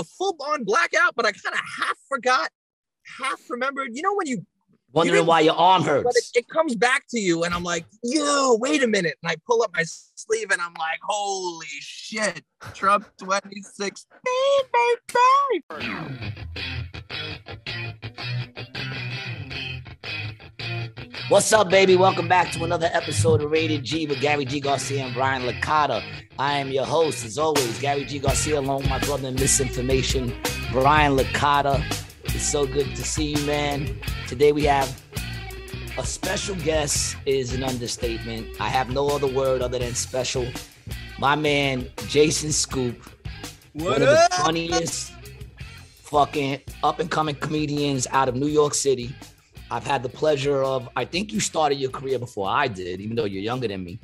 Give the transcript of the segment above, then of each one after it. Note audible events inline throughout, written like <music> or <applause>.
a full on blackout, but I kind of half forgot, half remembered. You know when you wondering why your arm hurts. But it, it, comes back to you, and I'm like, yo, wait a minute. And I pull up my sleeve, and I'm like, holy shit, Trump 26. What's up, baby? Welcome back to another episode of Rated G with Gary G. Garcia and Brian Licata. I am your host, as always, Gary G. Garcia, along with my brother in misinformation, Brian Licata. It's so good to see you, man. Today we have a special guest is an understatement. I have no other word other than special. My man, Jason Scoop. What one up? of the funniest fucking up and coming comedians out of New York City. I've had the pleasure of, I think you started your career before I did, even though you're younger than me.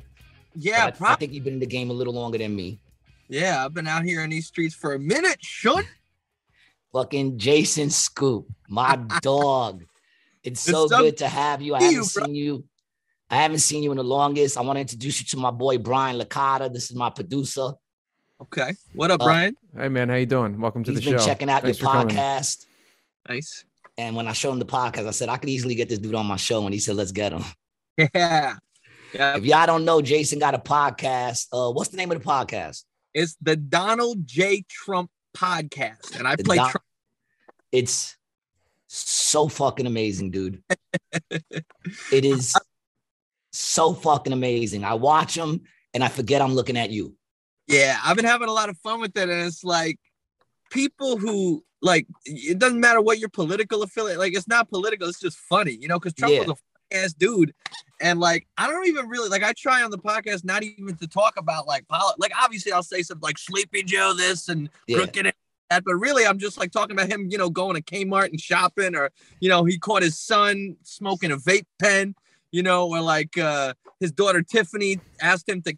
Yeah, I, I think you've been in the game a little longer than me. Yeah, I've been out here in these streets for a minute. Shut. Fucking Jason Scoop, my <laughs> dog. It's so good to have you. I haven't you, seen you. I haven't seen you in the longest. I want to introduce you to my boy Brian Licata. This is my producer. Okay. What up, Uh, Brian? Hey man, how you doing? Welcome to He's the been show. checking out Thanks your for coming. podcast. Nice. And when I showed him the podcast, I said I could easily get this dude on my show. And he said, "Let's get him." Yeah. <laughs> Yeah. If y'all don't know, Jason got a podcast. Uh, what's the name of the podcast? It's the Donald J. Trump podcast. And I The play Don- Trump. It's so fucking amazing, dude. it is so fucking amazing. I watch them and I forget I'm looking at you. Yeah, I've been having a lot of fun with it. And it's like people who like it doesn't matter what your political affiliate, like it's not political, it's just funny, you know, because Trump Yeah. was a ass dude. And like I don't even really like I try on the podcast not even to talk about like poli- like obviously I'll say something like Sleepy Joe this and Yeah. crooked that, but really I'm just like talking about him, you know, going to Kmart and shopping, or you know, he caught his son smoking a vape pen, you know, or like uh his daughter Tiffany asked him to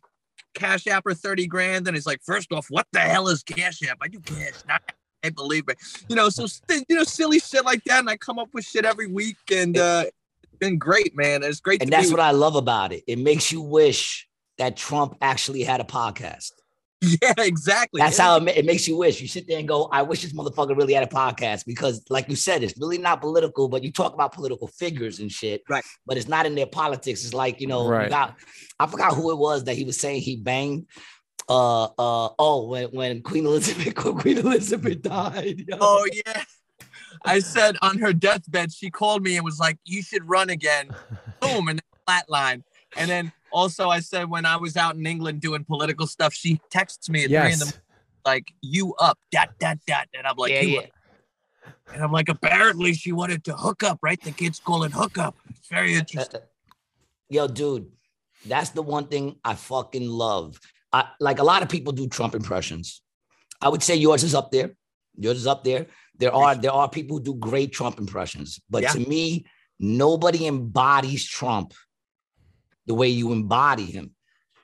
cash app her 30 grand, and he's like, first off, what the hell is cash app? I do cash, not can't believe it. You know, so you know, silly shit like that, and I come up with shit every week, and uh it's been great, man. It's great And to that's be what I love about it. It makes you wish that Trump actually had a podcast. <laughs> yeah, exactly. That's how it, ma- it makes you wish. You sit there and go, I wish this motherfucker really had a podcast because, like you said, it's really not political, but you talk about political figures and shit. Right. But it's not in their politics. It's like, you know, you Right. got, I forgot who it was that he was saying he banged. Uh, uh, oh, when, when Queen Elizabeth, <laughs> Queen Elizabeth died. yo. Oh yeah. I said on her deathbed, she called me and was like, "You should run again." <laughs> Boom, and then flatline. And then also, I said when I was out in England doing political stuff, she texts me at three in the morning, like, "You up?" Dot dot dot, and I'm like, Yeah, "You yeah. up?" And I'm like, apparently she wanted to hook up, right? The kids call it hook up. It's very interesting. Uh, Yo, dude, that's the one thing I fucking love. I like a lot of people do Trump impressions. I would say yours is up there. Yours is up there. There are there are people who do great Trump impressions, but Yeah. to me, nobody embodies Trump the way you embody him.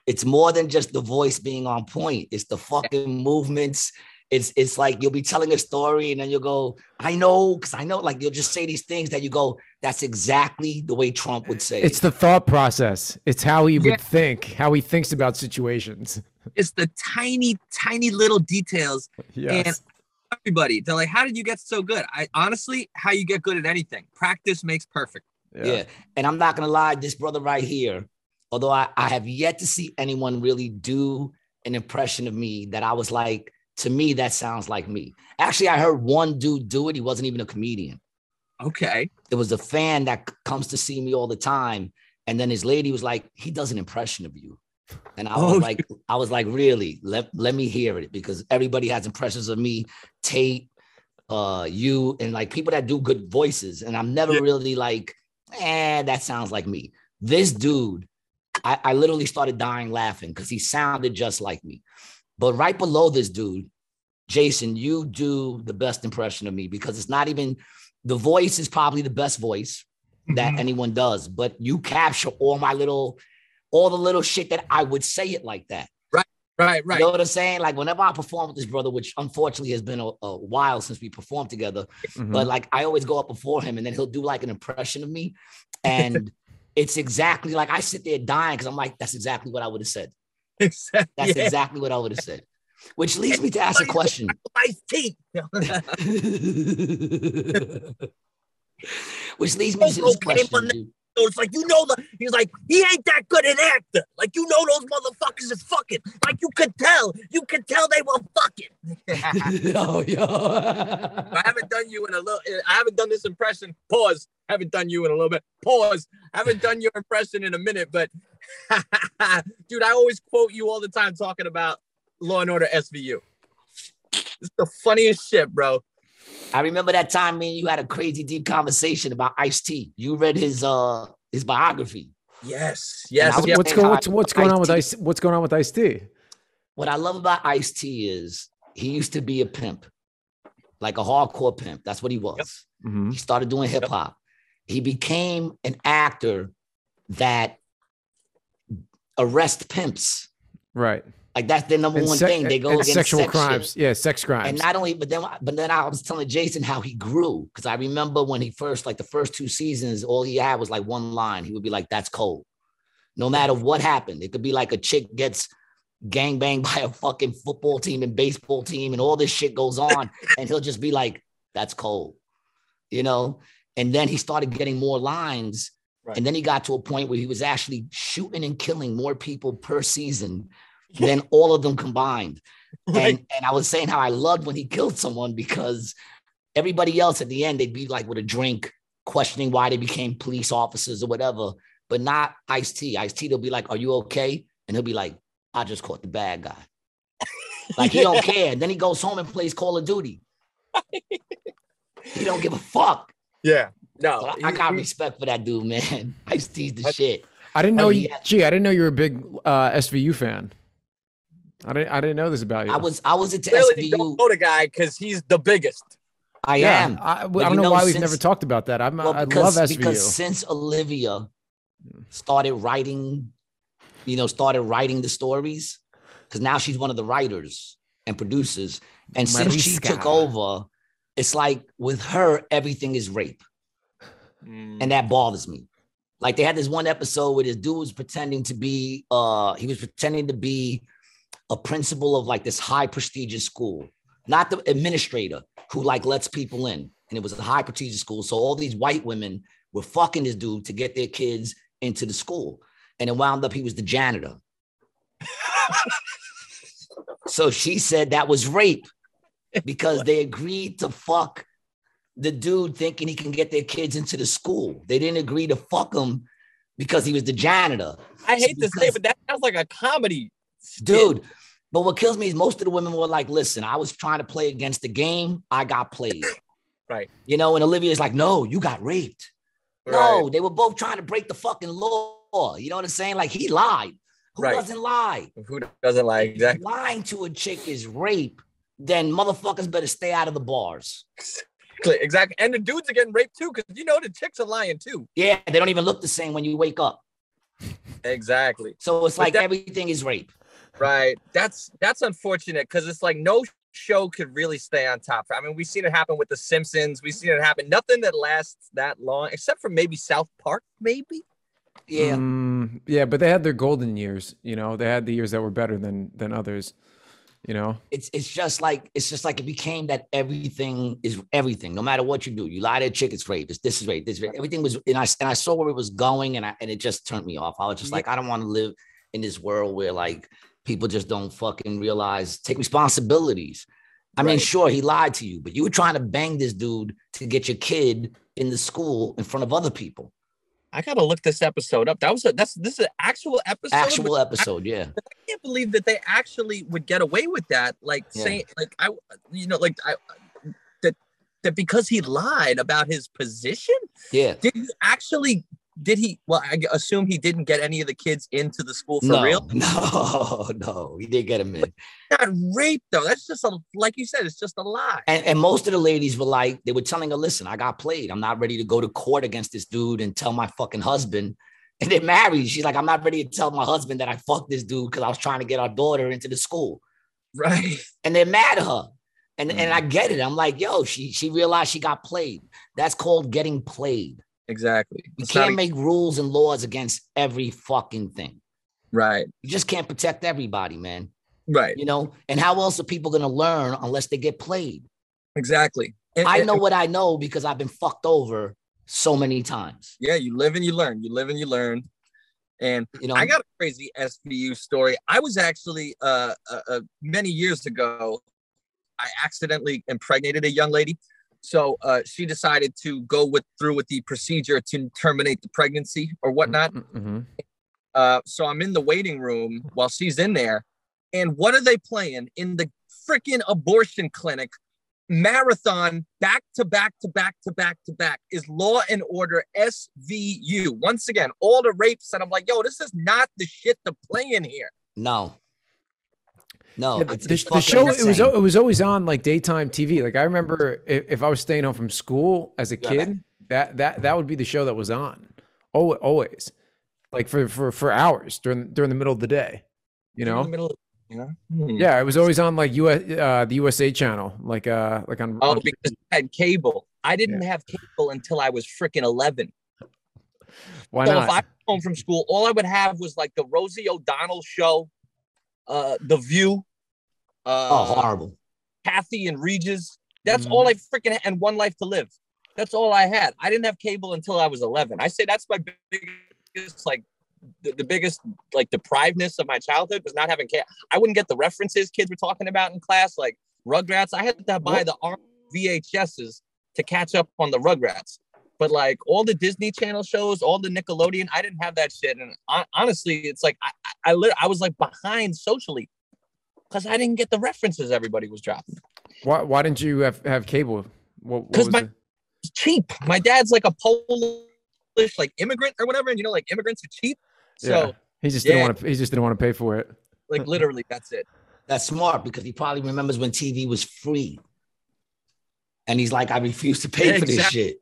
It's more than just the voice being on point. It's the fucking movements. It's it's like you'll be telling a story and then you'll go, I know, because I know, like you'll just say these things that you go, that's exactly the way Trump would say. It's it. the thought process. It's how he Yeah. would think, how he thinks about situations. It's the tiny, tiny little details. Yes. Everybody, they're like, "How did you get so good?" I honestly, how you get good at anything. Practice makes perfect. Yeah. And I'm not gonna lie, this brother right here, although I, I have yet to see anyone really do an impression of me that I was like, to me, that sounds like me. Actually, I heard one dude do it. He wasn't even a comedian. Okay. There was a fan that comes to see me all the time. And then his lady was like, he does an impression of you. And I was Oh, like, I was like, really? Let, let me hear it because everybody has impressions of me, Tate, uh, you, and like people that do good voices. And I'm never Yeah. really like, eh, that sounds like me. This dude, I, I literally started dying laughing because he sounded just like me. But right below this dude, Jason, you do the best impression of me because it's not even the voice is probably the best voice that Mhm. anyone does, but you capture all my little, all the little shit that I would say it like that. Right, right. Right. You know what I'm saying? Like whenever I perform with this brother, which unfortunately has been a, a while since we performed together, Mhm. but like I always go up before him and then he'll do like an impression of me. And <laughs> it's exactly like I sit there dying because I'm like, that's exactly what I would have said. Exactly. That's Yeah. exactly what I would have said. Which leads me to ask a question. <laughs> My teeth. <laughs> Which leads me to this question. So it's like you know the he's like he ain't that good an actor. Like you know those motherfuckers is fucking. Like you could tell, you could tell they were fucking. <laughs> oh, yo. I haven't done you in a little. I haven't done this impression. Pause. Haven't done you in a little bit. Pause. Haven't done your impression in a minute, but dude, I always quote you all the time talking about Law and Order SVU. It's the funniest shit, bro. I remember that time me and you had a crazy deep conversation about Ice T. You read his uh his biography. Yes, yes. Was- yeah. what's going what's, what's going on with Ice-T. What's going on with Ice T? What I love about Ice T is he used to be a pimp, like a hardcore pimp. That's what he was. Mhm. He started doing hip hop. He became an actor that arrest pimps. Right. Like that's their number And one se- thing. They go against sexual sex shit. crimes. Yeah, sex crimes. And not only, but then, but then I was telling Jason how he grew because I remember when he first, like the first two seasons, all he had was like one line. He would be like, "That's cold." No matter what happened, it could be like a chick gets gang banged <laughs> by a fucking football team and baseball team, and all this shit goes on, <laughs> and he'll just be like, "That's cold," you know. And then he started getting more lines, Right. and then he got to a point where he was actually shooting and killing more people per season <laughs> than all of them combined. Right. And and I was saying how I loved when he killed someone because everybody else at the end they'd be like with a drink, questioning why they became police officers or whatever, but not Ice T. Ice T, they'll be like, "Are you okay?" And he'll be like, "I just caught the bad guy." <laughs> Like he don't care. And then he goes home and plays Call of Duty. he don't give a fuck. Yeah. No. So I, I got he- respect for that dude, man. <laughs> Ice T's the shit. I didn't know. Oh, you, yeah. Gee, I didn't know you were a big uh, SVU fan. I didn't. I didn't know this about you. I was I was into Clearly don't SVU. know the guy because he's the biggest. I yeah, am. I, I don't know, know, why we've never talked about that. I'm, Well, I because, love SVU. because since Olivia started writing, you know, started writing the stories, because now she's one of the writers and producers. And since she took over, it's like with her, everything is rape. And that bothers me. Like they had this one episode where this dude was pretending to be uh he was pretending to be a principal of like this high prestigious school, not the administrator who like lets people in. And it was a high prestigious school. So all these white women were fucking this dude to get their kids into the school. And it wound up he was the janitor. <laughs> so she said that was rape because they agreed to fuck the dude thinking he can get their kids into the school. They didn't agree to fuck him because he was the janitor. I hate to say, Because- but that sounds like a comedy. Dude, but what kills me is most of the women were like, listen, I was trying to play against the game. I got played. Right. You know, and Olivia's like, no, you got raped. No, they were both trying to break the fucking law. You know what I'm saying? Like he lied. Who Right. doesn't lie? Who doesn't lie? exactly? Lying to a chick is rape. Then motherfuckers better stay out of the bars. Exactly. And the dudes are getting raped too, because you know the chicks are lying too. Yeah, they don't even look the same when you wake up. Exactly. So it's But like that- everything is rape. Right. That's that's unfortunate because it's like no show could really stay on top. I mean, we've seen it happen with The Simpsons. We've seen it happen. Nothing that lasts that long, except for maybe South Park, maybe. Yeah. Mm, yeah, but they had their golden years. You know, they had the years that were better than than others. You know, it's it's just like it's just like it became that everything is everything. No matter what you do, you lie to a chick, it's rape. It's, this is rape. This is rape. Everything was, and I and I saw where it was going, and I and it just turned me off. I was just Yeah. like, I don't want to live in this world where like people just don't fucking realize take responsibilities. I mean, sure, he lied to you, but you were trying to bang this dude to get your kid in the school in front of other people. I gotta look this episode up. That was a that's this is an actual episode. Actual episode, yeah. I can't believe that they actually would get away with that. Like Yeah. saying like I you know, like I that that because he lied about his position, Yeah. did he actually did he well I assume he didn't get any of the kids into the school for no, real? <laughs> no, no. He did get him in. Not rape though. That's just a like you said, it's just a lie. And, and most of the ladies were like, they were telling her, listen, I got played. I'm not ready to go to court against this dude and tell my fucking husband. <laughs> And they're married. She's like, I'm not ready to tell my husband that I fucked this dude because I was trying to get our daughter into the school. Right. <laughs> And they're mad at her. And, and Mm. I get it. I'm like, yo, she she realized she got played. That's called getting played. Exactly. You It's can't a- make rules and laws against every fucking thing. right. You just can't protect everybody, man. Right. You know, and how else are people gonna learn unless they get played? Exactly. And- I and- know what I know because I've been fucked over so many times. Yeah, you live and you learn. You live and you learn. And You know, I got a crazy SVU story. I was actually uh, uh, uh many years ago. I accidentally impregnated a young lady, so uh, she decided to go with through with the procedure to terminate the pregnancy or whatnot. hmm Uh, so I'm in the waiting room while she's in there, and what are they playing in the freaking abortion clinic? Marathon back to back to back to back to back is Law and Order SVU. Once again, all the rapes, and I'm like, yo, this is not the shit to play in here. no. No, Yeah, it's, the, it's the show it was it was always on like daytime TV. Like I remember if, if I was staying home from school as a Yeah. kid, that that that would be the show that was on. Oh, always, like for for for hours during during the middle of the day. You In the know, middle you know? Hmm. yeah, it was always on like US uh, the USA channel, like uh like on. Oh, on- because I had cable. I didn't have cable until I was freaking 11. why so if I not? home from school, all I would have was like the Rosie O'Donnell show, uh, The View, uh, oh horrible. Kathie and Regis. That's Mhm. all I freaking had, and One Life to Live. That's all I had. I didn't have cable until I was 11. I say that's my biggest, like, the, the biggest, like, deprivedness of my childhood was not having cable. I wouldn't get the references kids were talking about in class, like Rugrats. I had to buy the ARM VHSs to catch up on the Rugrats. But like all the Disney Channel shows, all the Nickelodeon, I didn't have that shit. And hon- honestly, it's like I, I, I, I was like behind socially because I didn't get the references everybody was dropping. Why why didn't you have have cable? What, what 'Cause was my- the- It's cheap. My dad's like a Polish like immigrant or whatever, and you know, like immigrants are cheap. So yeah, he just didn't want to. He just didn't want to pay for it. like <laughs> literally, that's it. That's smart because he probably remembers when TV was free. And he's like, I refuse to pay Yeah, for this shit.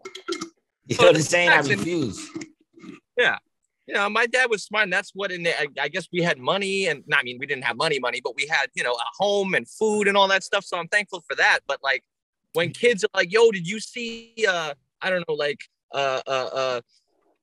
You know what I'm saying? I refuse. it. You know, my dad was smart, and that's what in there. I, I guess we had money, and not, I mean, we didn't have money, money, but we had you know a home and food and all that stuff. So I'm thankful for that. But like when kids are like, "Yo, did you see?" uh I don't know, like uh uh uh.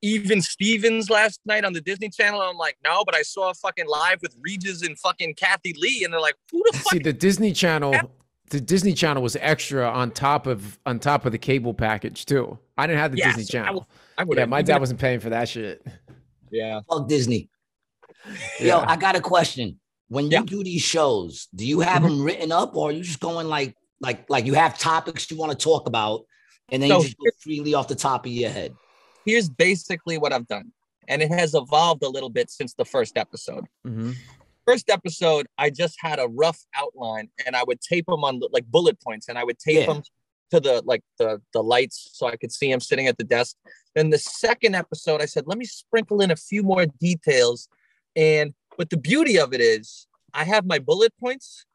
Even Stevens last night on the Disney Channel. I'm like, no, but I saw a fucking live with Regis and fucking Kathie Lee, and they're like, who the fuck? See, the Disney Channel, the Disney Channel was extra on top of on top of the cable package too. I didn't have the Yes, Disney I Channel. I would Yeah, my dad wasn't paying for that shit. Yeah. Fuck Disney. <laughs> Yo, I got a question. When you Yeah. do these shows, do you have them written up or are you just going like like like you have topics you want to talk about and then So you just go freely off the top of your head? Here's basically what I've done, and it has evolved a little bit since the first episode. hmm first episode, I just had a rough outline and I would tape them on like bullet points and I would tape Yeah. them to the like the the lights so I could see him sitting at the desk. Then the second episode, I said, let me sprinkle in a few more details. And but the beauty of it is I have my bullet points,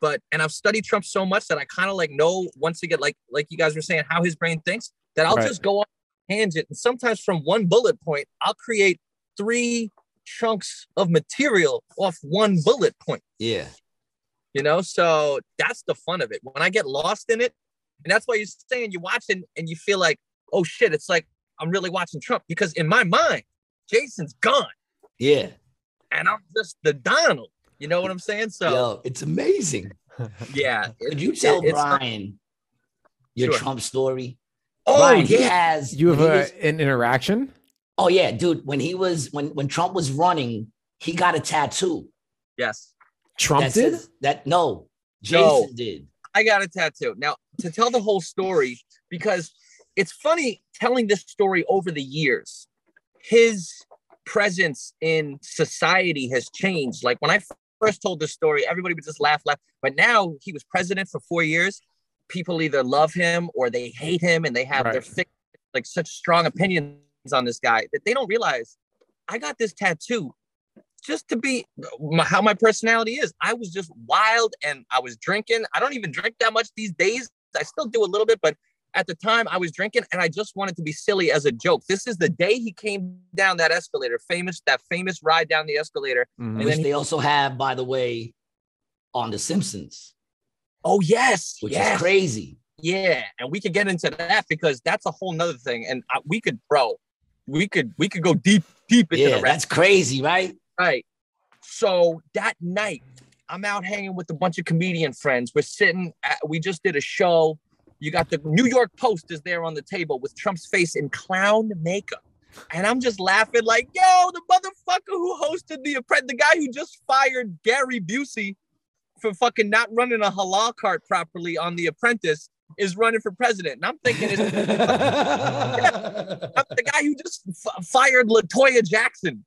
but and I've studied Trump so much that I kind of like know once again, like like you guys were saying, how his brain thinks, that I'll Right. just go on tangent. And sometimes from one bullet point, I'll create three chunks of material off one bullet point Yeah. you know so that's the fun of it when i get lost in it and that's why you're saying you watch it and you feel like oh shit it's like i'm really watching trump because in my mind jason's gone Yeah. and i'm just the donald you know what i'm saying so Yo, it's amazing. <laughs> yeah it- Could you tell it's not- Brian your Sure. Trump story? oh Brian, he has You have when a, was- an interaction. Oh yeah, dude. When he was when when Trump was running, he got a tattoo. yes Trump that did. says- that no, Jason No. did. I got a tattoo. Now, to tell the whole story, because it's funny telling this story over the years, his presence in society has changed. Like when I first told this story, everybody would just laugh, laugh. But now he was president for four years. People either love him or they hate him, and they have their Right. thick, like such strong opinions on this guy that they don't realize. I got this tattoo just to be my, how my personality is. I was just wild and I was drinking. I don't even drink that much these days. I still do a little bit, but at the time I was drinking and I just wanted to be silly as a joke. This is the day he came down that escalator, famous, that famous ride down the escalator. Mhm. And Which then he- they also have, by the way, on The Simpsons, Oh, yes. which yes. is crazy. Yeah. And we could get into that because that's a whole nother thing. And I, we could, bro, we could, we could go deep, deep into Yeah, the rap. that's crazy, right? Right. So that night, I'm out hanging with a bunch of comedian friends. We're sitting, at, we just did a show. You got the New York Post is there on the table with Trump's face in clown makeup. And I'm just laughing like, yo, the motherfucker who hosted the the guy who just fired Gary Busey for fucking not running a halal cart properly on The Apprentice is running for president. And I'm thinking it's <laughs> the guy who just f- fired Latoya Jackson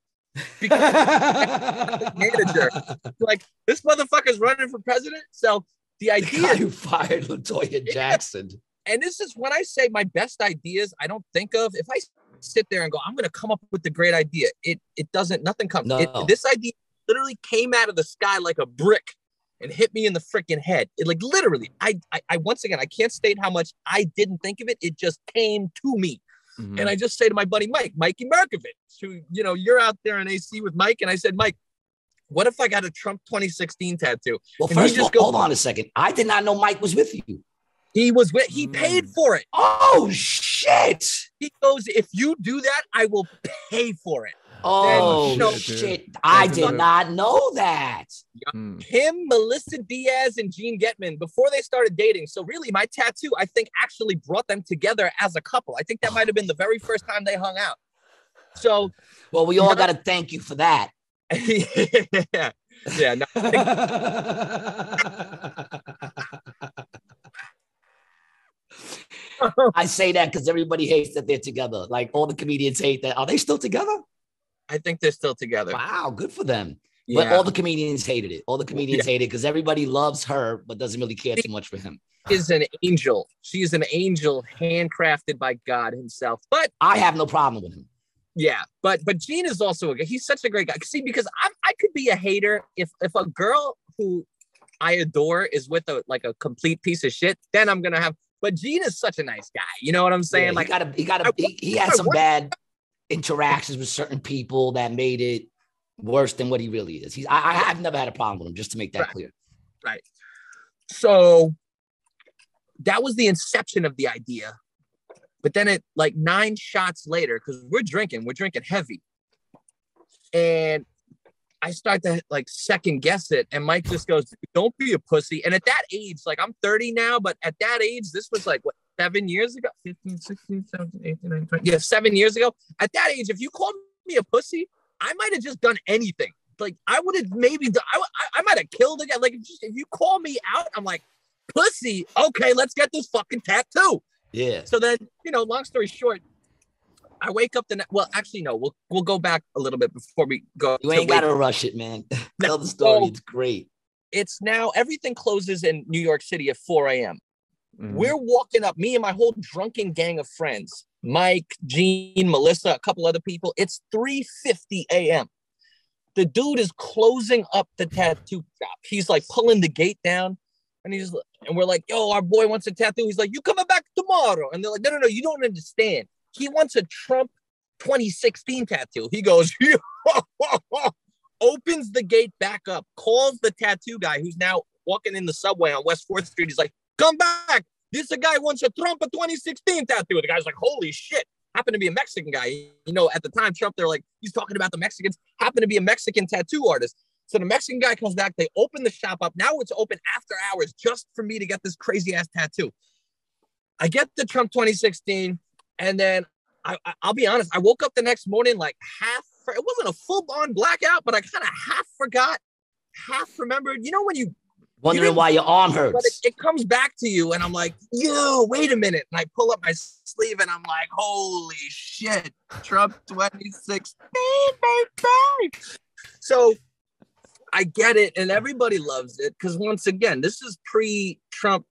because <laughs> manager. Like this motherfucker's running for president. So the idea you fired Latoya Jackson. And this is when I say my best ideas, I don't think of if I sit there and go, I'm gonna come up with the great idea. It it doesn't nothing comes. No. It, this idea literally came out of the sky like a brick and hit me in the freaking head. It like literally, I, I I once again I can't state how much I didn't think of it. It just came to me. Mhm. And I just say to my buddy Mike, Mikey Markovich, who, you know, you're out there in AC with Mike. And I said, Mike, what if I got a Trump 2016 tattoo? Well, And he first of all, just goes- hold on a second. I did not know Mike was with you. He was with, he paid Mm. for it. Oh shit! He goes, if you do that, I will pay for it. Oh no, shit! I That's did another- not know that. Mm. Him, Melissa Diaz, and Gene Getman, before they started dating. So really, my tattoo, I think, actually brought them together as a couple. I think that might have been the very first time they hung out. So Well, we all got to thank you for that. <laughs> yeah, yeah, no, I say that because everybody hates that they're together. Like all the comedians hate that. Are they still together? I think they're still together. Wow, good for them. But Yeah. all the comedians hated it. All the comedians hated it because everybody loves her, but doesn't really care too much for him. is an angel. She is an angel handcrafted by God himself. But I have no problem with him. Yeah, but but Gene is also a he's such a great guy. See, because I I could be a hater if if a girl who I adore is with a like a complete piece of shit, then I'm gonna have. But Gene is such a nice guy. You know what I'm saying? Yeah, like he got a, he got a, I- he, he had I some want- bad interactions with certain people that made it worse than what he really is. He's I, I I've never had a problem with him. Just to make that Right. clear. Right. So that was the inception of the idea. But then it like nine shots later, because we're drinking, we're drinking heavy. And I start to like second guess it. And Mike just goes, Don't be a pussy. And at that age, like I'm 30 now, but at that age, this was like what seven years ago? 15, 16, 17, 18, 19, 20. Yeah, seven years ago. At that age, if you called me a pussy, I might have just done anything. Like I would have maybe done, I, I, I might have killed a guy. Like just, if you call me out, I'm like, pussy. Okay, let's get this fucking tattoo. Yeah. So then, you know, long story short, I wake up the ne- well, actually, no, we'll we'll go back a little bit before we go. You to ain't got to rush it, man. <laughs> Tell the story. No. It's great. It's now everything closes in New York City at 4 a.m. Mhm. We're walking up, me and my whole drunken gang of friends, Mike, Gene, Melissa, a couple other people. It's 3:50 a.m. The dude is closing up the tattoo shop. He's like pulling the gate down, and he's and we're like, "Yo, our boy wants a tattoo." He's like, "You coming back tomorrow?" And they're like, "No, no, no, you don't understand. He wants a Trump 2016 tattoo." He goes, <laughs> opens the gate back up, calls the tattoo guy who's now walking in the subway on West Fourth Street. He's like, "Come back! This guy wants a Trump a 2016 tattoo." The guy's like, "Holy shit!" Happened to be a Mexican guy. You know, at the time, Trump, they're like, he's talking about the Mexicans. Happened to be a Mexican tattoo artist. So the Mexican guy comes back. They open the shop up. Now it's open after hours just for me to get this crazy ass tattoo. I get the Trump 2016, and then I, I, will be honest. I woke up the next morning like half. It wasn't a full on blackout, but I kind of half forgot, half remembered. You know when you Wondering didn't- why your arm but it, hurts. it comes back to you, and I'm like, yo, wait a minute. And I pull up my sleeve, and I'm like, holy shit, Trump 2016, baby. So I get it, and everybody loves it because once again, this is pre-Trump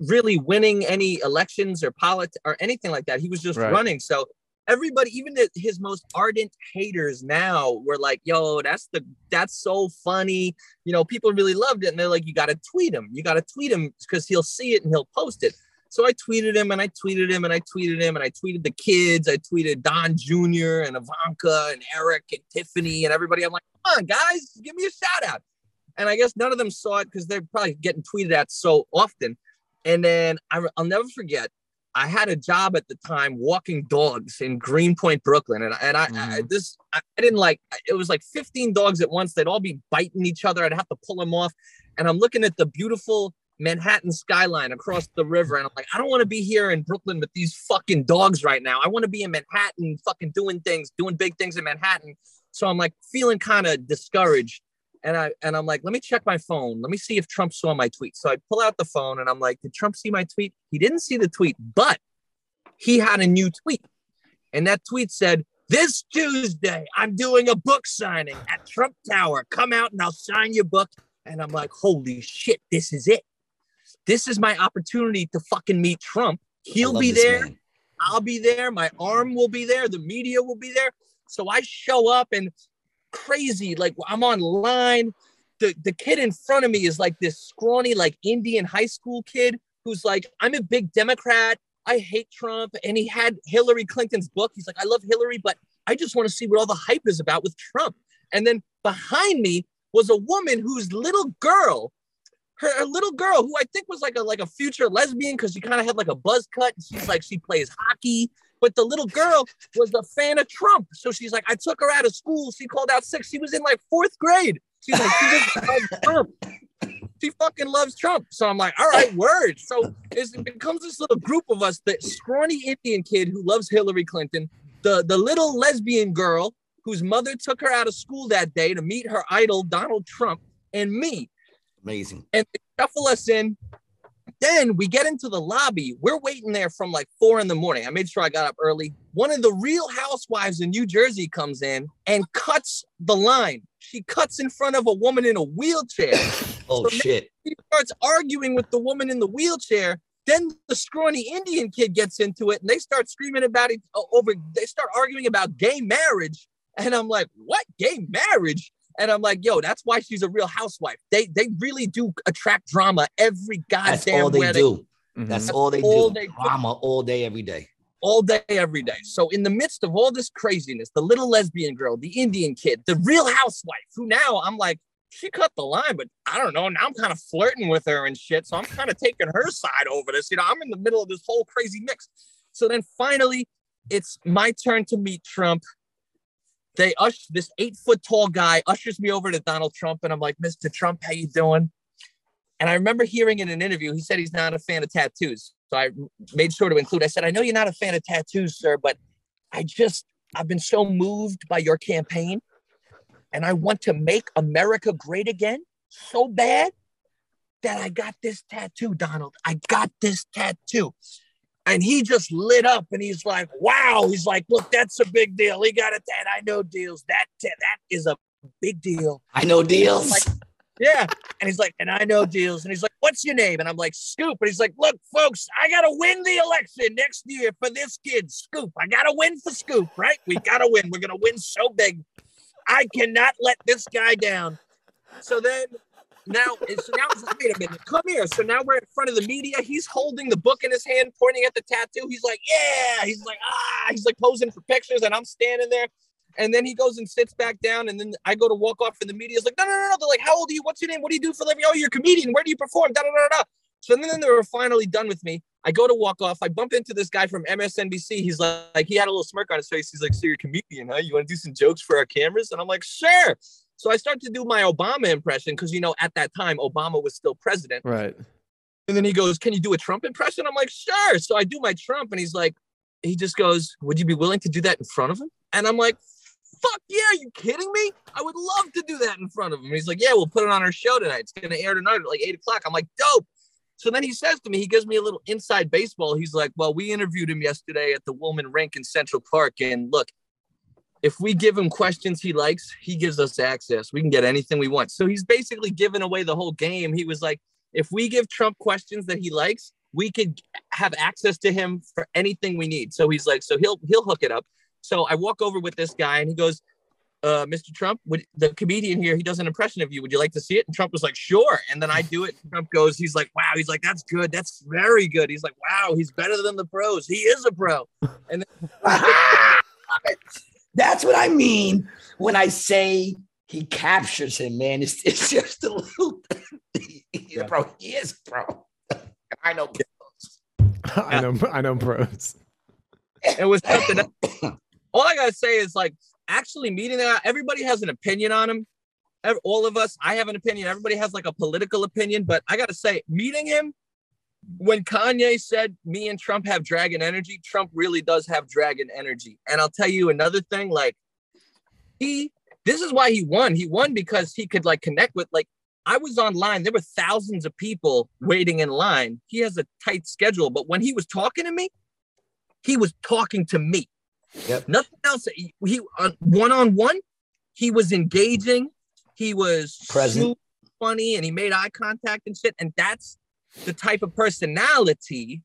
really winning any elections or polit or anything like that. He was just Right. running. So everybody, even the, his most ardent haters now were like, yo, that's the that's so funny you know, people really loved it. And they're like, you got to tweet him. You got to tweet him because he'll see it and he'll post it. So I tweeted him and I tweeted him and I tweeted him and I tweeted the kids. I tweeted Don Jr. and Ivanka and Eric and Tiffany and everybody. I'm like, come on, guys, give me a shout out. And I guess none of them saw it because they're probably getting tweeted at so often. And then I, I'll never forget I had a job at the time walking dogs in Greenpoint, Brooklyn, and and I, mm-hmm. I this I, I didn't like. It was like 15 dogs at once. They'd all be biting each other. I'd have to pull them off, and I'm looking at the beautiful Manhattan skyline across the river, and I'm like, I don't want to be here in Brooklyn with these fucking dogs right now. I want to be in Manhattan, fucking doing things, doing big things in Manhattan. So I'm like feeling kind of discouraged and I and I'm like, let me check my phone. Let me see if Trump saw my tweet. So I pull out the phone and I'm like, did Trump see my tweet? He didn't see the tweet, but he had a new tweet. And that tweet said, This Tuesday, I'm doing a book signing at Trump Tower. Come out and I'll sign your book. And I'm like, holy shit, this is it. This is my opportunity to fucking meet Trump. He'll be there. Man. I'll be there. My arm will be there. The media will be there. So I show up and crazy. Like I'm online. The, the kid in front of me is like this scrawny, like Indian high school kid who's like, I'm a big Democrat. I hate Trump. And he had Hillary Clinton's book. He's like, I love Hillary, but I just want to see what all the hype is about with Trump. And then behind me was a woman whose little girl, her, little girl, who I think was like a like a future lesbian because she kind of had like a buzz cut. She's like she plays hockey. But the little girl was a fan of Trump. So she's like, I took her out of school. She called out sick. She was in like fourth grade. She's like, she just <laughs> loves Trump. She fucking loves Trump. So I'm like, all right, word. So it becomes this little group of us, the scrawny Indian kid who loves Hillary Clinton, the, the little lesbian girl whose mother took her out of school that day to meet her idol, Donald Trump, and me. Amazing. And they shuffle us in. Then we get into the lobby. We're waiting there from like four in the morning. I made sure I got up early. One of the real housewives in New Jersey comes in and cuts the line. She cuts in front of a woman in a wheelchair. <laughs> oh, so shit. She starts arguing with the woman in the wheelchair. Then the scrawny Indian kid gets into it and they start screaming about it uh, over, they start arguing about gay marriage. And I'm like, what? Gay marriage? And I'm like, yo, that's why she's a real housewife. They they really do attract drama every goddamn that's all they do. They, that's, that's all they all do. They drama do. all day, every day. All day, every day. So in the midst of all this craziness, the little lesbian girl, the Indian kid, the real housewife, who now I'm like, she cut the line, but I don't know. Now I'm kind of flirting with her and shit. So I'm kind of taking her side over this. You know, I'm in the middle of this whole crazy mix. So then finally, it's my turn to meet Trump they ush this eight foot tall guy ushers me over to Donald Trump, and I'm like, Mr. Trump, how you doing? And I remember hearing in an interview, he said he's not a fan of tattoos. So I made sure to include. I said, I know you're not a fan of tattoos, sir, but I just I've been so moved by your campaign, and I want to make America great again so bad that I got this tattoo, Donald. I got this tattoo. And he just lit up and he's like, wow. He's like, look, that's a big deal. He got it. That I know deals. That that is a big deal. I know deals. Like, yeah. And he's like, and I know deals. And he's like, what's your name? And I'm like, Scoop. And he's like, look, folks, I got to win the election next year for this kid, Scoop. I got to win for Scoop, right? We got to win. We're going to win so big. I cannot let this guy down. So then now, so now it's like, wait a minute, come here. So now we're in front of the media. He's holding the book in his hand, pointing at the tattoo. He's like, yeah. He's like, ah. He's like posing for pictures, and I'm standing there. And then he goes and sits back down. And then I go to walk off, and the media's like, no, no, no, no. They're like, how old are you? What's your name? What do you do for a living? Oh, you're a comedian. Where do you perform? Da, da, da, da. So then they were finally done with me. I go to walk off. I bump into this guy from MSNBC. He's like, like he had a little smirk on his face. He's like, so you're a comedian, huh? You want to do some jokes for our cameras? And I'm like, sure. So I start to do my Obama impression because you know at that time Obama was still president. Right. And then he goes, "Can you do a Trump impression?" I'm like, "Sure." So I do my Trump, and he's like, he just goes, "Would you be willing to do that in front of him?" And I'm like, "Fuck yeah! Are you kidding me? I would love to do that in front of him." And he's like, "Yeah, we'll put it on our show tonight. It's gonna air tonight at like eight o'clock." I'm like, "Dope." So then he says to me, he gives me a little inside baseball. He's like, "Well, we interviewed him yesterday at the Wollman Rink in Central Park, and look, if we give him questions he likes, he gives us access. We can get anything we want. So he's basically giving away the whole game. He was like, if we give Trump questions that he likes, we could have access to him for anything we need. So he's like, so he'll he'll hook it up. So I walk over with this guy and he goes, uh, Mr. Trump, would the comedian here, he does an impression of you. Would you like to see it? And Trump was like, sure. And then I do it. Trump goes, he's like, wow. He's like, that's good. That's very good. He's like, wow, he's better than the pros. He is a pro. And then <laughs> That's what I mean when I say he captures him, man. It's, it's just a little, <laughs> yeah. bro. He is, bro. <laughs> I know. pros. I know. I know pros. It was <laughs> something. That, all I gotta say is like actually meeting that. Everybody has an opinion on him. All of us. I have an opinion. Everybody has like a political opinion. But I gotta say, meeting him when Kanye said me and Trump have dragon energy, Trump really does have dragon energy. And I'll tell you another thing. Like he, this is why he won. He won because he could like connect with like. I was online. There were thousands of people waiting in line. He has a tight schedule, but when he was talking to me, he was talking to me. Yep. Nothing else. He, he uh, on one on one, he was engaging. He was Present. funny, and he made eye contact and shit. And that's the type of personality,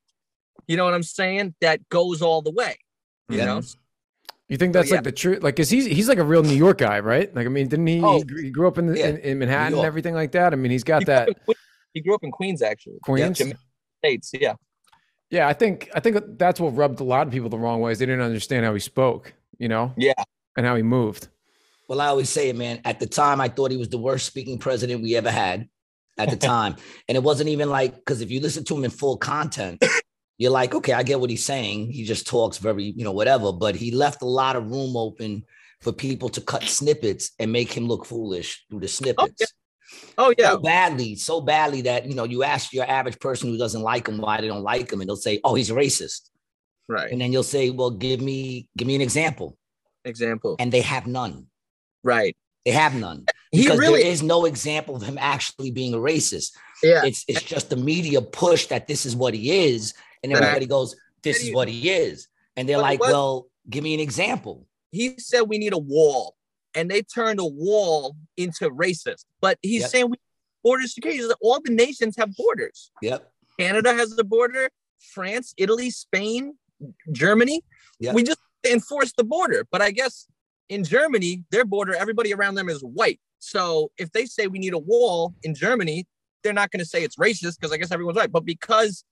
you know what I'm saying, that goes all the way. You Yeah. know, You think that's yeah. like the truth? Like, cause he's he's like a real New York guy, right? Like, I mean, didn't he? Oh. he grew up in, the, Yeah. in, in Manhattan and everything like that. I mean, he's got he, that up in Queens, he grew up in Queens, actually. Queens. Jamaica Estates, yeah. Yeah, I think I think that's what rubbed a lot of people the wrong way. Is they didn't understand how he spoke, you know, Yeah. and how he moved. Well, I always say it, man. At the time, I thought he was the worst speaking president we ever had at the time. and it wasn't even like, because if you listen to him in full content, you're like, okay, I get what he's saying. He just talks very, you know, whatever. But he left a lot of room open for people to cut snippets and make him look foolish through the oh, snippets. Oh yeah. So badly, so badly that, you know, you ask your average person who doesn't like him why they don't like him, and they'll say, oh, he's racist. Right. And then you'll say, well, give me, give me an example. Example. And they have none. Right. They have none. He because really there is no example of him actually being a racist. yeah. It's it's just the media push that this is what he is, and everybody goes, "This is what he is," and they're But like, what- "Well, give me an example." he said we need a wall, and they turned a wall into racist. But he's Yep. saying we border security. All the nations have borders. Yep. Canada has a border. France, Italy, Spain, Germany. Yep. We just enforce the border. But I guess in Germany, their border, everybody around them is white. So if they say we need a wall in Germany, they're not going to say it's racist because I guess everyone's right. But because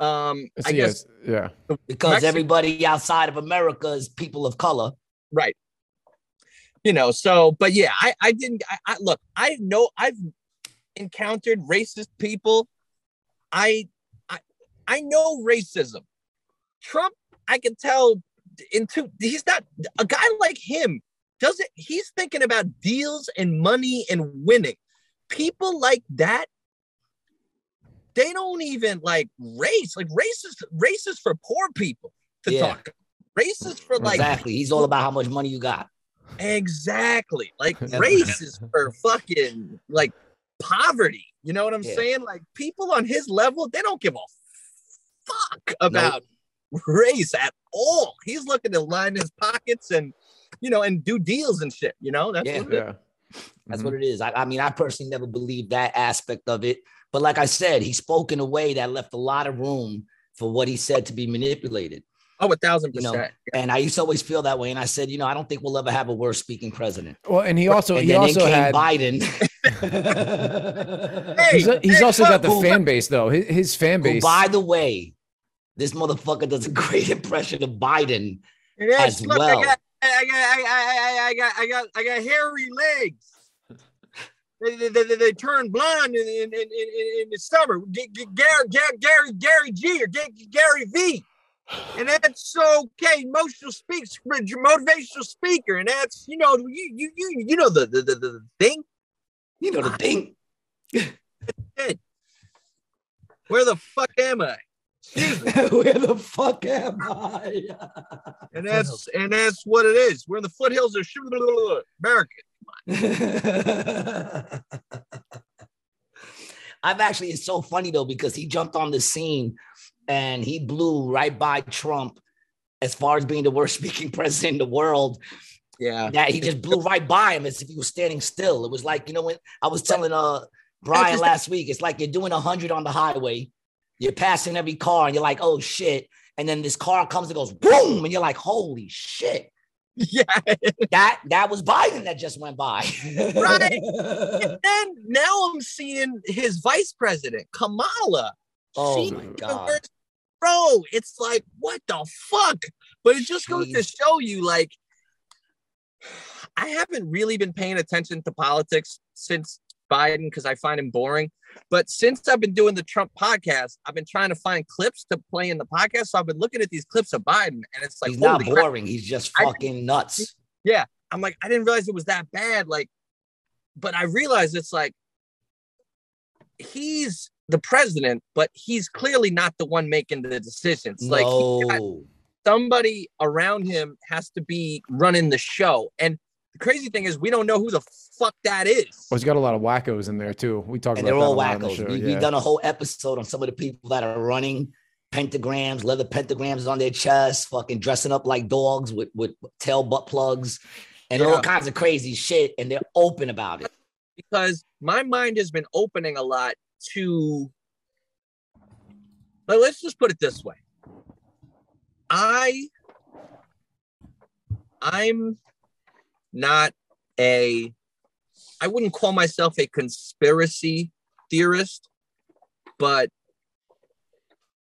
um, So, I yeah, guess yeah. Because Mexico- everybody outside of America is people of color. right you know so but yeah i i didn't i, I look i know i've encountered racist people i i i know racism trump i can tell into he's not a guy like him doesn't he's thinking about deals and money and winning people like that they don't even like race like racist racist for poor people to Yeah. talk racist for like exactly. He's all about how much money you got. Exactly. Like <laughs> is for fucking like poverty. You know what I'm Yeah. saying? Like people on his level, they don't give a fuck about race at all. He's looking to line his pockets and you know and do deals and shit. You know, that's Yeah. what it is. Yeah. That's Mhm. what it is. I, I mean, I personally never believed that aspect of it. But like I said, he spoke in a way that left a lot of room for what he said to be manipulated. Oh, a thousand You know, percent. And I used to always feel that way. And I said, you know, I don't think we'll ever have a worse speaking president. Well, and he also and he then in also came had Biden. <laughs> <laughs> Hey, he's, he's hey, also got the who- fan base though. His, his fan Who, base. by the way, this motherfucker does a great <laughs> impression of Biden. As look, well. I got, I got, I, I, I got, I got, I got hairy legs. They, they, they, they turn blonde in, in, in, in, the summer. G- G- Gary, Gary, Gary, Gary G or G- Gary V. And that's okay. Motivational speaks, motivational speaker, and that's you know you you you you know the the, the, the thing. You know the thing. <laughs> Where the fuck am I? <laughs> Where the fuck am I? <laughs> And that's and that's what it is. We're in the foothills of America. <laughs> I've actually, it's so funny though, because he jumped on the scene and he blew right by Trump as far as being the worst speaking president in the world. Yeah. That he just blew right by him as if he was standing still. It was like, you know, when I was telling uh Brian last week, it's like you're doing 100 on the highway, you're passing every car, and you're like, oh shit. And then this car comes and goes boom, and you're like, holy shit. <laughs> Yeah. That that was Biden that just went by. Right. <laughs> And then now I'm seeing his vice president, Kamala. Oh She- my God. Bro, it's like, what the fuck? But it just goes to show you, like, I haven't really been paying attention to politics since Biden because I find him boring. But since I've been doing the Trump podcast, I've been trying to find clips to play in the podcast. So I've been looking at these clips of Biden, and it's like he's not holy crap. boring. He's just I- fucking nuts. Yeah. I'm like, I didn't realize it was that bad. Like, but I realized it's like he's the president, but he's clearly not the one making the decisions. Like no. somebody around him has to be running the show. And the crazy thing is, we don't know who the fuck that is. Well, he's got a lot of wackos in there too. We talked and about they're that all a lot on the wackos. show, we, yeah. We've done a whole episode on some of the people that are running pentagrams, leather pentagrams on their chest, fucking dressing up like dogs with with tail butt plugs, and Yeah. all kinds of crazy shit. And they're open about it. because my mind has been opening a lot to but let's just put it this way i i'm not a i wouldn't call myself a conspiracy theorist but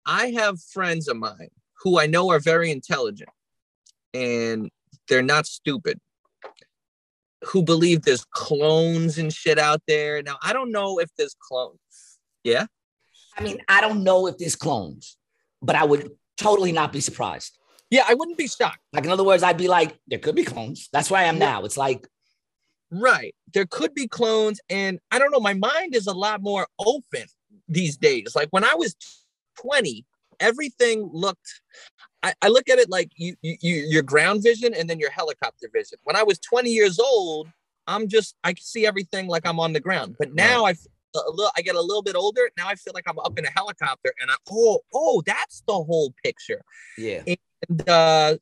i have friends of mine who i know are very intelligent and they're not stupid who believe there's clones and shit out there. Now, I don't know if there's clones. Yeah. I mean, I don't know if there's clones, but I would totally not be surprised. Yeah, I wouldn't be shocked. Like in other words, I'd be like, there could be clones. That's where I am now. It's like, Right. There could be clones. And I don't know. My mind is a lot more open these days. Like when I was 20, everything looked, I, I look at it like you, you, you, your ground vision and then your helicopter vision. When I was 20 years old, I'm just, I can see everything like I'm on the ground. But now I feel a little, I get a little bit older. Now I feel like I'm up in a helicopter and I, oh, oh, that's the whole picture. yeah. and uh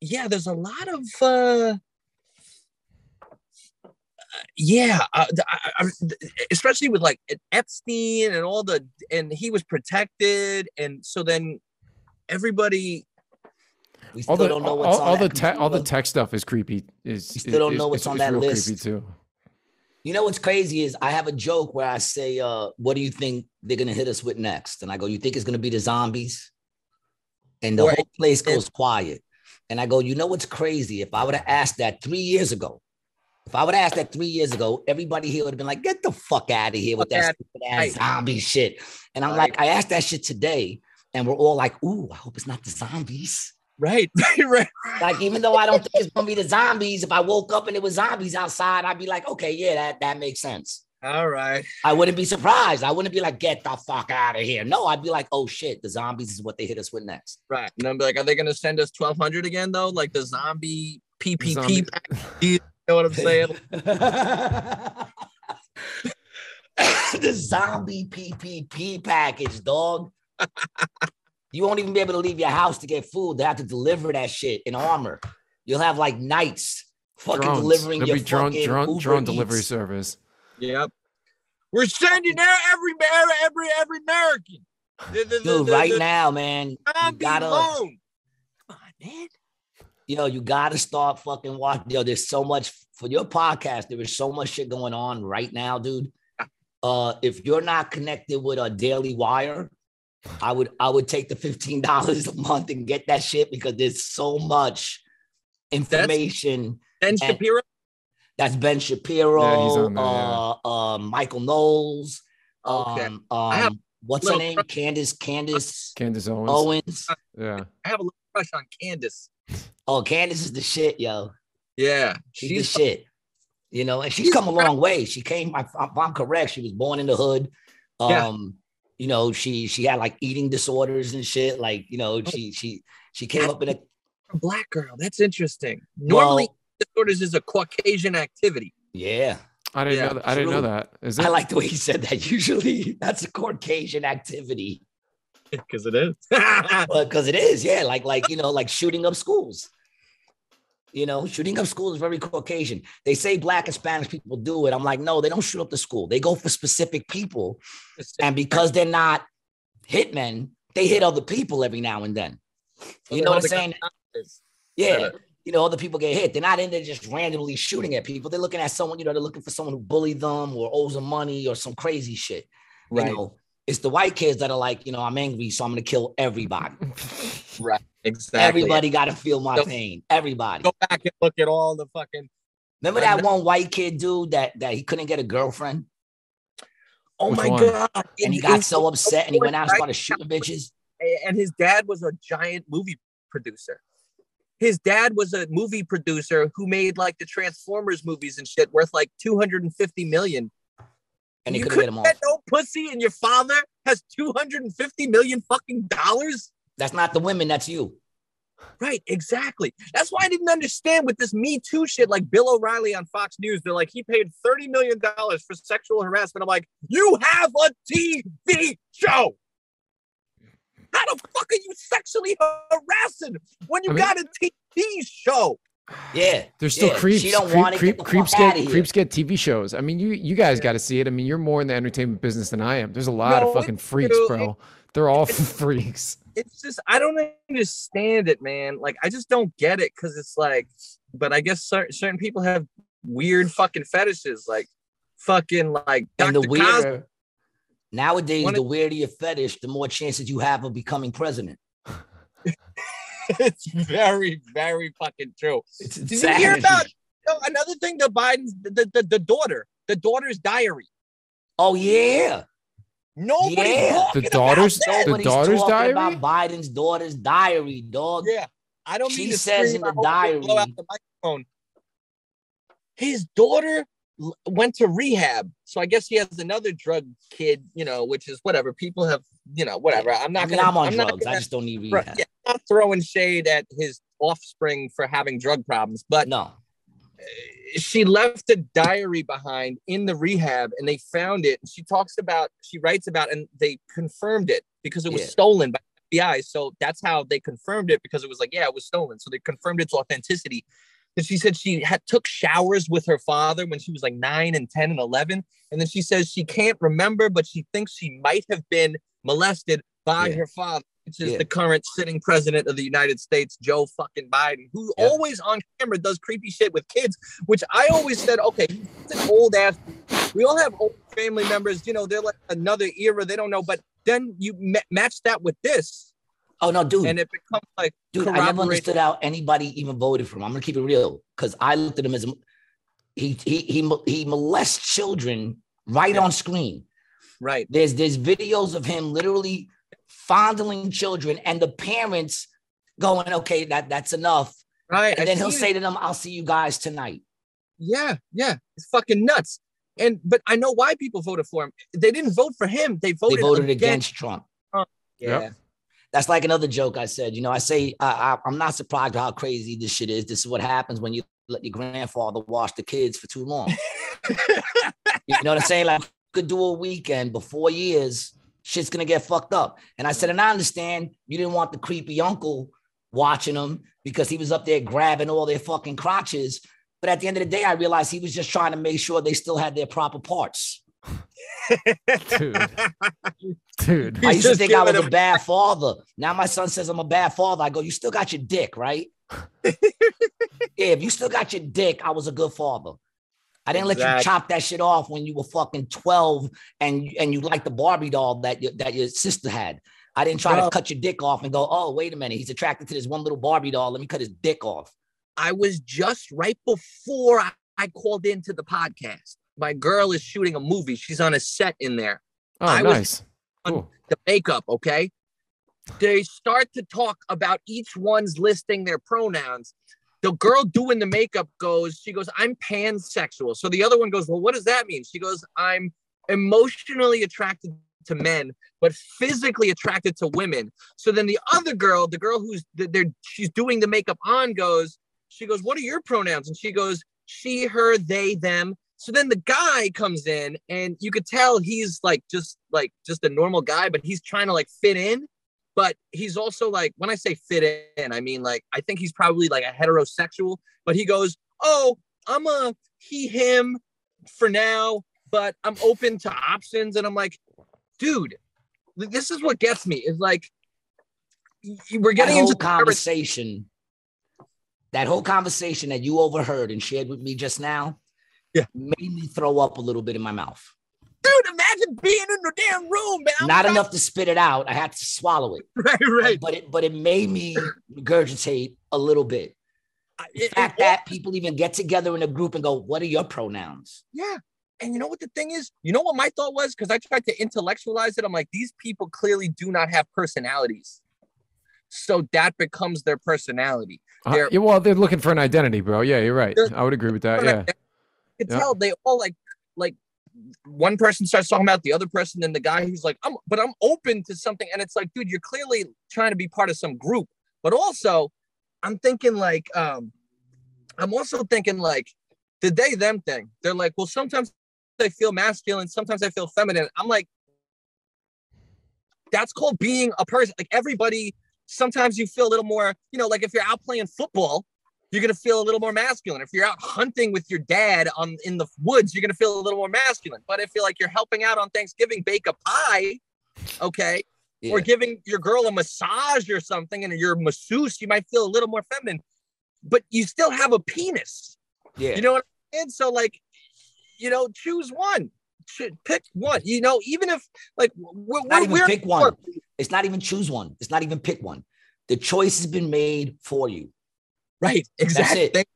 yeah there's a lot of uh yeah uh, I, I, especially with like epstein and all the and he was protected and so then everybody We still all the don't know all, on all the te- all the tech stuff is creepy. Is You still don't is- know what's on that list. Creepy too. You know what's crazy is I have a joke where I say, uh, what do you think they're gonna hit us with next? And I go, You think it's gonna be the zombies? And the Right. whole place goes quiet. And I go, you know what's crazy? If I would have asked that three years ago, if I would have asked that three years ago, everybody here would have been like, get the fuck out of here with that stupid ass Right. zombie shit. And I'm Right. like, I asked that shit today, and we're all like, ooh, I hope it's not the zombies. right <laughs> right right Like, even though I don't think it's gonna be the zombies, if I woke up and it was zombies outside, I'd be like, okay, yeah, that, that makes sense. All right I wouldn't be surprised. I wouldn't be like, get the fuck out of here. No, I'd be like, oh shit, the zombies is what they hit us with next. right and i'm like are they gonna send us 1200 again though like the zombie ppp Zombie- pack? you know what i'm saying <laughs> the zombie PPP package, dog. you won't even be able to leave your house to get food. They have to deliver that shit in armor. You'll have like knights fucking Drones. delivering There'll your be drone fucking drone Uber drone delivery Eats. service. Yep. We're sending out every every every every American. The, the, the, Dude, the- right the now, man, you gotta, loan. Come on, man. yo, you gotta start fucking watching. Yo, there's so much for your podcast. There is so much shit going on right now, dude. Uh, if you're not connected with a Daily Wire, I would I would take the fifteen dollars <laughs> a month and get that shit because there's so much information. Ben Shapiro. That's Ben Shapiro, Yeah, he's on there, uh, uh, Michael Knowles. Okay. Um, I um, what's her name? crush- Candace, Candace Candace Owens. Owens. Yeah. I have a little crush on Candace. Oh, Candace is the shit, yo. Yeah, She's, she's the shit. You know, and she's come a long way. She came, if I'm, correct, she was born in the hood. Um, Yeah. you know, she she had like eating disorders and shit. Like, you know, she she she came up in a a black girl. That's interesting. Normally, well, disorders is a Caucasian activity. yeah. I didn't Yeah, know that. I didn't know true. that. Is it? I like the way he said that. <laughs> Usually that's a Caucasian activity. <laughs> Because it is. <laughs> because it is, yeah, like like you know, like shooting up schools. You know, shooting up schools is very Caucasian. They say black and Spanish people do it. I'm like, no, they don't shoot up the school. They go for specific people, and because they're not hitmen, they hit other people every now and then. You know what I'm saying? Yeah. You know, other people get hit. They're not in there just randomly shooting at people. They're looking at someone, you know, they're looking for someone who bullied them or owes them money or some crazy shit. Right. You know, it's the white kids that are like, you know, I'm angry, so I'm gonna kill everybody. <laughs> Right. Exactly. Everybody got to feel my Go- pain. Everybody. Go back and look at all the fucking. Remember that one white kid dude that that he couldn't get a girlfriend, Oh Which my one? god! And he got in- so upset and he went out and Right? started shooting bitches. and his dad was a giant movie producer. His dad was a movie producer who made like the Transformers movies and shit worth like 250 million. And he you couldn't get off. get no pussy, and your father has 250 million fucking dollars. That's not the women, that's you. Right, exactly. That's why I didn't understand with this Me Too shit. Like Bill O'Reilly on Fox News, they're like, he paid $30 million for sexual harassment. I'm like, you have a TV show. How the fuck are you sexually harassing when you I mean- got a TV show? <sighs> Yeah. There's still Yeah, creeps. she don't creep, want it, creep, get the creeps get here. creeps get TV shows. I mean, you you guys got to see it. I mean, you're more in the entertainment business than I am. There's a lot No, of fucking freaks, true. bro. They're all <laughs> freaks. It's just, I don't understand it, man. Like, I just don't get it because it's like, but I guess certain, certain people have weird fucking fetishes, like fucking like And Dr. the Cosby. Weirder, nowadays, One the of- weirder your fetish, the more chances you have of becoming president. <laughs> <laughs> it's very, very fucking true. It's Did you hear about oh, another thing? The Biden's the, the, the daughter, the daughter's diary. Oh, yeah. Nobody's Yeah. talking The about daughter's- that. the daughter's talking diary? about Biden's daughter's diary, dog. Yeah, I don't. She mean to says in the I hope they blow out diary- the microphone. His daughter l- went to rehab, so I guess he has another drug kid. You know, which is whatever. People have, you know, whatever. I'm not I mean, gonna. I'm on not drugs. I gonna- just don't need rehab. yeah, I'm not throwing shade at his offspring for having drug problems, but No. she left a diary behind in the rehab and they found it and she talks about she writes about and they confirmed it because it was Yeah. stolen by FBI so that's how they confirmed it because it was like yeah it was stolen so they confirmed its authenticity and she said she had took showers with her father when she was like 9 and 10 and 11 and then she says she can't remember but she thinks she might have been molested by Yeah. her father which is Yeah. the current sitting president of the United States Joe fucking Biden who Yeah. always on camera does creepy shit with kids which I always said, okay, he's an old ass. We all have old family members, you know, they're like another era, they don't know. But then you ma- match that with this, Oh, no, dude. and it becomes like Dude, I never understood how anybody even voted for him. I'm gonna keep it real because I looked at him as a, he he he he molests children right Yeah. on screen. right. There's there's videos of him literally fondling children and the parents going, okay, that that's enough. Right. And I've then he'll seen say to them, I'll see you guys tonight. Yeah, yeah. It's fucking nuts. And but I know why people voted for him. They didn't vote for him, they They voted, voted against. against Trump. Yeah. Yep. That's like another joke I said. You know, I say I, I, I'm not surprised how crazy this shit is. This is what happens when you let your grandfather wash the kids for too long. <laughs> You know what I'm saying? Like, could do a weekend, but four years, shit's gonna get fucked up. And I said, and I understand you didn't want the creepy uncle watching them because he was up there grabbing all their fucking crotches. But at the end of the day, I realized he was just trying to make sure they still had their proper parts. Dude. <laughs> Dude. I used to think I was a bad <laughs> father. Now my son says I'm a bad father. I go, you still got your dick, right? <laughs> yeah, if you still got your dick, I was a good father. I didn't let you chop that shit off when you were fucking 12 and and you liked the Barbie doll that your, that your sister had. I didn't try No. to cut your dick off and go, oh, wait a minute, he's attracted to this one little Barbie doll. Let me cut his dick off. I was just right before I, I called into the podcast. My girl is shooting a movie. She's on a set in there. Oh, I was- nice. Cool. the makeup, okay? They start to talk about each one's listing their pronouns. The girl doing the makeup goes, she goes, I'm pansexual. So the other one goes, Well, what does that mean? She goes, I'm emotionally attracted to men, but physically attracted to women. So then the other girl, the girl who's they're she's doing the makeup on goes, she goes, What are your pronouns? And she goes, She, her, they, them. So then the guy comes in and you could tell he's like just like just a normal guy, but he's trying to like fit in. But he's also like, when I say fit in, I mean like I think he's probably like a heterosexual, but he goes, Oh, I'm a he, him for now, but I'm open to options. And I'm like, dude, this is what gets me is like we're getting whole into conversation, that whole conversation that you overheard and shared with me just now, Yeah. made me throw up a little bit in my mouth. dude, imagine being in the damn room, man. I'm Not enough to spit it out. I had to swallow it. <laughs> Right, right. But it but it made me regurgitate a little bit. I- The it- fact it- that people even get together in a group and go, "What are your pronouns?" yeah, And you know what the thing is? You know what my thought was? Because I tried to intellectualize it. I'm like, these people clearly do not have personalities. So that becomes their personality. Uh, They're- yeah, well, they're looking for an identity, bro. Yeah, you're right. I would agree with that. Yeah. Could Yeah. tell they all like like one person starts talking about the other person, then the guy who's like, I'm but I'm open to something. And it's like, dude, you're clearly trying to be part of some group. But also, I'm thinking like, um, I'm also thinking like the they them thing. They're like, well, sometimes I feel masculine, sometimes I feel feminine. I'm like, that's called being a person. Like everybody, sometimes you feel a little more, you know, like if you're out playing football, you're gonna feel a little more masculine. If you're out hunting with your dad on in the woods, you're gonna feel a little more masculine. But if you're like you're helping out on Thanksgiving, bake a pie, okay, Yeah. or giving your girl a massage or something, and you're a masseuse, you might feel a little more feminine. But you still have a penis. yeah. You know what I mean? So like, you know, choose one. Pick one. You know, even if like we're, not even we're pick one. It's not even choose one. It's not even pick one. The choice has been made for you. Right. Exactly. it.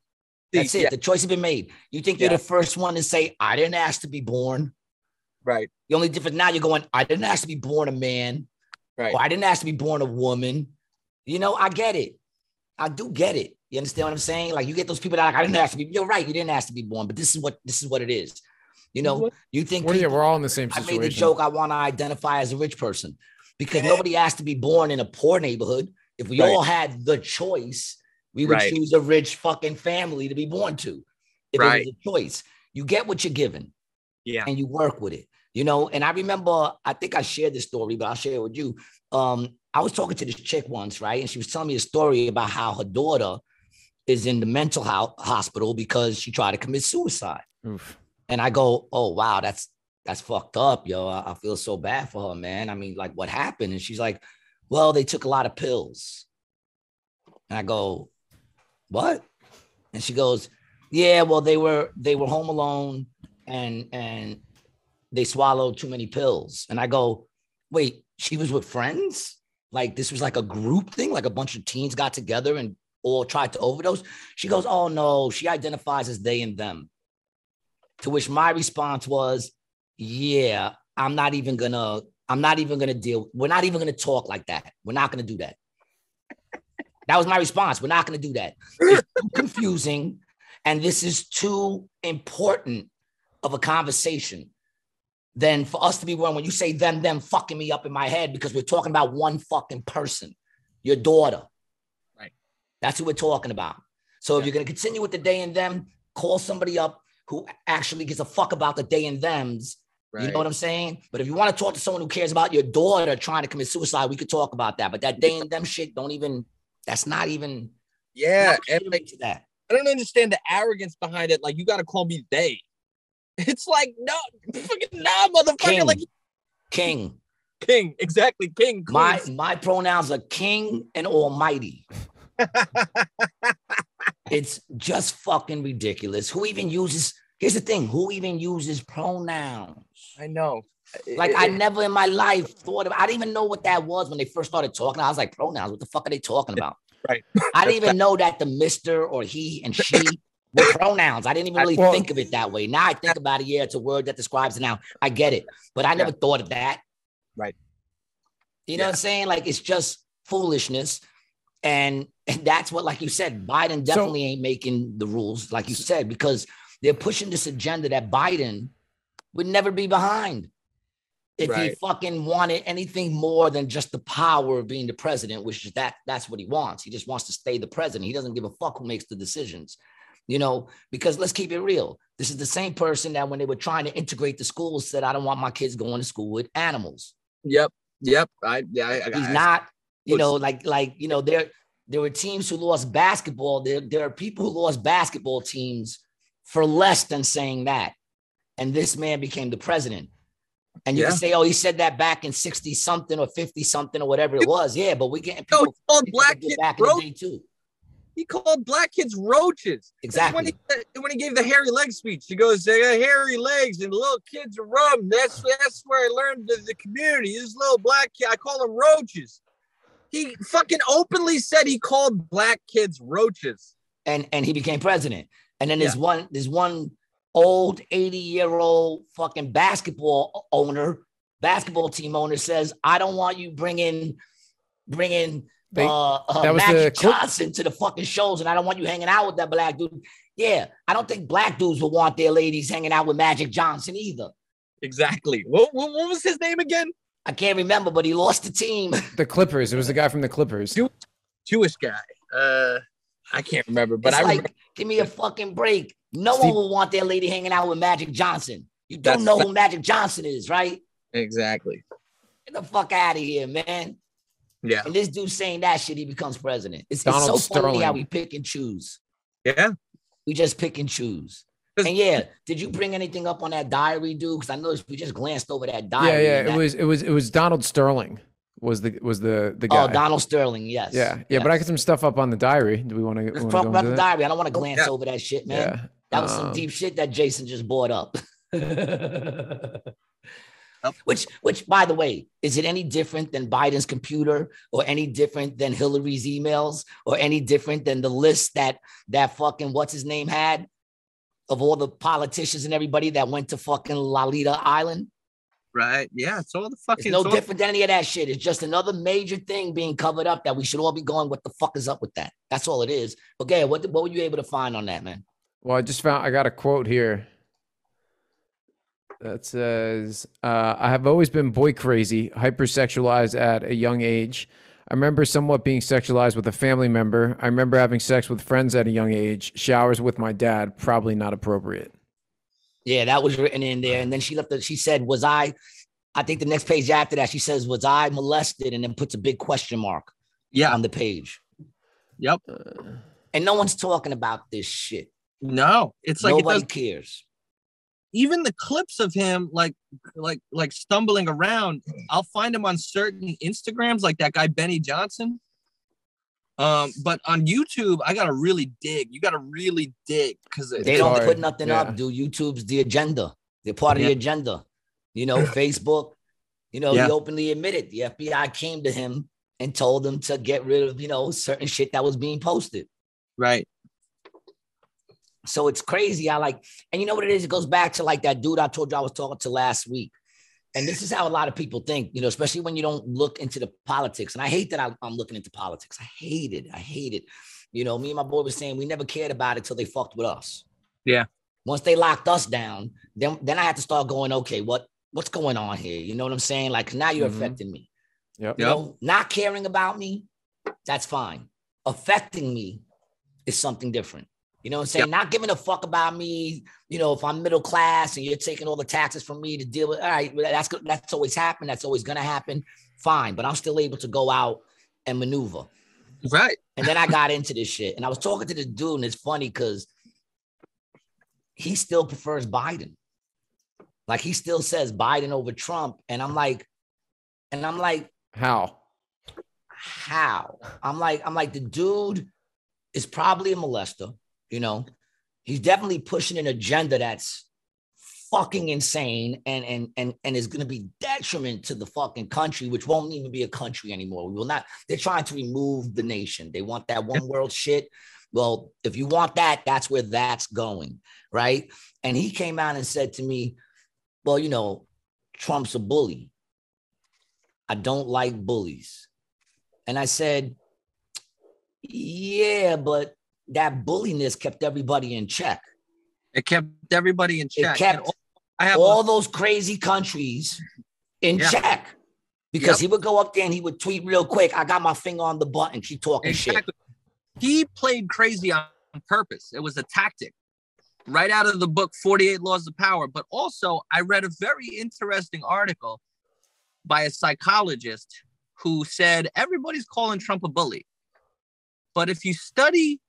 That's it. Yeah, The choice has been made. You think you're the first one to say, I didn't ask to be born. right. The only difference now you're going, I didn't ask to be born a man. Right. Or I didn't ask to be born a woman. You know, I get it. I do get it. You understand what I'm saying? Like you get those people that are like, I didn't ask to be. You're right. You didn't ask to be born, but this is what this is what it is. You know, you think Well, yeah, people- we're all in the same I made the joke I want to identify as a rich person because nobody asked to be born in a poor neighborhood. If we Right. all had the choice, we would Right. choose a rich fucking family to be born to. If Right. it was a choice, you get what you're given Yeah. and you work with it. You know, and I remember, I think I shared this story, but I'll share it with you. Um, I was talking to this chick once, right? And she was telling me a story about how her daughter is in the mental health hospital because she tried to commit suicide. Oof. And I go, oh wow, that's that's fucked up, yo. I, I feel so bad for her, man. I mean, like, what happened? And she's like, well, they took a lot of pills. And I go, what? And she goes, yeah, well, they were they were home alone and and they swallowed too many pills. And I go, wait, she was with friends? Like this was like a group thing, like a bunch of teens got together and all tried to overdose. She goes, oh no, she identifies as they and them. To which my response was, yeah, I'm not even gonna, I'm not even gonna deal, we're not even gonna talk like that. We're not gonna do that. That was my response. We're not gonna do that. It's too <laughs> confusing, and this is too important of a conversation than for us to be one when you say them, them fucking me up in my head because we're talking about one fucking person, your daughter. Right. That's who we're talking about. So if you're gonna continue with the day and them, call somebody up who actually gives a fuck about the day and thems. Right. You know what I'm saying? But if you want to talk to someone who cares about your daughter trying to commit suicide, we could talk about that. But that day and them shit, don't even. That's not even. Yeah. not And like, that. I don't understand the arrogance behind it. Like, you got to call me they. <laughs> It's like, no, fucking nah, motherfucker. King. Like, King. king. Exactly. King. My my pronouns are king and almighty. <laughs> it's just fucking ridiculous. Who even uses? Here's the thing: who even uses pronouns? I know. Like It- I <laughs> never in my life thought of. I didn't even know what that was when they first started talking. I was like, pronouns. What the fuck are they talking about? Right. I didn't even know that the Mister or he and she were pronouns. I didn't even really Well- think of it that way. Now I think about it. Yeah, it's a word that describes it. Now I get it, but I never thought of that. Right. You know Yeah. what I'm saying? Like it's just foolishness. And, and that's what, like you said, Biden So- definitely ain't making the rules, like you said, because they're pushing this agenda that Biden would never be behind if he fucking wanted anything more than just the power of being the president, which is that that's what he wants. He just wants to stay the president. He doesn't give a fuck who makes the decisions. You know, because let's keep it real. This is the same person that when they were trying to integrate the schools said, I don't want my kids going to school with animals. Yep. Yep. I, yeah. I, He's I, not, you know, like, like, you know, there, there were teams who lost basketball. There, there are people who lost basketball teams for less than saying that. And this man became the president. And you Yeah. can say, oh, he said that back in 60 something or 50 something or whatever it was. Yeah, but getting No, people he called black kids back in the day too. He called black kids roaches. Exactly. When he, when he gave the hairy leg speech, he goes, "They got hairy legs and little kids are rum. That's that's where I learned the, the community. This little black kid, I call them roaches." He fucking openly said he called black kids roaches. and and he became president. And then there's one there's one old 80 year old fucking basketball owner, basketball team owner says, I don't want you bringing, bringing They- uh, uh, that was Magic clip- Johnson to the fucking shows, and I don't want you hanging out with that black dude. Yeah, I don't think black dudes would want their ladies hanging out with Magic Johnson either. Exactly. What, what, what was his name again? I can't remember, but he lost the team. <laughs> The Clippers. It was the guy from the Clippers. Ju- Jewish guy. Uh, I can't remember, but it's I like, remember. give me a fucking break. No Steve- one will want their lady hanging out with Magic Johnson. You don't That's know who Magic Johnson is, right? Exactly. Get the fuck out of here, man. Yeah. And this dude saying that shit, he becomes president. It's, it's so funny how we pick and choose. Yeah. We just pick and choose. And yeah, did you bring anything up on that diary, dude? Because I noticed we just glanced over that diary. yeah. and It was it was it was Donald Sterling was the was the the oh, guy. Oh. Donald Sterling, yes. yeah, yeah. But I got some stuff up on the diary. Do we want to talk about the that? diary. I don't want to glance Yeah. over that shit, man. That was some Um, deep shit that Jason just brought up. <laughs> which, which, by the way, is it any different than Biden's computer, or any different than Hillary's emails, or any different than the list that that fucking what's his name had of all the politicians and everybody that went to fucking Lolita Island? Right. Yeah. It's all the fucking. no it's all- different than any of that shit. It's just another major thing being covered up that we should all be going. What the fuck is up with that? That's all it is. Okay, what what were you able to find on that, man? Well, I just found I got a quote here that says, uh, "I have always been boy crazy, hypersexualized at a young age. I remember somewhat being sexualized with a family member. I remember having sex with friends at a young age. Showers with my dad, probably not appropriate." Yeah, that was written in there. And then she left it. She said, Was I, I think the next page after that, she says, Was I molested? And then puts a big question mark Yeah. on the page. Yep. Uh, And no one's talking about this shit. No. It's like it Nobody does, cares. even the clips of him like like like stumbling around. I'll find him on certain Instagrams, like that guy Benny Johnson. Um, but on YouTube, I gotta really dig. You gotta really dig because They don't hard, put nothing yeah. up, Do YouTube's the agenda. They're part of Yeah. the agenda. You know, <laughs> Facebook, you know, Yeah. he openly admitted the FBI came to him and told him to get rid of, you know, certain shit that was being posted. right. So it's crazy. I like, and you know what it is? It goes back to like that dude I told you I was talking to last week. And this is how a lot of people think, you know, especially when you don't look into the politics. And I hate that I, I'm looking into politics. I hate it. I hate it. You know, me and my boy was saying we never cared about it till they fucked with us. Yeah. Once they locked us down, then then I had to start going, okay, what what's going on here? You know what I'm saying? Like now you're Mhm. affecting me. Yep. You Yep. know, not caring about me, that's fine. Affecting me is something different. You know what I'm saying? Not giving a fuck about me. You know, if I'm middle class and you're taking all the taxes from me to deal with, all right, that's that's always happened. That's always gonna happen. Fine, but I'm still able to go out and maneuver. Right. And then I got into this shit, and I was talking to the dude, and it's funny because he still prefers Biden. Like he still says Biden over Trump, and I'm like, and I'm like, How? how? I'm like, I'm like, the dude is probably a molester, you know. He's definitely pushing an agenda that's fucking insane and and and and is gonna be detriment to the fucking country, which won't even be a country anymore. We will not, they're trying to remove the nation. They want that one world shit. Well, if you want that, that's where that's going, right? And he came out and said to me, Well, you know, Trump's a bully. I don't like bullies. And I said, Yeah, but that bulliness kept everybody in check. It kept everybody in It check. kept And I have all those crazy countries in Yeah. check. Because Yep. he would go up there and he would tweet real quick. I got my finger on the button, keep talking shit. He played crazy on purpose. It was a tactic right out of the book 48 Laws of Power. But also, I read a very interesting article by a psychologist who said everybody's calling Trump a bully. But if you study,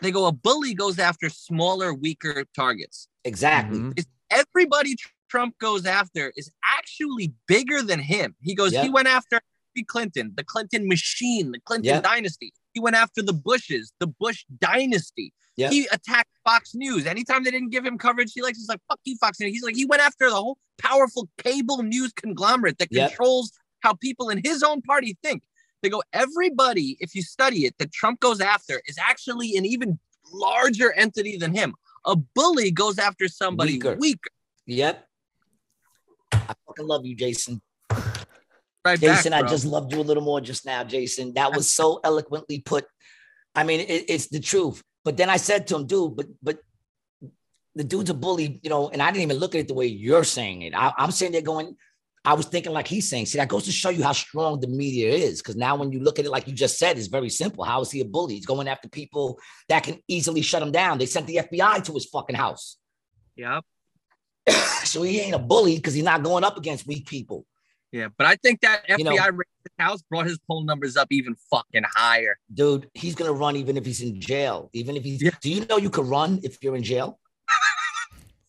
they go, a bully goes after smaller, weaker targets. Exactly. Mhm. Everybody Trump goes after is actually bigger than him. He goes, he went after Clinton, the Clinton machine, the Clinton Yep. dynasty. He went after the Bushes, the Bush dynasty. Yep. He attacked Fox News. Anytime they didn't give him coverage, he likes, he's like, fuck you, Fox News. He's like, he went after the whole powerful cable news conglomerate that Yep. controls how people in his own party think. They go, everybody, if you study it, that Trump goes after is actually an even larger entity than him. A bully goes after somebody Weaker. weaker. Yep. I fucking love you, Jason. Right Jason, back, I just loved you a little more just now, Jason. That was so eloquently put. I mean, it, it's the truth. But then I said to him, dude, but but the dude's a bully, you know, and I didn't even look at it the way you're saying it. I, I'm saying they're going. I was thinking like he's saying. See, that goes to show you how strong the media is. Because now, when you look at it, like you just said, it's very simple. How is he a bully? He's going after people that can easily shut him down. They sent the FBI to his fucking house. Yep. <laughs> so he ain't a bully because he's not going up against weak people. Yeah, but I think that FBI You know- house brought his poll numbers up even fucking higher. dude, he's gonna run even if he's in jail. Even if he's Yeah. do you know you could run if you're in jail?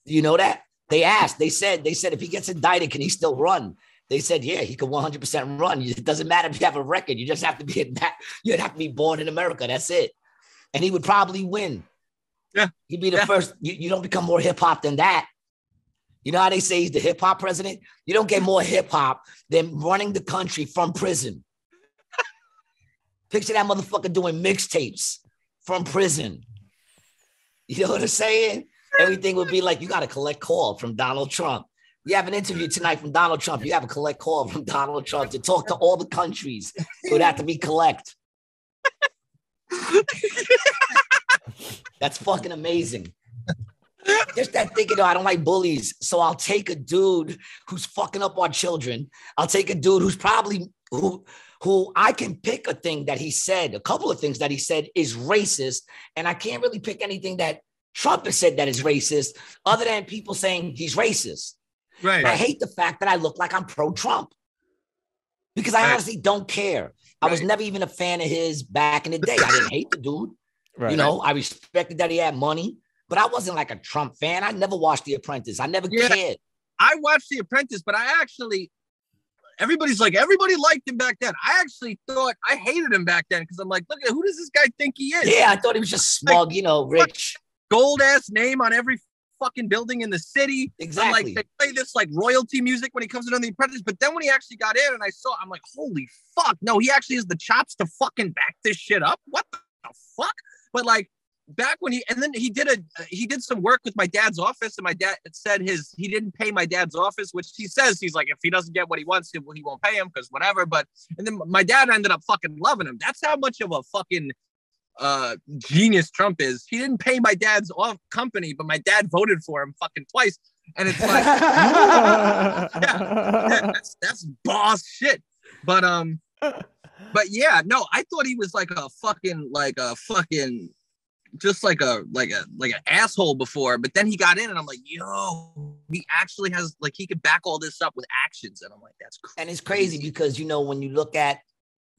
do you know that? They asked, they said, they said if he gets indicted, can he still run? They said, yeah, he could 100% run. It doesn't matter if you have a record. You just have to be in that. You'd have to be born in America. That's it. And he would probably win. Yeah. He'd be the Yeah. first. You, you don't become more hip hop than that. You know how they say he's the hip hop president? You don't get more hip hop than running the country from prison. Picture that motherfucker doing mixtapes from prison. You know what I'm saying? Everything would be like you got to collect call from Donald Trump. You have an interview tonight from Donald Trump. You have a collect call from Donald Trump to talk to all the countries. It would have to be collect. That's fucking amazing. Just that thinking, though, I don't like bullies. So I'll take a dude who's fucking up our children. I'll take a dude who's probably who who I can pick a thing that he said, a couple of things that he said is racist, and I can't really pick anything that Trump has said that is racist, other than people saying he's racist. Right. I hate the fact that I look like I'm pro-Trump because I Right. honestly don't care. I was never even a fan of his back in the day. I didn't hate the dude. <laughs> Right. You know, I respected that he had money, but I wasn't like a Trump fan. I never watched The Apprentice. I never Yeah. cared. I watched The Apprentice, but I actually, everybody's like, everybody liked him back then. I actually thought I hated him back then because I'm like, look at who does this guy think he is? Yeah, I thought he was just smug, you know, rich. Gold ass name on every fucking building in the city. Exactly. like, they play this like royalty music when he comes in on The Apprentice, but then when he actually got in and I saw, I'm like, holy fuck, no, he actually has the chops to fucking back this shit up. What the fuck? But like, back when he and then he did a he did some work with my dad's office and my dad said his he didn't pay my dad's office which he says he's like if he doesn't get what he wants he, he won't pay him because whatever but and then my dad ended up fucking loving him that's how much of a fucking uh genius trump is he didn't pay my dad's off company but my dad voted for him fucking twice and it's like <laughs> yeah, that's that's boss shit. But um, but yeah, no, I thought he was like a fucking like a fucking just like a like a like an asshole before. But then he got in, and I'm like, yo, he actually has like he could back all this up with actions, and I'm like, that's crazy. And it's crazy because you know when you look at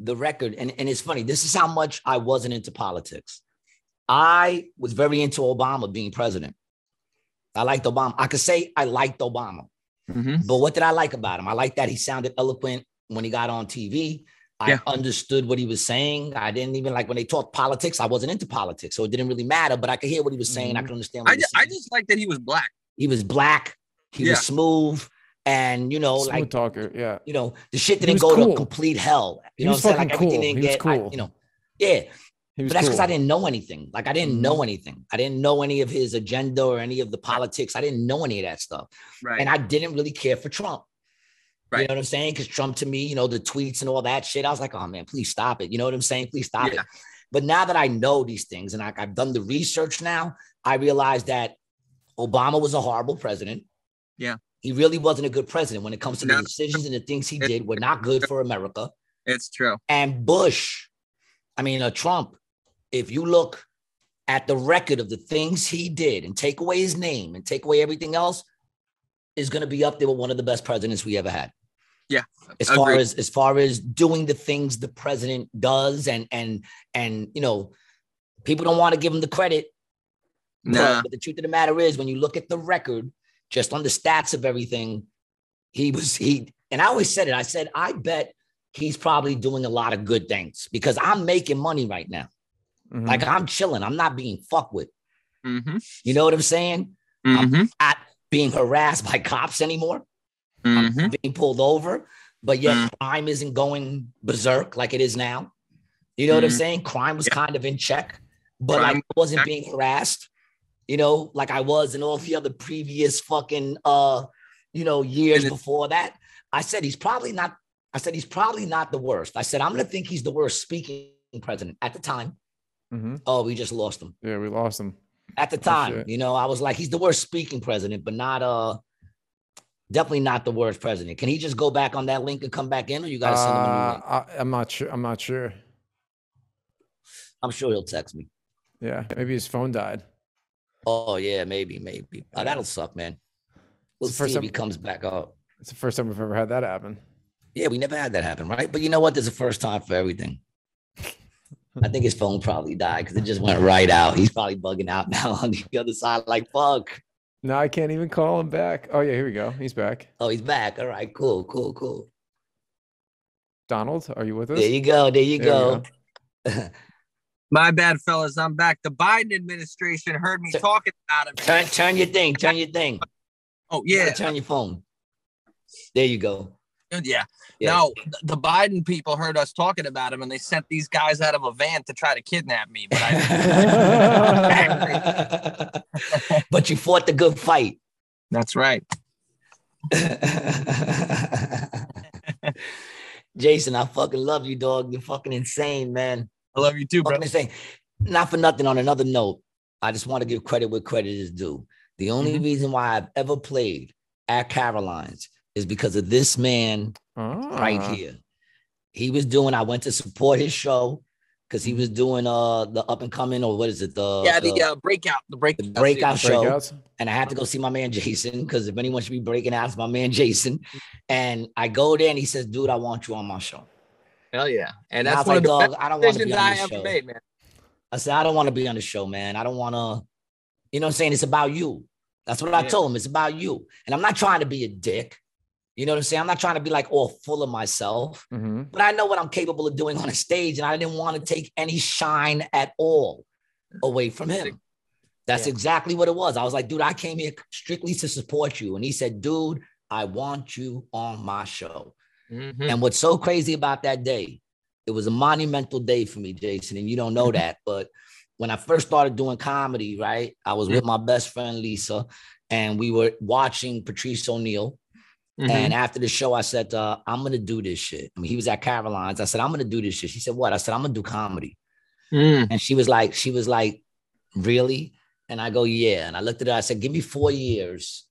the record, and, and it's funny. This is how much I wasn't into politics. I was very into Obama being president. I liked Obama. I could say I liked Obama, Mhm. but what did I like about him? I liked that he sounded eloquent when he got on TV. I Yeah. understood what he was saying. I didn't even like when they talked politics. I wasn't into politics, so it didn't really matter. But I could hear what he was saying. I Mhm. could understand. What I he was just, I just like that he was black. he was black. He Yeah. was smooth, and you know, Smooth like talker. Yeah. you know, the shit didn't was go to complete hell. You He know was what I'm saying? Like everything cool. didn't He was get, I- you know, yeah. But that's cool. because I didn't know anything. Like I didn't Mhm. know anything. I didn't know any of his agenda or any of the politics. I didn't know any of that stuff. Right. And I didn't really care for Trump. Right. You know what I'm saying? Because Trump to me, you know, the tweets and all that shit, I was like, oh man, please stop it. You know what I'm saying? Please stop Yeah. it. But now that I know these things and I, I've done the research now, I realize that Obama was a horrible president. Yeah. He really wasn't a good president when it comes to No. the decisions and the things he did were not good for America. it's true. And Bush, I mean, uh, Trump, if you look at the record of the things he did and take away his name and take away everything else, is going to be up there with one of the best presidents we ever had. Yeah, As far as as far as doing the things the president does and and and you know, people don't want to give him the credit. Nah. But the truth of the matter is, when you look at the record, just on the stats of everything, he was he. And I always said it. I said, I bet he's probably doing a lot of good things because I'm making money right now. Mhm. Like I'm chilling. I'm not being fucked with. Mm-hmm. You know what I'm saying? Mm-hmm. Not being harassed by cops anymore, Mm-hmm. being pulled over, but yet Mm. crime isn't going berserk like it is now. You know what I'm Mhm. saying? Crime was Yeah. kind of in check, but Crime- I wasn't being harassed. You know, like I was in all the other previous fucking uh, you know, years before that. I said he's probably not. I said he's probably not the worst. I said I'm gonna think he's the worst speaking president at the time. Mm-hmm. Oh, we just lost him Yeah, we lost him. at the Oh, time. shit. you know, I was like, he's the worst speaking president, but not uh, definitely not the worst president. Can he just go back on that link and come back in, or you gotta send him a new link? Uh, I, I'm not sure. I'm not sure. I'm sure he'll text me. Yeah, maybe his phone died. Oh yeah, maybe, maybe. Oh, that'll suck, man. We'll see if he comes back up. It's the first time we've ever had that happen. Yeah, we never had that happen, right? But you know what? There's a first time for everything. I think his phone probably died because it just went right out. He's probably bugging out <laughs> now on the other side, like fuck. No, I can't even call him back. Oh yeah, here we go. He's back. Oh, he's back. All right, cool, cool, cool. Donald, are you with us? There you go. There you There we go. <laughs> My bad, fellas. I'm back. The Biden administration heard me talking about him. turn, turn your thing. Turn your thing. Oh yeah, Turn your phone. There you go. yeah. Yeah. No, the Biden people heard us talking about him, and they sent these guys out of a van to try to kidnap me. But I, <laughs> but you fought the good fight. <laughs> that's right. <laughs> Jason, I fucking love you, dog. You're fucking insane, man. I love you too, bro. Fucking insane. Not for nothing. On another note, I just want to give credit where credit is due. The only Mhm. reason why I've ever played at Caroline's is because of this man right Ah, here. He was doing. I went to support his show because he was doing uh the up and coming or what is it the Yeah, the uh, breakout, the break, the breakout show. Breakouts. and I had to go see my man Jason because if anyone should be breaking out, it's my man Jason. And I go there and he says, "Dude, I want you on my show." Hell yeah, and And I that's was one like, of the best I don't want to decisions be on I the ever show." made, man. I said, "I don't want to be on the show, man. I don't want to." You know what I'm saying? It's about you. That's what I told him. It's about you. And I'm not trying to be a dick. You know what I'm saying? I'm not trying to be like all full of myself, hmm but I know what I'm capable of doing on a stage, and I didn't want to take any shine at all away from him. That's Yeah. exactly what it was. I was like, dude, I came here strictly to support you. And he said, dude, I want you on my show. Mhm. And what's so crazy about that day, it was a monumental day for me, Jason, and you don't know that. But when I first started doing comedy, right, I was with my best friend Lisa, and we were watching Patrice O'Neal. Mhm. And after the show, I said, uh, I'm gonna do this shit. I mean, he was at Caroline's. I said, I'm gonna do this shit. She said, What? I said, I'm gonna do comedy. Mm. And she was like, she was like, really? And I go, yeah. And I looked at her, I said, give me four years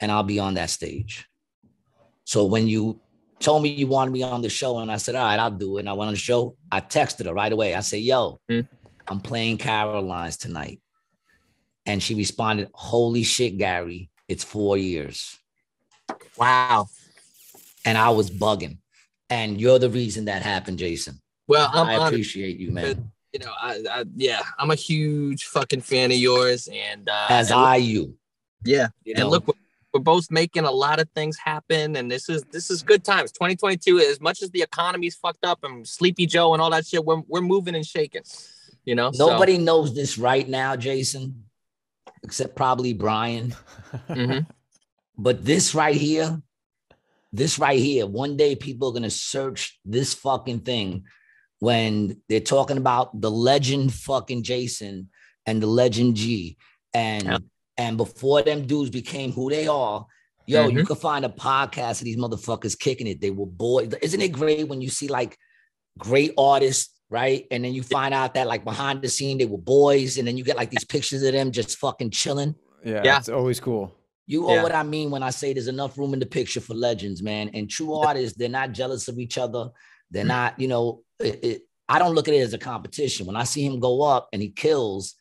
and I'll be on that stage. So when you told me you wanted me on the show, and I said, all right, I'll do it. And I went on the show, I texted her right away. I said, yo, Mm. I'm playing Caroline's tonight. And she responded, holy shit, Gary, it's four years. Wow. And I was bugging. And you're the reason that happened, Jason. Well, I'm I appreciate you, man. You know, I, I yeah, I'm a huge fucking fan of yours, and uh, As and, I you. yeah, You and know? look, we're, we're both making a lot of things happen, and this is this is good times. 2022, as much as the economy's fucked up and Sleepy Joe and all that shit, we're we're moving and shaking. You know, so- Nobody knows this right now, Jason, except probably Brian. Mhm. But this right here, this right here, one day people are gonna search this fucking thing when they're talking about the legend fucking Jason and the legend G. And. And before them dudes became who they are, yo, you Mhm. could find a podcast of these motherfuckers kicking it. They were boys. Isn't it great when you see like great artists, right? And then you find out that like behind the scene they were boys, and then you get like these pictures of them just fucking chilling. Yeah, Yeah. it's always cool. You know Yeah. what I mean when I say there's enough room in the picture for legends, man. And true artists, they're not jealous of each other. They're not, you know, it, it, I don't look at it as a competition. When I see him go up and he kills,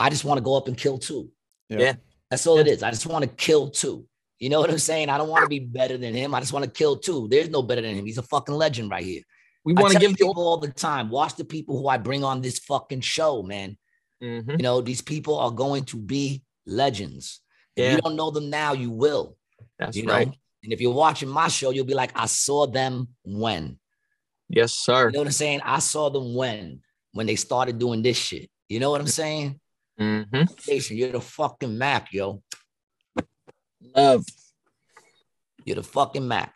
I just want to go up and kill too. Yeah. Yeah. That's all it is. I just want to kill two. You know what I'm saying? I don't want to be better than him. I just want to kill two. There's no better than him. He's a fucking legend right here. we want to give people all the time, watch the people who I bring on this fucking show, man. Mhm. You know, these people are going to be legends. If Yeah. you don't know them now, you will. That's you know? right. And if you're watching my show, you'll be like, I saw them when. Yes, sir. You know what I'm saying? I saw them when, when they started doing this shit. You know what I'm saying? Hmm Jason, you're the fucking Mac, yo. Love. You're the fucking Mac.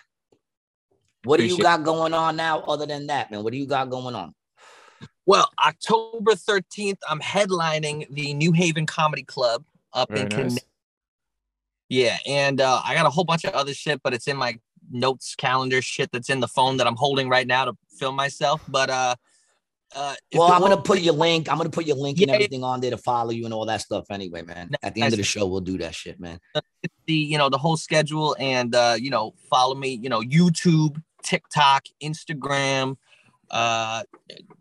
What do you got going on now other than that, man? What do you got going on? Well, October 13th, I'm headlining the New Haven Comedy Club up Very in nice. Connecticut. Yeah, and uh, I got a whole bunch of other shit, but it's in my notes calendar shit that's in the phone that I'm holding right now to film myself. But uh, uh, Well, I'm gonna put your link. I'm gonna put your link and Yeah, yeah. everything on there to follow you and all that stuff. Anyway, man. At the end of the show, we'll do that shit, man. the you know the whole schedule and uh you know follow me you know youtube tiktok instagram uh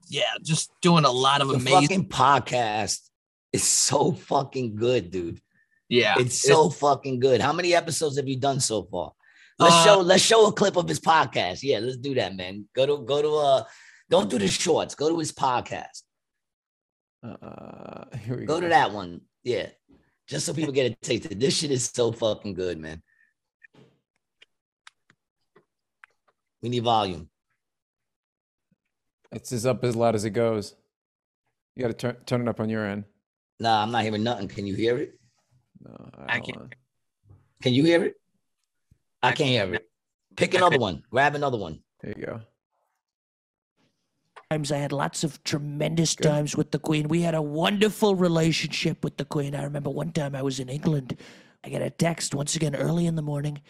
yeah just doing a lot of The amazing podcast It's so fucking good, dude. yeah It's so fucking good. How many episodes have you done so far? Let's Uh, show let's show a clip of his podcast. Yeah, let's do that, man. Go to go to uh don't do the shorts, go to his podcast. Uh, here we Go to that one. Yeah. Just so people get a taste. This shit is so fucking good, man. We need volume. It's as up as loud as it goes. You got to turn turn it up on your end. Nah, I'm not hearing nothing. Can you hear it? No, all I right, hold can't. on. Can you hear it? I I can't hear it. Pick another one. Grab another one. There you go. Times. I had lots of tremendous Good. times with the Queen. We had a wonderful relationship with the Queen. I remember one time I was in England. I get a text once again early in the morning.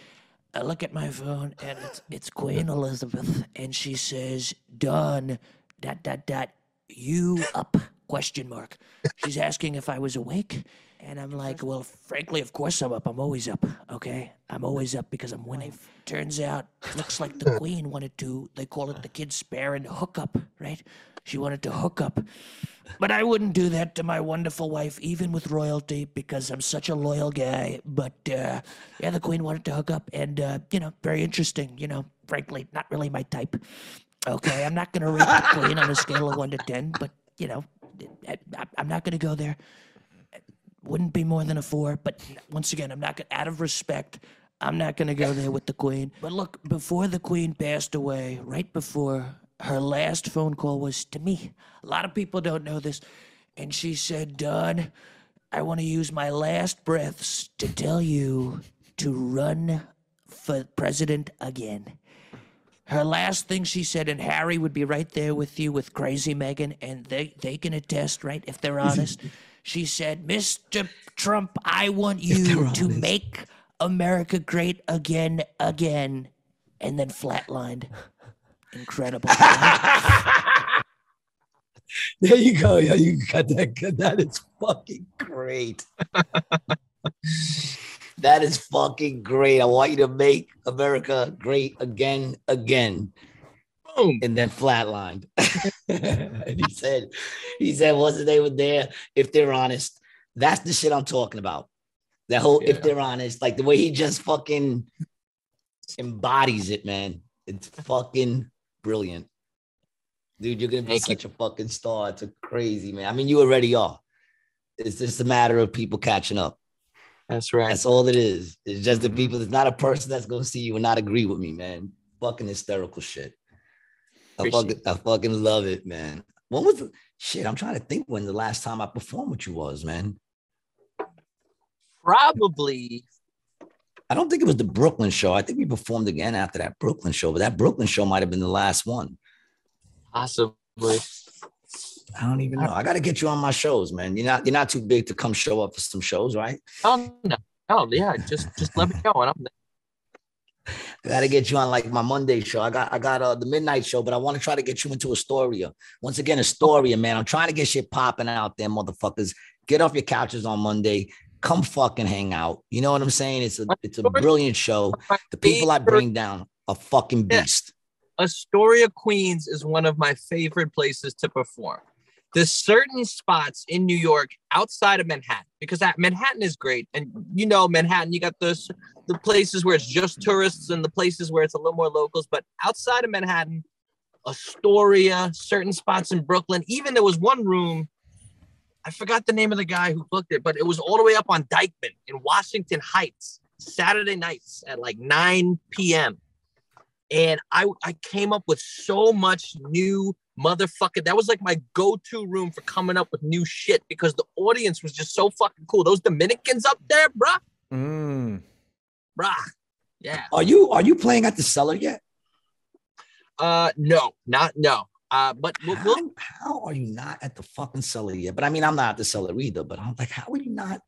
I look at my phone and it's it's Queen Elizabeth, and she says, "Done." Dot dot dot. You up? Question mark. She's asking if I was awake. And I'm like, well, frankly, of course I'm up. I'm always up. Okay. I'm always up because I'm winning. Turns out, looks like the queen wanted to, they call it the kids' spare and hook up, right? She wanted to hook up. But I wouldn't do that to my wonderful wife, even with royalty, because I'm such a loyal guy. But uh, yeah, the queen wanted to hook up. And, uh, you know, very interesting. You know, frankly, not really my type. Okay. I'm not going to rate the queen on a scale of one to 10, but, you know, I, I- I'm not going to go there wouldn't be more than a four. But once again, I'm not gonna, out of respect. I'm not going to go there with the queen. But look, before the queen passed away, right before her last phone call was to me. A lot of people don't know this, and she said, "Don, I want to use my last breaths to tell you to run for president again." Her last thing she said, and Harry would be right there with you with crazy Meghan, and they, they can attest, right, if they're <laughs> honest. She said, Mr. Trump, I want you to make America great again, again, and then flatlined. Incredible. <laughs> There you go. Yeah, you got that. That is fucking great. <laughs> that is fucking great. I want you to make America great again, again, boom and then flatlined. and <laughs> <laughs> he said, he said, once they were there, if they're honest, that's the shit I'm talking about. That whole, if they're honest, like the way he just fucking embodies it, man. It's fucking brilliant. Dude, you're gonna be Thank you. such a fucking star. It's a crazy man. I mean, you already are. It's just a matter of people catching up. that's right That's all it is. It's just the people. It's not a person that's gonna see you and not agree with me, man. Fucking hysterical shit. I fucking, I fucking love it, man. When was the shit? I'm trying to think when the last time I performed with you was, man. probably I don't think it was the Brooklyn show. I think we performed again after that Brooklyn show, but that Brooklyn show might have been the last one. possibly I don't even know. I got to get you on my shows, man. You're not you're not too big to come show up for some shows, right? oh no oh yeah just just let me know and i'm I got to get you on like my Monday show. I got I got uh, the midnight show, but I want to try to get you into Astoria. Once again, Astoria, man. I'm trying to get shit popping out there, motherfuckers. Get off your couches on Monday. Come fucking hang out. You know what I'm saying? It's a it's a brilliant show. The people I bring down a fucking beast. Astoria, Queens is one of my favorite places to perform. There's certain spots in New York outside of Manhattan because that Manhattan is great, and you know Manhattan. You got those the places where it's just tourists and the places where it's a little more locals. But outside of Manhattan, Astoria, certain spots in Brooklyn, even there was one room. I forgot the name of the guy who booked it, but it was all the way up on Dyckman in Washington Heights, Saturday nights at like 9 p.m and I I came up with so much new motherfucker. That was like my go-to room for coming up with new shit because the audience was just so fucking cool. Those Dominicans up there, bruh, Mm. bruh. Yeah. Are you are you playing at the cellar yet? Uh, no, not no. Uh, but we'll, How, we'll, how are you not at the fucking cellar yet? But I mean, I'm not at the cellar either. But I'm like, how are you not?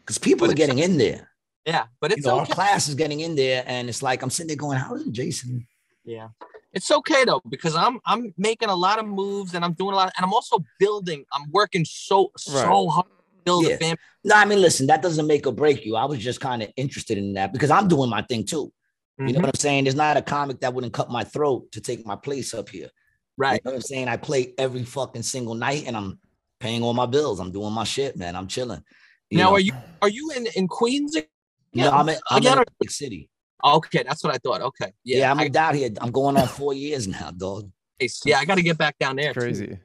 because people are getting in there. Yeah, but You it's know, our class is getting in there, and it's like I'm sitting there going, "How is it, Jason?" Yeah. It's okay though because I'm I'm making a lot of moves and I'm doing a lot and I'm also building. I'm working so so hard to build Yeah. a family. No, I mean, listen, that doesn't make or break you. I was just kind of interested in that because I'm doing my thing too. You know Mhm. what I'm saying? There's not a comic that wouldn't cut my throat to take my place up here. Right. You know what I'm saying? I play every fucking single night and I'm paying all my bills. I'm doing my shit, man. I'm chilling. You now know? are you are you in in Queens? No, I'm in, I'm again, in Atlantic City. Oh, okay, that's what I thought. Okay. Yeah, Yeah. I moved out here. I'm going on four years now, dog. Yeah, I got to get back down there. too. Crazy.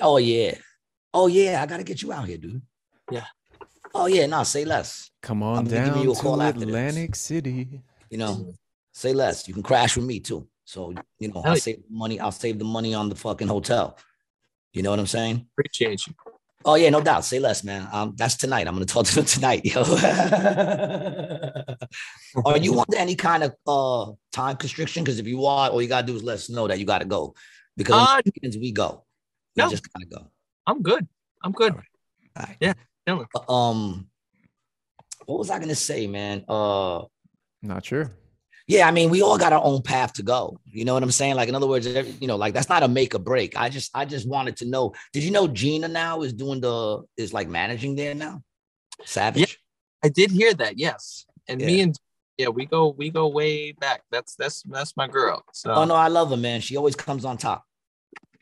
Oh yeah. Oh yeah, I gotta get you out here, dude. Yeah. Oh yeah, no, say less. Come I'm on gonna give down you a call to after this. Atlantic City. You know, say less. You can crash with me too. So you know, I'll save money. I'll save the money on the fucking hotel. You know what I'm saying? Appreciate you. Oh yeah, no doubt. Say less, man. Um, that's tonight. I'm gonna talk to them <laughs> tonight, yo. <laughs> are you under any kind of uh time constriction? Because if you are, all you gotta do is let us know that you gotta go. Because Uh, we go. We no. just gotta go. I'm good. I'm good. All right. Yeah, chilling. Uh, Um, what was I gonna say, man? Uh, Not sure. Yeah, I mean, we all got our own path to go. You know what I'm saying? Like, in other words, you know, like that's not a make or break. I just, I just wanted to know. Did you know Gina now is doing the is like managing there now? Savage. I did hear that. Yes. And me and yeah, we go we go way back. That's that's that's my girl. So Oh no, I love her, man. She always comes on top.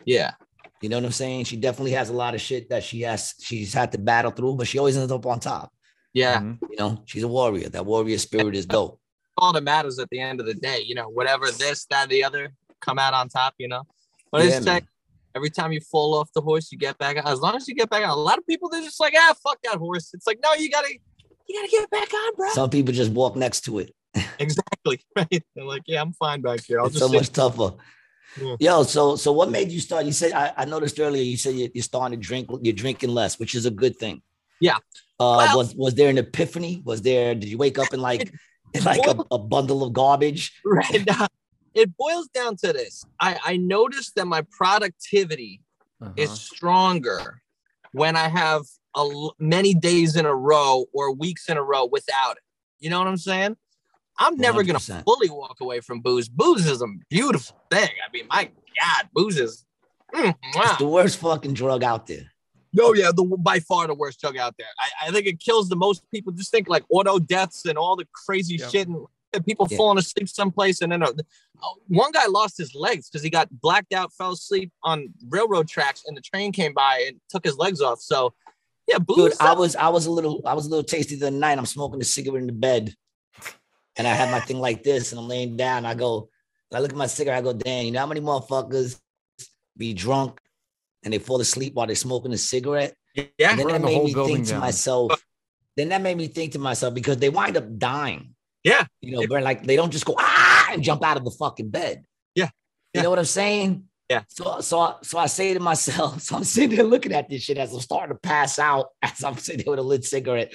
yeah. You know what I'm saying? She definitely has a lot of shit that she has. She's had to battle through, but she always ends up on top. Yeah. You know, she's a warrior. That warrior spirit is dope. All that matters at the end of the day. You know, whatever this, that, the other, come out on top. You know, but Yeah, it's like every time you fall off the horse, you get back. on. As long as you get back on, a lot of people they're just like, ah, fuck that horse. It's like, no, you gotta, you gotta get back on, bro. Some people just walk next to it. <laughs> exactly. <laughs> Right. They're like, yeah, I'm fine back here. I'll it's just so sit. much tougher. Yeah. Yo, so so what made you start? You said I, I noticed earlier. You said you- you're starting to drink. You're drinking less, which is a good thing. Yeah. Uh, Well- was was there an epiphany? Was there? Did you wake up and like <laughs> <laughs> like a, a bundle of garbage? <laughs> right now. It boils down to this. I, I noticed that my productivity is Uh-huh. stronger when I have a l- many days in a row or weeks in a row without it. You know what I'm saying? I'm never gonna fully walk away from booze. Booze is a beautiful thing. I mean, my God, booze is. Mm, It's wow. the worst fucking drug out there. Oh yeah, the by far the worst drug out there. I, I think it kills the most people. Just think like auto deaths and all the crazy Yep. shit and, and people Yeah. falling asleep someplace. And then uh, oh, one guy lost his legs because he got blacked out, fell asleep on railroad tracks, and the train came by and took his legs off. So yeah, booze. Dude, I was I was a little I was a little tasty the night. I'm smoking a cigarette in the bed, and I have my thing like this, and I'm laying down. I go, I look at my cigarette. I go, damn, you know how many motherfuckers be drunk and they fall asleep while they're smoking a cigarette? yeah, And then that the made me building think to myself. Then that made me think to myself because they wind up dying. Yeah. You know, burn like they don't just go ah and jump out of the fucking bed. Yeah. You know what I'm saying? Yeah. So so so I say to myself, <laughs> so I'm sitting there looking at this shit as I'm starting to pass out <laughs> as I'm sitting there with a lit cigarette,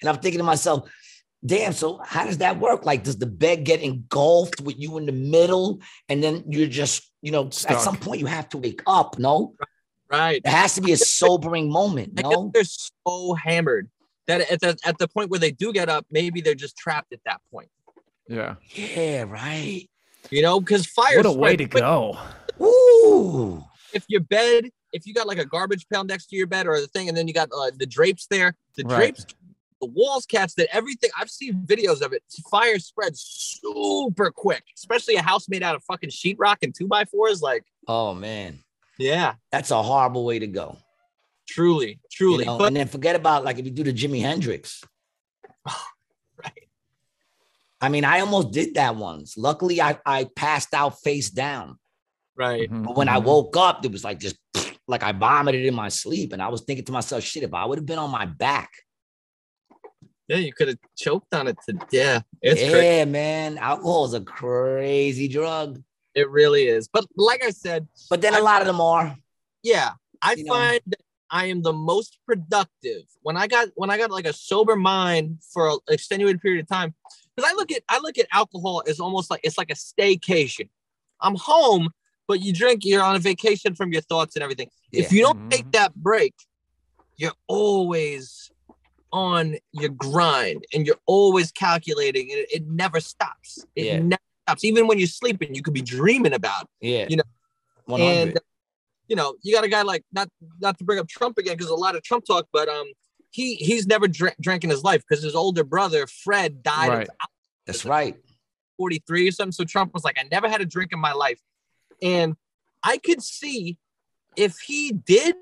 and I'm thinking to myself, damn. So how does that work? Like, does the bed get engulfed with you in the middle, and then you're just you know at some point you have to wake up? No, right. it has to be a sobering moment. I guess No. they're so hammered that at the at the point where they do get up, maybe they're just trapped at that point. Yeah. Yeah. Right. You know, because fire. What a way to quick. go. Ooh. if your bed, if you got like a garbage pail next to your bed or the thing, and then you got uh, the drapes there, the Right. drapes, the walls catch that everything. I've seen videos of it. Fire spreads super quick, especially a house made out of fucking sheetrock and two by fours. Like, Oh man, yeah, that's a horrible way to go. truly, You truly. know? But and then forget about like if you do the Jimi Hendrix. <laughs> right, I mean, I almost did that once. Luckily, I, I passed out face down. right. Mhm, But when I mhm. woke up, it was like just <sniffs> like I vomited in my sleep. And I was thinking to myself, shit, if I would have been on my back. Yeah, you could have choked on it. To, death. it's yeah, crazy. man. Alcohol is a crazy drug. It really is. But like I said, But then a lot of them are. yeah i You know. find that i am the most productive when i got when i got like a sober mind for an extenuated period of time because i look at i look at alcohol as almost like it's like a staycation i'm home but you drink you're on a vacation from your thoughts and everything if you don't Mhm. take that break you're always on your grind and you're always calculating and it, it never stops. It Yeah. never stops. Even when you're sleeping, you could be dreaming about. Yeah. You know, 100. And you know, you got a guy like not not to bring up Trump again because a lot of Trump talk, but um, he he's never drank, drank in his life because his older brother Fred died Right. That's right. 43 or something. So Trump was like, I never had a drink in my life. And I could see if he did,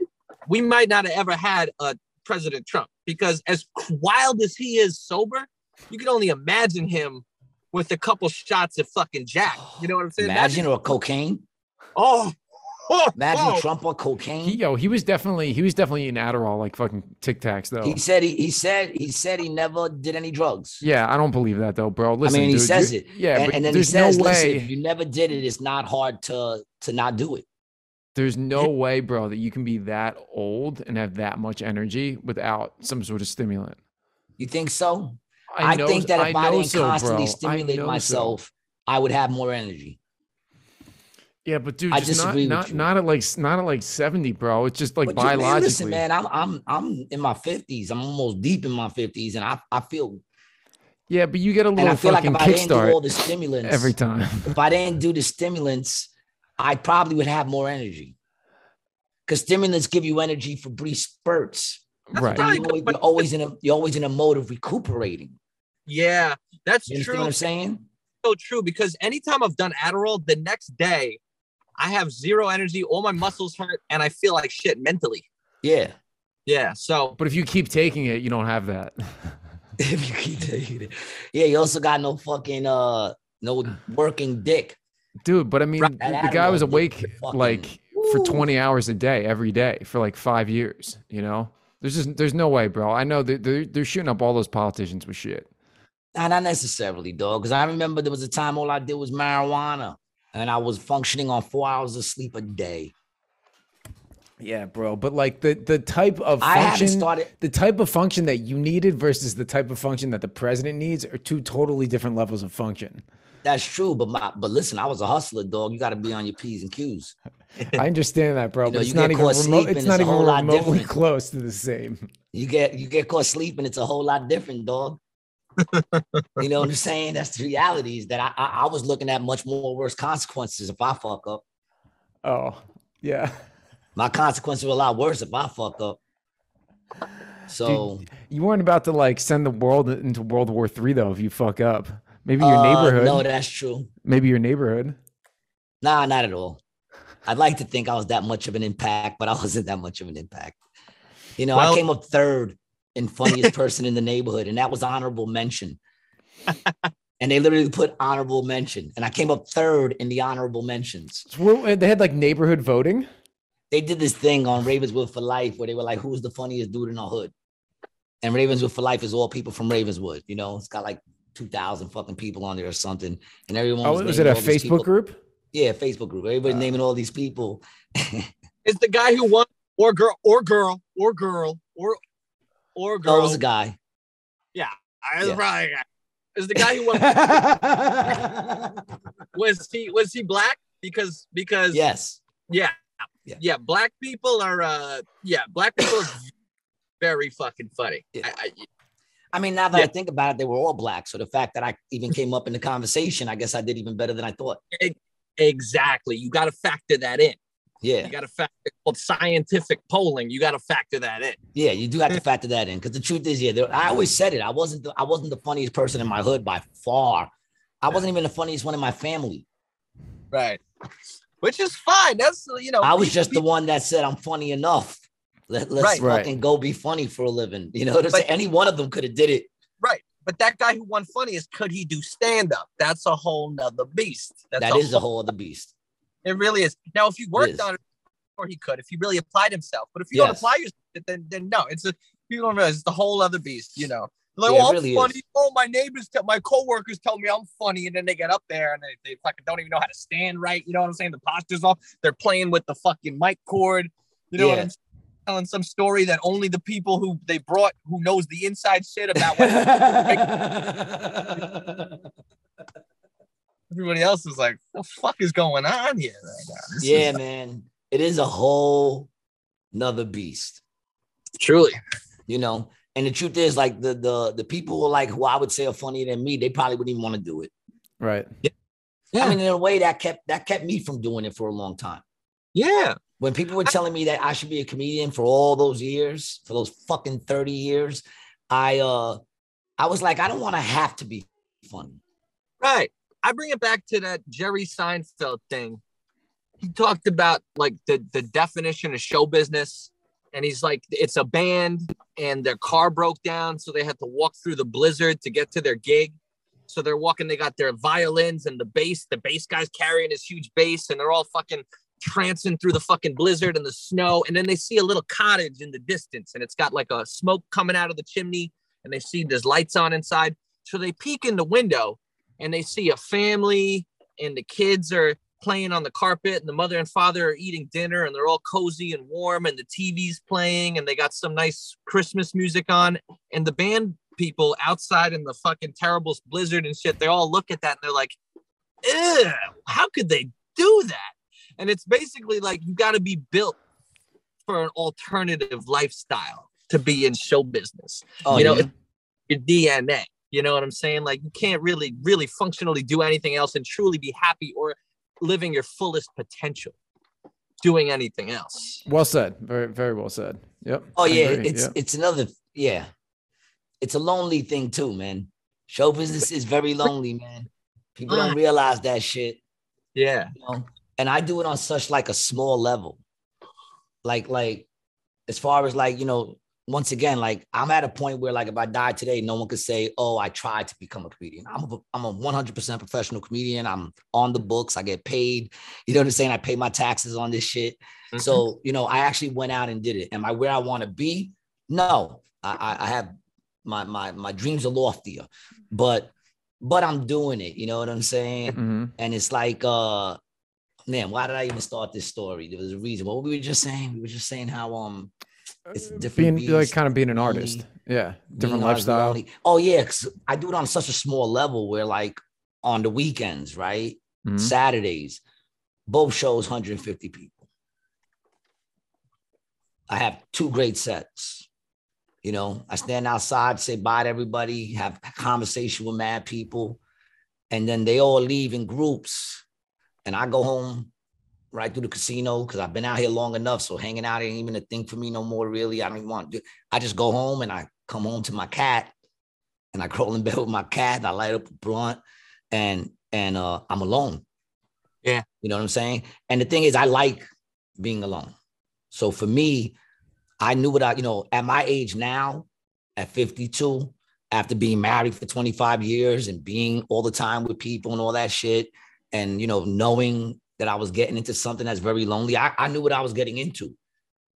we might not have ever had a President Trump because as wild as he is sober, you can only imagine him with a couple shots of fucking Jack. You know what I'm saying? Imagine or cocaine. oh, <laughs> oh, Imagine oh. Trump on cocaine. He, yo, he was definitely he was definitely in Adderall like fucking Tic Tacs though. He said he, he said he said he never did any drugs. yeah, I don't believe that though, bro. Listen, I mean, he dude, says it. Yeah, and, and then he there's says, no "Listen, way. if you never did it, it's not hard to to not do it." There's no way, bro, that you can be that old and have that much energy without some sort of stimulant. You think so? I, know- think that if I, know didn't so, constantly bro. I stimulate so. myself, I would have more energy. Yeah, but dude, I just not disagree with not you. not at like not at like 70, bro. It's just like But you- man, biologically. listen, man, I'm I'm I'm in my fifties. I'm almost deep in my fifties, and I I feel Yeah, but you get a and little I feel like if I didn't do all the stimulants every time. if I didn't do the stimulants, I probably would have more energy. Because stimulants give you energy for brief spurts. That's right. You're always, you're always in a you're always in a mode of recuperating. Yeah, that's You understand true. what I'm saying? so true because anytime I've done Adderall, the next day I have zero energy, all my muscles hurt, and I feel like shit mentally. Yeah. Yeah. So But if you keep taking it, you don't have that. <laughs> if you keep taking it. Yeah, you also got no fucking uh no working dick. Dude, but I mean, Right. the, guy was awake fucking- like for 20 hours a day every day for like 5 years, you know? There's just there's no way, bro. I know that they're, they're shooting up all those politicians with shit. Nah, not necessarily, dog. Because I remember there was a time all I did was marijuana. And I was functioning on four hours of sleep a day. Yeah, bro. But like the the type of I haven't function, started the type of function that you needed versus the type of function that the president needs are two totally different levels of function. That's true, but my but listen, I was a hustler, dog. You got to be on your p's and q's. <laughs> I understand that, bro. You know, but it's you not get even caught remote, sleeping, it's it's not even remotely different. <laughs> close to the same. You get you get caught sleeping, it's a whole lot different, dog. You know what I'm saying? That's the reality. Is that I, I I was looking at much more worse consequences if I fuck up. Oh, yeah. My consequences were a lot worse if I fuck up. So You weren't about to like send the world into World War Three though if you fuck up. Maybe your uh, neighborhood. No, that's true. maybe your neighborhood. Nah, not at all. I'd like to think I was that much of an impact, but I wasn't that much of an impact. You know, Well- I came up third in funniest person in the neighborhood, and that was honorable mention. and they literally put honorable mention, and I came up third in the honorable mentions. So uh, they had like neighborhood voting. They did this thing on Ravenswood for Life where they were like, "Who's the funniest dude in the hood?" And Ravenswood for Life is all people from Ravenswood. You know, it's got like two thousand fucking people on there or something, and everyone. Oh, was was it a Facebook people. group? Yeah, Facebook group. Everybody uh. naming all these people. <laughs> is the guy who won or girl or girl or girl or or Oh, girl? it was a guy. Yeah, I was yeah. probably a guy. Is the guy who won <laughs> was he was he black? Because because yes. yeah, Yeah. yeah black people are uh yeah black people are <coughs> very fucking funny. Yeah. I, I, I mean, now that Yeah. I think about it, they were all black. So the fact that I even came up in the conversation, I guess I did even better than I thought. exactly. You got to factor that in. Yeah. You got to factor called scientific polling. You got to factor that in. Yeah, you do have to <laughs> factor that in because the truth is, yeah, there, I always said it. I wasn't the, I wasn't the funniest person in my hood by far. I wasn't even the funniest one in my family. Right. Which is fine. That's you know. I was people- just the one that said I'm funny enough. Let, let's Right. Right. fucking go be funny for a living. You know what I'm saying? But- Any one of them could have did it. right. But that guy who won funniest, could he do stand up? That's a whole nother beast. That's That is a whole other beast. It really is. Now, if you worked on it, or he could, if he really applied himself. But if you don't apply yourself, then then no, it's a people don't realize it's the whole other beast. You know, like Yeah, it oh, I'm really funny. is. Oh, my neighbors, tell my coworkers tell me I'm funny, and then they get up there and they, they fucking don't even know how to stand right. You know what I'm saying? The posture's off. They're playing with the fucking mic cord. You know what I'm saying? telling some story that only the people who they brought who knows the inside shit about what <laughs> everybody else is like, what the fuck is going on here right now? <laughs> This yeah, is- man. It is a whole nother beast. truly. You know, And the truth is, like the the the people who are like who I would say are funnier than me, they probably wouldn't even want to do it. Right. Yeah. I mean, in a way that kept that kept me from doing it for a long time. Yeah. When people were telling me that I should be a comedian for all those years, for those fucking 30 years, I uh I was like, I don't want to have to be funny. Right. I bring it back to that Jerry Seinfeld thing. He talked about like the the definition of show business, and he's like, it's a band, and their car broke down, so they had to walk through the blizzard to get to their gig. So they're walking. They got their violins and the bass. The bass guy's carrying his huge bass, and they're all fucking trancing through the fucking blizzard and the snow. And then they see a little cottage in the distance, and it's got like a smoke coming out of the chimney, and they see there's lights on inside. So they peek in the window, and they see a family, and the kids are playing on the carpet, and the mother and father are eating dinner, and they're all cozy and warm, and the TV's playing, and they got some nice Christmas music on, and the band people outside in the fucking terrible blizzard and shit, they all look at that and they're like, Ew, how could they do that? And it's basically like you got to be built for an alternative lifestyle to be in show business. Oh, you know, yeah. your DNA. You know what I'm saying? Like you can't really, really functionally do anything else and truly be happy or living your fullest potential doing anything else. Well said. Very, very well said. Yep. Oh I yeah, agree. it's Yep. it's another yeah. It's a lonely thing too, man. Show business is very lonely, man. People don't mm. realize that shit. Yeah. you know? And I do it on such like a small level. Like, like as far as like, you know, once again, like I'm at a point where like if I die today, no one could say, Oh, I tried to become a comedian. I'm a I'm a 100% professional comedian. I'm on the books. I get paid. You know what I'm saying? I pay my taxes on this shit. Mhm. So, you know, I actually went out and did it. Am I where I want to be? No, I, I, have my my my dreams are loftier, but but I'm doing it. You know what I'm saying? Mhm. And it's like, uh, man, why did I even start this story? There was a reason. What we were we just saying? We were just saying how um it's different. Being like kind of being an artist. Yeah. Different lifestyle. Oh yeah, I do it on such a small level where like on the weekends, right? Mhm. Saturdays, both shows 150 people. I have two great sets. You know, I stand outside, say bye to everybody, have a conversation with mad people, and then they all leave in groups. And I go home right through the casino because I've been out here long enough. So hanging out ain't even a thing for me no more, really. I don't even want to I just go home and I come home to my cat and I crawl in bed with my cat. I light up a blunt and and uh I'm alone. Yeah. You know what I'm saying? And the thing is, I like being alone. So for me, I knew what I, you know, at my age now, at 52, after being married for 25 years and being all the time with people and all that shit, and you know, knowing that I was getting into something that's very lonely, I, I knew what I was getting into.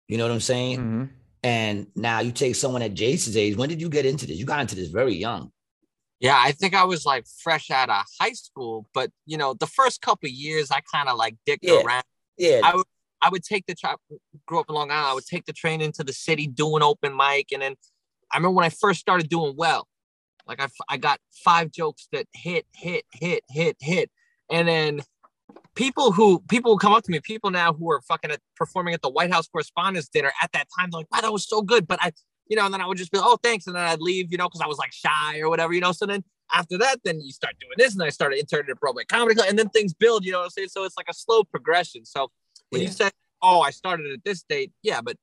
You know what I'm saying? Mhm. And now you take someone at Jason's age. When did you get into this? You got into this very young. Yeah, I think I was like fresh out of high school, but you know, the first couple of years I kind of like dicked Yeah. around. Yeah. I would I would take the tra- grew up in Long Island. I would take the train into the city, do an open mic, and then I remember when I first started doing well, like I I got five jokes that hit, hit, hit, hit, hit, and then people who people who come up to me, people now who are fucking at, performing at the White House Correspondents' Dinner at that time, they're like, "Wow, that was so good," but I, you know, and then I would just be, "Oh, thanks," and then I'd leave, you know, because I was like shy or whatever, you know. So then after that, then you start doing this, and I started interning at Broadway Comedy Club, and then things build, you know what I'm saying? So it's like a slow progression. So when Yeah. you said, "Oh, I started at this date," yeah, but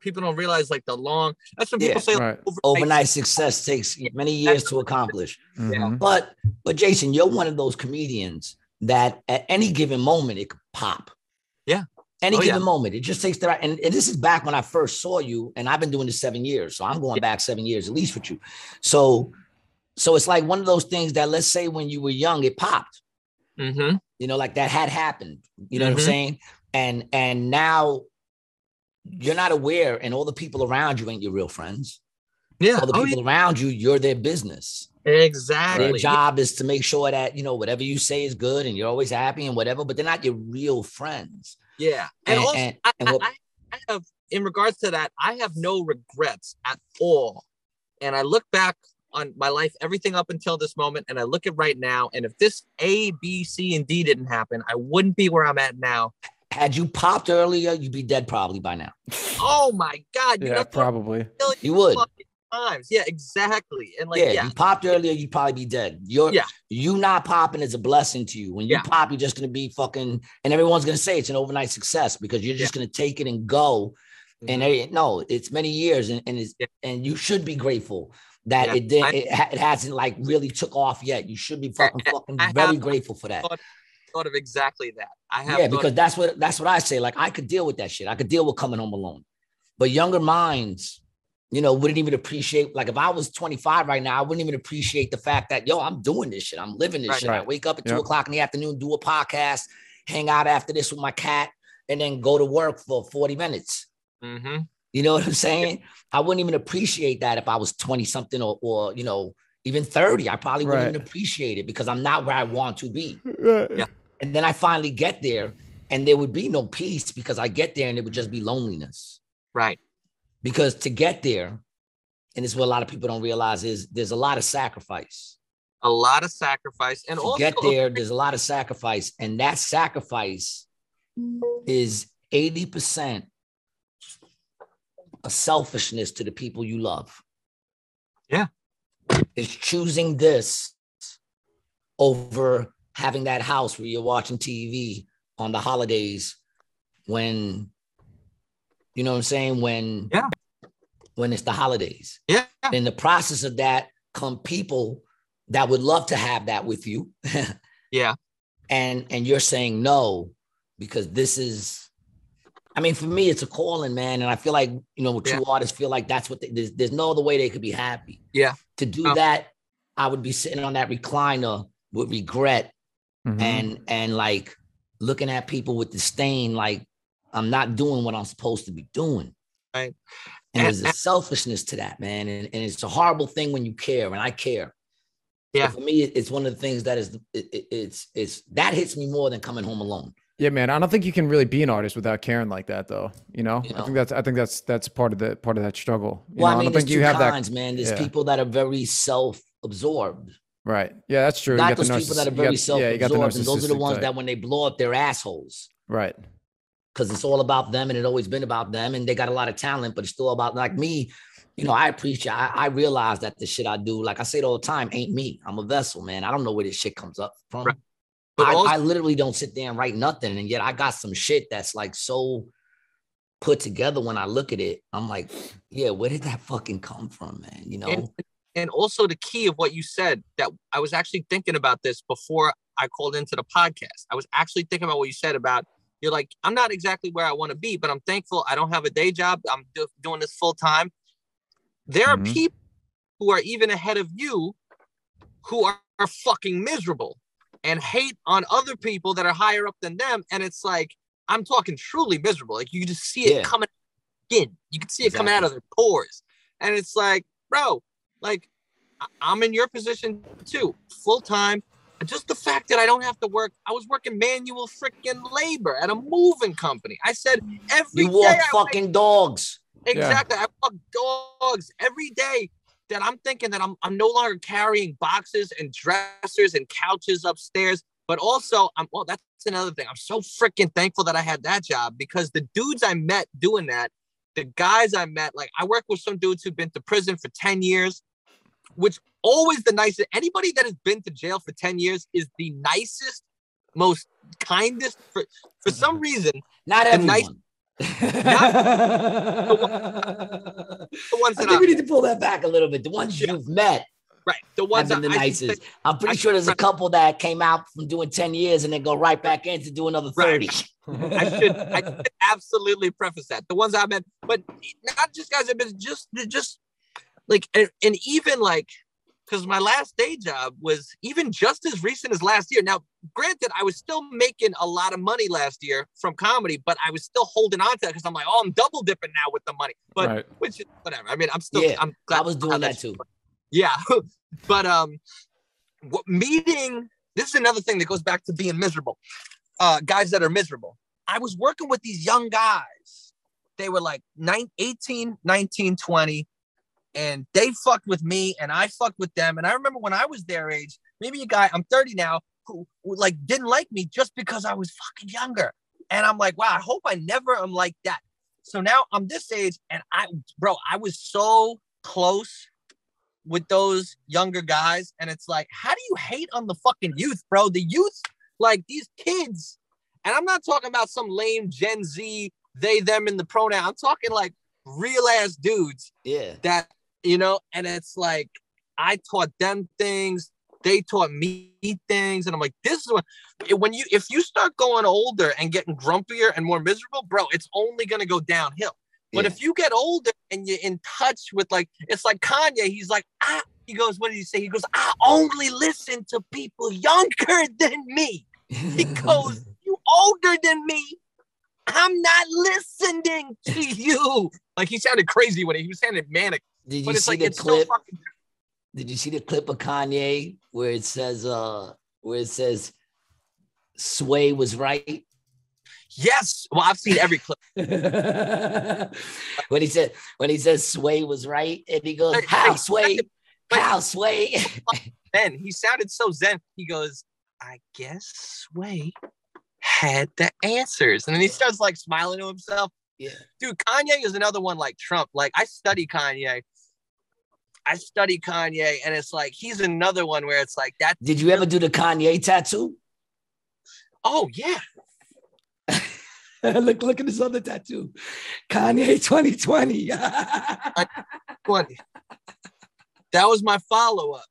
people don't realize like the long. That's when people Yeah. say like, Right. overnight. Overnight success takes many years to accomplish. Mhm. But but Jason, you're one of those comedians that at any given moment it could pop. Yeah. Any Oh, yeah. given moment. It just takes the right. And, and this is back when I first saw you, and I've been doing this seven years. So I'm going back seven years at least with you. So so it's like one of those things that let's say when you were young, it popped. Mm-hmm. You know, like that had happened. You know what Mhm. I'm saying? And and now you're not aware, and all the people around you ain't your real friends. Yeah. All the Oh, people around you, you're their business. Yeah. Their job is to make sure that you know whatever you say is good and you're always happy and whatever, but they're not your real friends. Yeah. And, And- also, and- I, and I- what- I, I have, in regards to that, I have no regrets at all. And I look back on my life, everything up until this moment, and I look at right now. And if this A, B, C, and D didn't happen, I wouldn't be where I'm at now. Had you popped earlier, you'd be dead probably by now. Oh my God. You Yeah, know, probably. You would. fucking times. Yeah, exactly. And like, yeah, yeah, you popped earlier, you'd probably be dead. You're Yeah. you not popping is a blessing to you. When you Yeah. pop, you're just gonna be fucking, and everyone's gonna say it's an overnight success because you're just gonna take it and go. And mm-hmm. they, no, it's many years, and and it's, Yeah. and you should be grateful that Yeah. it did. I- It, it hasn't like really took off yet. You should be fucking I- fucking I very grateful for that. thought of exactly that. I have Yeah, thought- because that's what that's what I say. Like I could deal with that shit. I could deal with coming home alone. But younger minds, you know, wouldn't even appreciate. Like if I was 25 right now, I wouldn't even appreciate the fact that yo, I'm doing this shit. I'm living this Right. shit. I wake up at two o'clock in the afternoon, do a podcast, hang out after this with my cat, and then go to work for 40 minutes. Mhm. You know what I'm saying? I wouldn't even appreciate that if I was 20 something or, or you know, even 30. I probably wouldn't Right. even appreciate it because I'm not where I want to be. Yeah. And then I finally get there and there would be no peace because I get there and it would just be loneliness. right. Because to get there, and this is what a lot of people don't realize is there's a lot of sacrifice. A lot of sacrifice, and To also get there, there's a lot of sacrifice. And that sacrifice is 80% a selfishness to the people you love. Yeah. It's choosing this over having that house where you're watching TV on the holidays when you know what I'm saying? When Yeah. when it's the holidays. yeah, In the process of that come people that would love to have that with you. <laughs> yeah, and and you're saying no because this is i mean for me it's a calling man and i feel like you know true artists feel like that's what they, there's, there's no other way they could be happy Yeah. to do No. that i would be sitting on that recliner with regret Mhm. and and like looking at people with disdain like i'm not doing what i'm supposed to be doing Right. and And- there's a selfishness to that man and, and it's a horrible thing when you care and i care Yeah. But for me it's one of the things that is it, it- it's it's that hits me more than coming home alone Yeah, man. I don't think you can really be an artist without caring like that, though. You know, You I think that's I think that's that's part of the part of that struggle. You well, know, I mean, don't there's think you have kinds, man. There's yeah. people that are very self-absorbed. Right. Yeah, that's true. You Not got the those people that are narciss- you very got- yeah, you got the self-absorbed, and those are the ones type. that when they blow up, they're assholes Right. Because it's all about them, and it always been about them, and they got a lot of talent, but it's still about like me. You know, I appreciate. I, I realize that the shit I do, like I say it all the time, ain't me. I'm a vessel, man. I don't know where this shit comes up from. Right. I, also- I literally don't sit there and write nothing, and yet I got some shit that's like so put together. When I look at it, I'm like, yeah, where did that fucking come from, man? You know. and, and also the key of what you said that I was actually thinking about this before I called into the podcast. I was actually thinking about what you said about you're like I'm not exactly where I want to be, but I'm thankful I don't have a day job. I'm do- doing this full time. There are Mhm. people who are even ahead of you who are, are fucking miserable and hate on other people that are higher up than them. And it's like I'm talking truly miserable. Like you just see it Yeah. coming in. You can see it coming out of their pores. And it's like, bro, like I'm in your position too, full time. Just the fact that I don't have to work, I was working manual freaking labor at a moving company. I said every You day walk I fucking dogs. Exactly. I walk dogs every day that I'm thinking that I'm I'm no longer carrying boxes and dressers and couches upstairs. But also, I'm well, that's another thing. I'm so freaking thankful that I had that job because the dudes I met doing that, the guys I met, like I work with some dudes who've been to prison for 10 years, which always the nicest. Anybody that has been to jail for 10 years is the nicest, most kindest for for some <laughs> reason. Not The nice- everyone. <laughs> The ones I think we need to pull that back a little bit. The ones Yeah. you've met right, the have ones been that the I should say- nicest. I'm pretty I sure there's a couple that came out from doing 10 years and then go right back in to do another 30. I should, I should <laughs> absolutely preface that the ones I've met, but not just guys, that but just just like and, and even like because my last day job was even just as recent as last year. Now, granted, I was still making a lot of money last year from comedy, but I was still holding on to it because I'm like, oh, I'm double dipping now with the money. But right. which is whatever. I mean, I'm still Yeah, I'm I was doing that that's- too. yeah, <laughs> but um, what meeting? This is another thing that goes back to being miserable. Uh, guys that are miserable. I was working with these young guys. They were like nine, 18, 19, 20, and they fucked with me, and I fucked with them. And I remember when I was their age, maybe a guy, I'm 30 now, who, who like didn't like me just because I was fucking younger. And I'm like, wow, I hope I never am like that. So now I'm this age, and I, bro, I was so close with those younger guys, and it's like, how do you hate on the fucking youth, bro? The youth, like these kids, and I'm not talking about some lame Gen Z, they, them in the pronoun. I'm talking like real ass dudes Yeah. that, you know, and it's like, I taught them things, they taught me things, and I'm like, this is what, when you, if you start going older and getting grumpier and more miserable, bro, it's only gonna go downhill. But Yeah. if you get older and you're in touch with like, it's like Kanye, he's like, ah, he goes, what did he say? He goes, I only listen to people younger <laughs> than me. He goes, <laughs> you older than me. I'm not listening to you. Like he sounded crazy when he, he was sounding manic, Did you see like the clip? so fucking. Did you see the clip of Kanye where it says uh where it says Sway was right? Yes. Well, I've seen every clip. <laughs> when he said when he says Sway was right, and he goes, How Sway? How Sway? Then he sounded so zen. He goes, I guess Sway had the answers. And then he starts like smiling to himself. Yeah. Dude, Kanye is another one like Trump. Like I study Kanye. I study Kanye, and it's like he's another one where it's like that. Did you ever do the Kanye tattoo? Oh yeah, <laughs> look, look at this other tattoo. Kanye 2020. funny. <laughs> That was my follow up.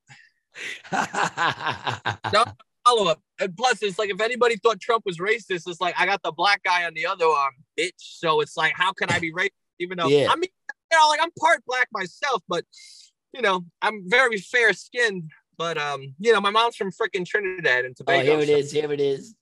<laughs> Follow up, and plus it's like if anybody thought Trump was racist, it's like I got the black guy on the other arm, bitch. So it's like how can I be racist? Even though Yeah. I mean, you know, like I'm part black myself, but you know I'm very fair skinned. But um, you know, my mom's from freaking Trinidad and Tobago. oh, Tobago. here it so- is. Here it is.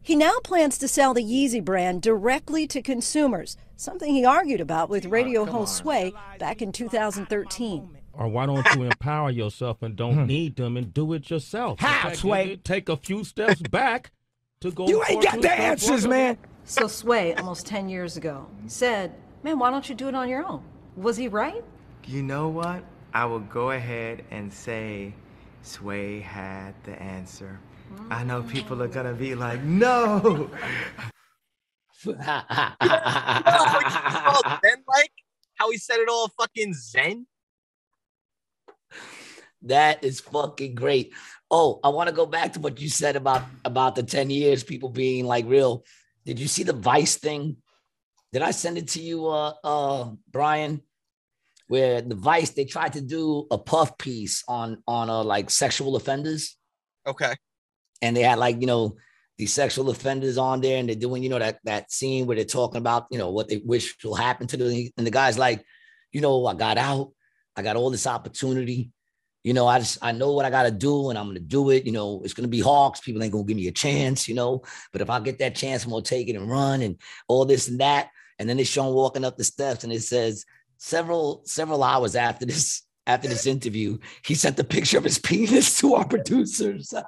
He now plans to sell the Yeezy brand directly to consumers, something he argued about with radio host Sway back in 2013. Or why don't you empower yourself and don't hmm. need them and do it yourself? How, fact, Sway? you Take a few steps <laughs> back to go. You ain't got the answers, forward. man. So Sway, almost 10 years ago, said, Man, why don't you do it on your own? Was he right? You know what? I will go ahead and say Sway had the answer. I know people are gonna be like, no. all zen like how he said it all fucking zen. That is fucking great. Oh, I want to go back to what you said about about the 10 years people being like real. Did you see the Vice thing? Did I send it to you uh uh Brian? Where the Vice they tried to do a puff piece on on uh like sexual offenders Okay. and they had like, you know, these sexual offenders on there and they're doing, you know, that that scene where they're talking about, you know, what they wish will happen to them. And the guy's like, you know, I got out, I got all this opportunity. You know, I just I know what I gotta do and I'm gonna do it. You know, it's gonna be hawks. People ain't gonna give me a chance, you know. But if I get that chance, I'm gonna take it and run and all this and that. And then they show him walking up the steps and it says several, several hours after this, after this interview, he sent the picture of his penis to our producers. <laughs>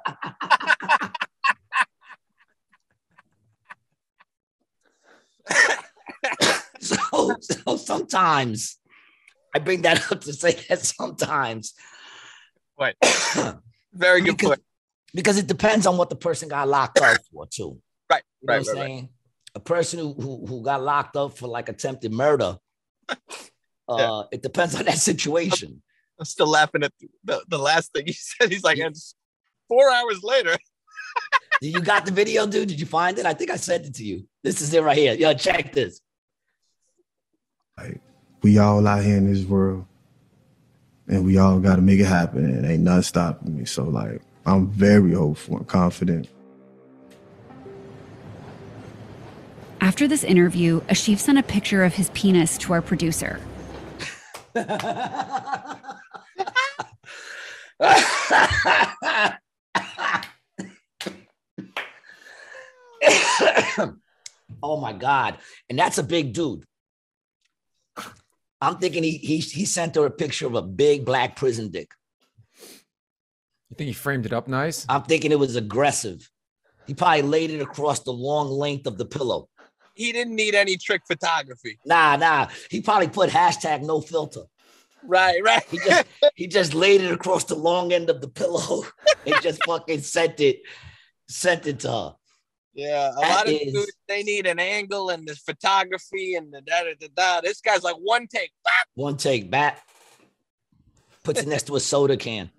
so, so sometimes I bring that up to say that sometimes Right. <coughs> Very good because, point. because it depends on what the person got locked up for too. Right. You know Right. what I'm right. saying? A person who, who who got locked up for like attempted murder. <laughs> Uh, it depends on that situation. I'm still laughing at the, the last thing he <laughs> said. He's like, and four hours later. <laughs> You got the video, dude? Did you find it? I think I sent it to you. This is it right here. Yo, check this. Like we all out here in this world, and we all got to make it happen, and ain't nothing stopping me. So like, I'm very hopeful and confident. After this interview, Ashif sent a picture of his penis to our producer. <coughs> oh my god! And that's a big dude. I'm thinking he he he sent her a picture of a big black prison dick. You think he framed it up nice? I'm thinking it was aggressive. He probably laid it across the long length of the pillow. He didn't need any trick photography. Nah, nah. He probably put hashtag no filter. Right. Right. He just <laughs> he just laid it across the long end of the pillow <laughs> and just fucking sent it, sent it to her. Yeah, a That lot of is- dudes they need an angle and the photography and the da da da da. This guy's like one take. One take back. Puts it next to a soda can.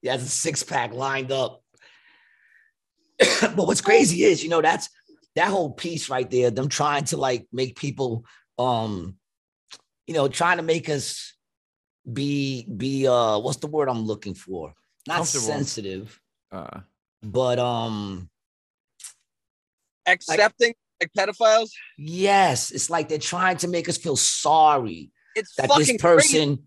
he has a six pack lined up. <coughs> but what's crazy is, you know, that's that whole piece right there, them trying to like make people um, you know, trying to make us be be uh what's the word I'm looking for? Not sensitive, Uh, but um Accepting like pedophiles. yes, it's like they're trying to make us feel sorry It's that this person crazy.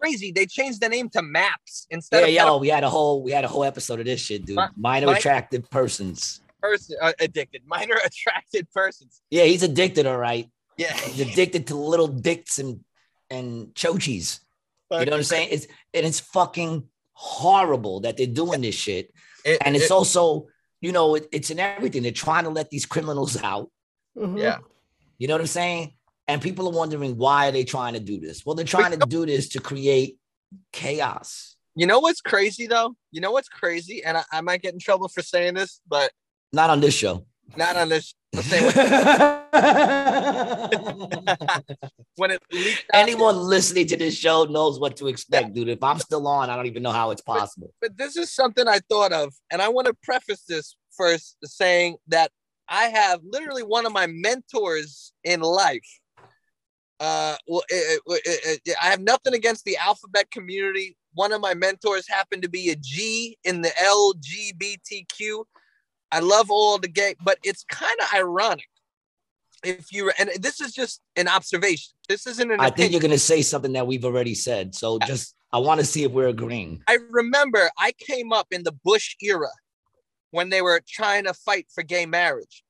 crazy. They changed the name to Maps instead Yeah, of yo, we had a whole we had a whole episode of this shit, dude. Mi- Minor mi- attractive persons. person uh, addicted, minor <laughs> attracted persons. Yeah, he's addicted, all right. Yeah, He's addicted to little dicks and and chochies. You know what I'm saying? It's and it's fucking horrible that they're doing this shit. It- And it's it- also, you know, it, it's in everything. They're trying to let these criminals out. Mm-hmm. yeah. You know what I'm saying? And people are wondering why are they trying to do this? Well, they're trying to do this to create chaos. You know what's crazy though? You know what's crazy, and I, I might get in trouble for saying this, but Not on this show. Not on this. the same <laughs> when it leaked out, Anyone listening to this show knows what to expect, dude. If I'm still on, I don't even know how it's possible. but this is something I thought of, and I want to preface this first saying that I have literally one of my mentors in life. Uh, well, it- it- it- I have nothing against the alphabet community. One of my mentors happened to be a G in the LGBTQ. I love all the gay, but it's kind of ironic if you and this is just an observation. This isn't an I think you're gonna say something that we've already said. So just I want to see if we're agreeing. I remember I came up in the Bush era when they were trying to fight for gay marriage.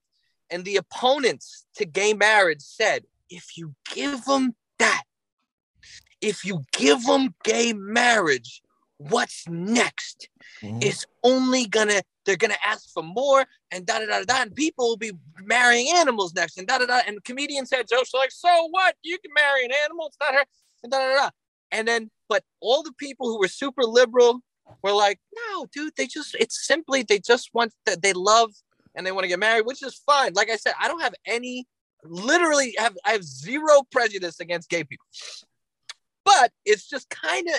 And the opponents to gay marriage said, if you give them that, if you give them gay marriage, what's next? Mm-hmm. It's only gonna, they're gonna ask for more and da da da da. And people will be marrying animals next and da da da. And comedians said jokes like, so what? You can marry an animal, it's not her. And da da da. And then, but all the people who were super liberal were like, no, dude, they just, it's simply, they just want that they love and they want to get married, which is fine. Like I said, I don't have any, literally have, I have zero prejudice against gay people. But it's just kind of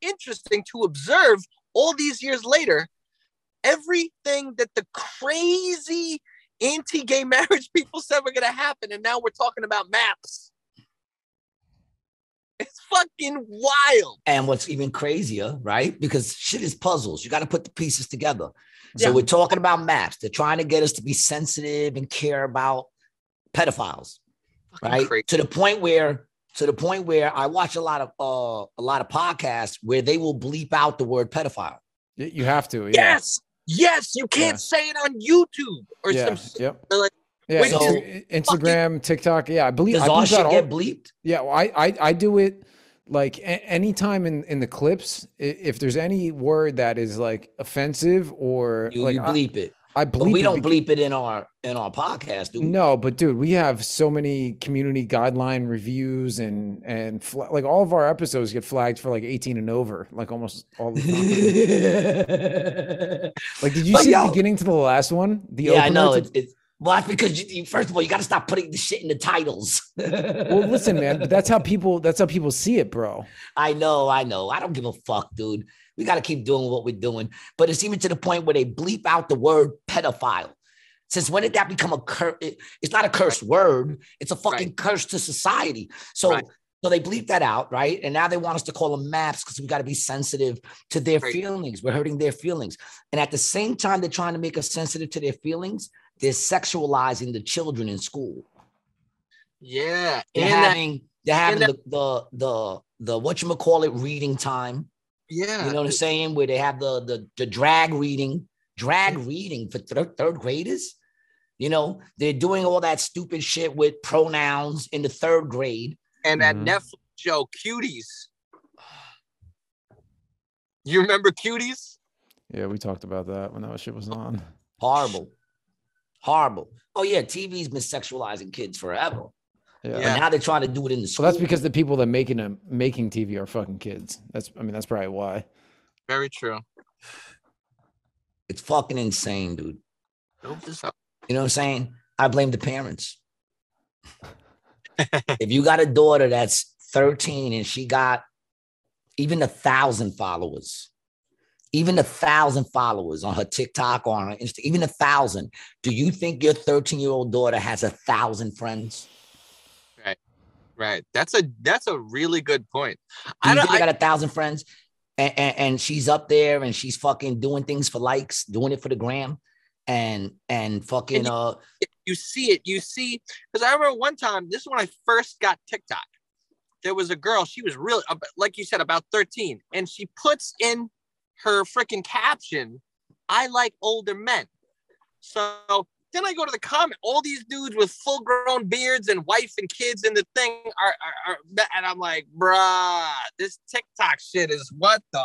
interesting to observe all these years later, everything that the crazy anti-gay <laughs> marriage people said were going to happen. And now we're talking about maps. It's fucking wild. And what's even crazier, right? Because shit is puzzles. You got to put the pieces together. So Yeah. we're talking about maps. They're trying to get us to be sensitive and care about pedophiles, Fucking right? crazy. To the point where, to the point where I watch a lot of uh, a lot of podcasts where they will bleep out the word pedophile. you have to. Yeah. Yes. Yes. You can't Yeah. say it on YouTube or Yeah. some Yep. like, Yeah. Insta- Instagram, TikTok. Yeah. I believe. Does I all shit that all- get bleeped? Yeah, well, I, I I do it like a- anytime in in the clips. If there's any word that is like offensive or You, like you I- bleep it. I, bleep we don't bleep it in our in our podcast, do we? No, but dude, we have so many community guideline reviews and and fla- like all of our episodes get flagged for like 18 and over, like almost all the time. <laughs> like, did you But see yo- the beginning to the last one? The yeah, I know. to- It's, it's well, that's because you, first of all, you got to stop putting the shit in the titles. <laughs> well, listen, man, but that's how people that's how people see it, bro. I know, I know. I don't give a fuck, dude. We got to keep doing what we're doing. But it's even to the point where they bleep out the word pedophile. Since when did that become a curse? It's not a cursed word. It's a fucking curse to society. So, Right. so they bleep that out, right? And now they want us to call them maps because we got to be sensitive to their Right. feelings. We're hurting their feelings. And at the same time, they're trying to make us sensitive to their feelings. They're sexualizing the children in school. yeah. They're And that- having they're having the the the the what you call it reading time. Yeah. You know what I'm saying? Where they have the the, the drag reading, drag reading for third, third graders. You know, they're doing all that stupid shit with pronouns in the third grade. and that Mhm. Netflix show, Cuties. You remember Cuties? Yeah, we talked about that when that shit was on. Horrible. Horrible. Oh, yeah, TV's been sexualizing kids forever. Yeah. But Yeah. now they're trying to do it in the school. Well, that's because the people that making them making TV are fucking kids. That's I mean that's probably why. Very true. it's fucking insane, dude. Build this up. You know what I'm saying? I blame the parents. <laughs> if you got a daughter that's 13 and she got even a thousand followers, even a thousand followers on her TikTok or on her Insta, even a thousand, do you think your 13 year old daughter has a thousand friends? Right. That's a that's a really good point. Do I you don't think they I, got a thousand friends? And, and, and she's up there and she's fucking doing things for likes, doing it for the gram, and and fucking And you- uh you see it. You see, because I remember one time, this is when I first got TikTok. There was a girl, she was really, like you said, about 13, and she puts in her freaking caption, I like older men. So then I go to the comment, all these dudes with full grown beards and wife and kids in the thing are, are, are and I'm like, bruh, this TikTok shit is what the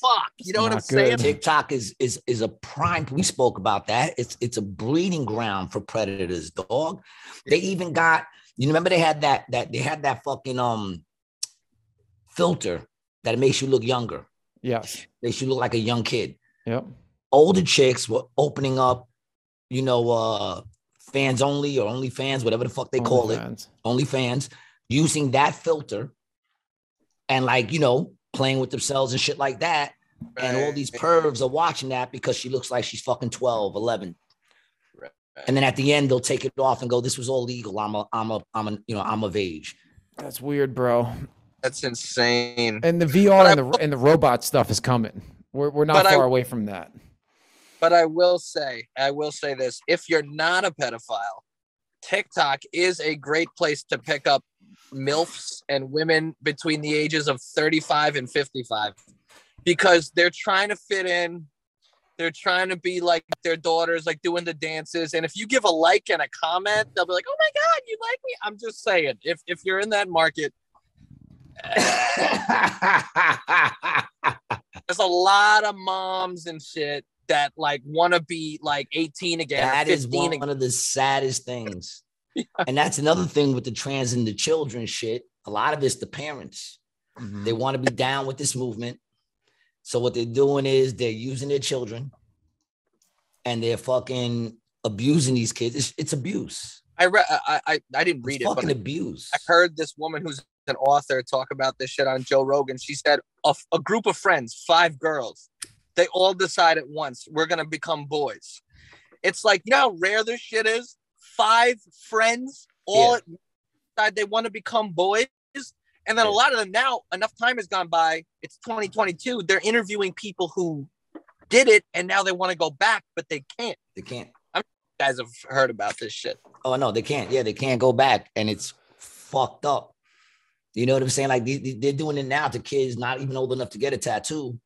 fuck? You know what I'm good. saying? TikTok is is is a prime. We spoke about that. It's it's a breeding ground for predators, dog. They even got you remember they had that that they had that fucking um filter that makes you look younger, Yes. makes you look like a young kid. Yep. Older chicks were opening up, you know, uh fans only or only fans, whatever the fuck they call it, only fans, using that filter and like you know playing with themselves and shit like that. And all these pervs are watching that because she looks like she's fucking 12, 11. Right. And then at the end, they'll take it off and go, "This was all legal. I'm a, I'm a, I'm a, you know, I'm of age." That's weird, bro. That's insane. And the VR I and the and the robot stuff is coming. We're we're not But I- far away from that. But I will say, I will say this: if you're not a pedophile, TikTok is a great place to pick up milfs and women between the ages of 35 and 55, because they're trying to fit in. They're trying to be like their daughters, like doing the dances. And if you give a like and a comment, they'll be like, "Oh my god, you like me?" I'm just saying, if if you're in that market, <laughs> there's a lot of moms and shit that like want to be like 18 again, that or is 15 one of the saddest things. <laughs> And that's another thing with the trans and the children shit. A lot of it's the parents. Mm-hmm. They want to be down with this movement. So what they're doing is they're using their children and they're fucking abusing these kids. It's, it's abuse. I read, I, I, I didn't read It's it, but fucking abuse. I heard this woman who's an author talk about this shit on Joe Rogan. She said a, a group of friends, five girls, they all decide at once we're gonna become boys. It's like you know how rare this shit is. Five friends all Yeah. decide they want to become boys, and then a lot of them now. Enough time has gone by. It's 2022. They're interviewing people who did it, and now they want to go back, but they can't. They can't. I'm You guys have heard about this shit. Oh no, they can't. Yeah, they can't go back, and it's fucked up. You know what I'm saying? Like they, they- they're doing it now to kids not even old enough to get a tattoo,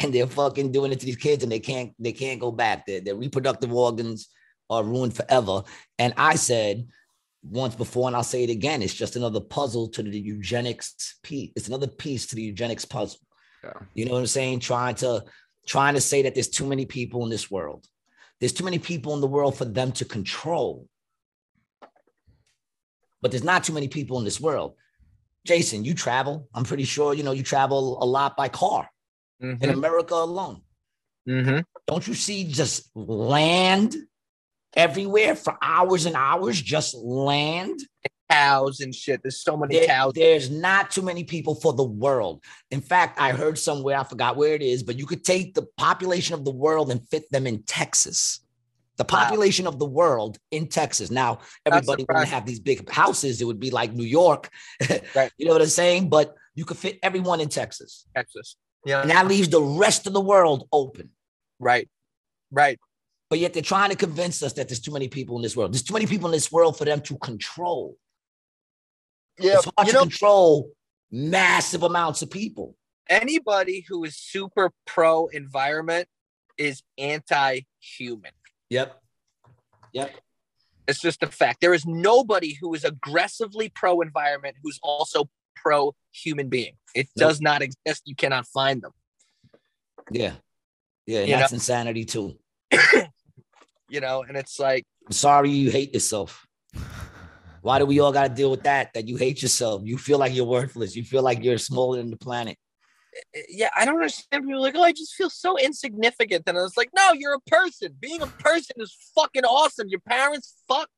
and they're fucking doing it to these kids, and they can't they can't go back. Their their reproductive organs are ruined forever. And I said once before, and I'll say it again: it's just another puzzle to the eugenics piece. It's another piece to the eugenics puzzle. Yeah. You know what I'm saying? Trying to trying to say that there's too many people in this world. There's too many people in the world for them to control. But there's not too many people in this world. Jason, you travel. I'm pretty sure you know you travel a lot by car in America alone. Mm-hmm. Don't you see just land everywhere for hours and hours? Just land. Cows and shit. There's so many There- cows. there's not too many people for the world. In fact, I heard somewhere, I forgot where it is, but you could take the population of the world and fit them in Texas. The Wow. population of the world in Texas. Now, everybody wouldn't have these big houses. It would be like New York. <laughs> Right. You know what I'm saying? But you could fit everyone in Texas. Texas. Yeah. And that leaves the rest of the world open. Right. Right. But yet they're trying to convince us that there's too many people in this world. There's too many people in this world for them to control. Yeah. It's hard You to know, control massive amounts of people. anybody who is super pro environment is anti human. Yep. Yep. It's just a fact. There is nobody who is aggressively pro environment who's also pro human being. It Nope. does not exist. You cannot find them. Yeah. Yeah. And You that's insanity too. <coughs> You know, and it's like, I'm sorry you hate yourself. Why do we all got to deal with that? That you hate yourself. You feel like you're worthless. You feel like you're smaller than the planet. yeah, I don't understand. People like, oh, I just feel so insignificant. And I was like, no, you're a person. Being a person is fucking awesome. Your parents fucked.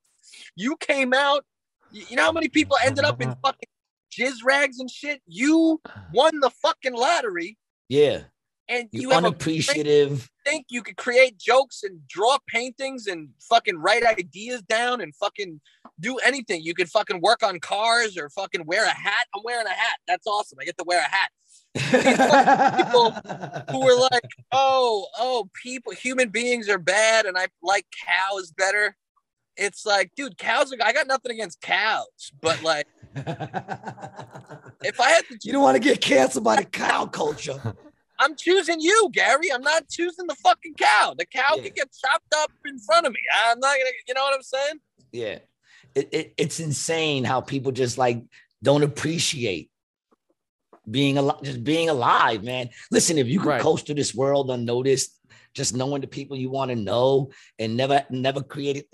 You came out. You know how many people ended up in <laughs> fucking jizz rags and shit. You won the fucking lottery, Yeah. and you, You unappreciative. think you could create jokes and draw paintings and fucking write ideas down and fucking do anything. You could fucking work on cars or fucking wear a hat. I'm wearing a hat. That's awesome. I get to wear a hat. People who were <laughs> like, oh, oh, people, human beings are bad, and I like cows better. It's like, dude, cows are. I got nothing against cows, but like, <laughs> if I had to, you don't want to get canceled by the cow culture. <laughs> I'm choosing you, Gary. I'm not choosing the fucking cow. The cow Yeah. can get chopped up in front of me. I'm not gonna. You know what I'm saying? Yeah. It, it, it's insane how people just like don't appreciate being alive, just being alive, man. Listen, if you could Right. coast through this world unnoticed, just knowing the people you want to know and never, never create it,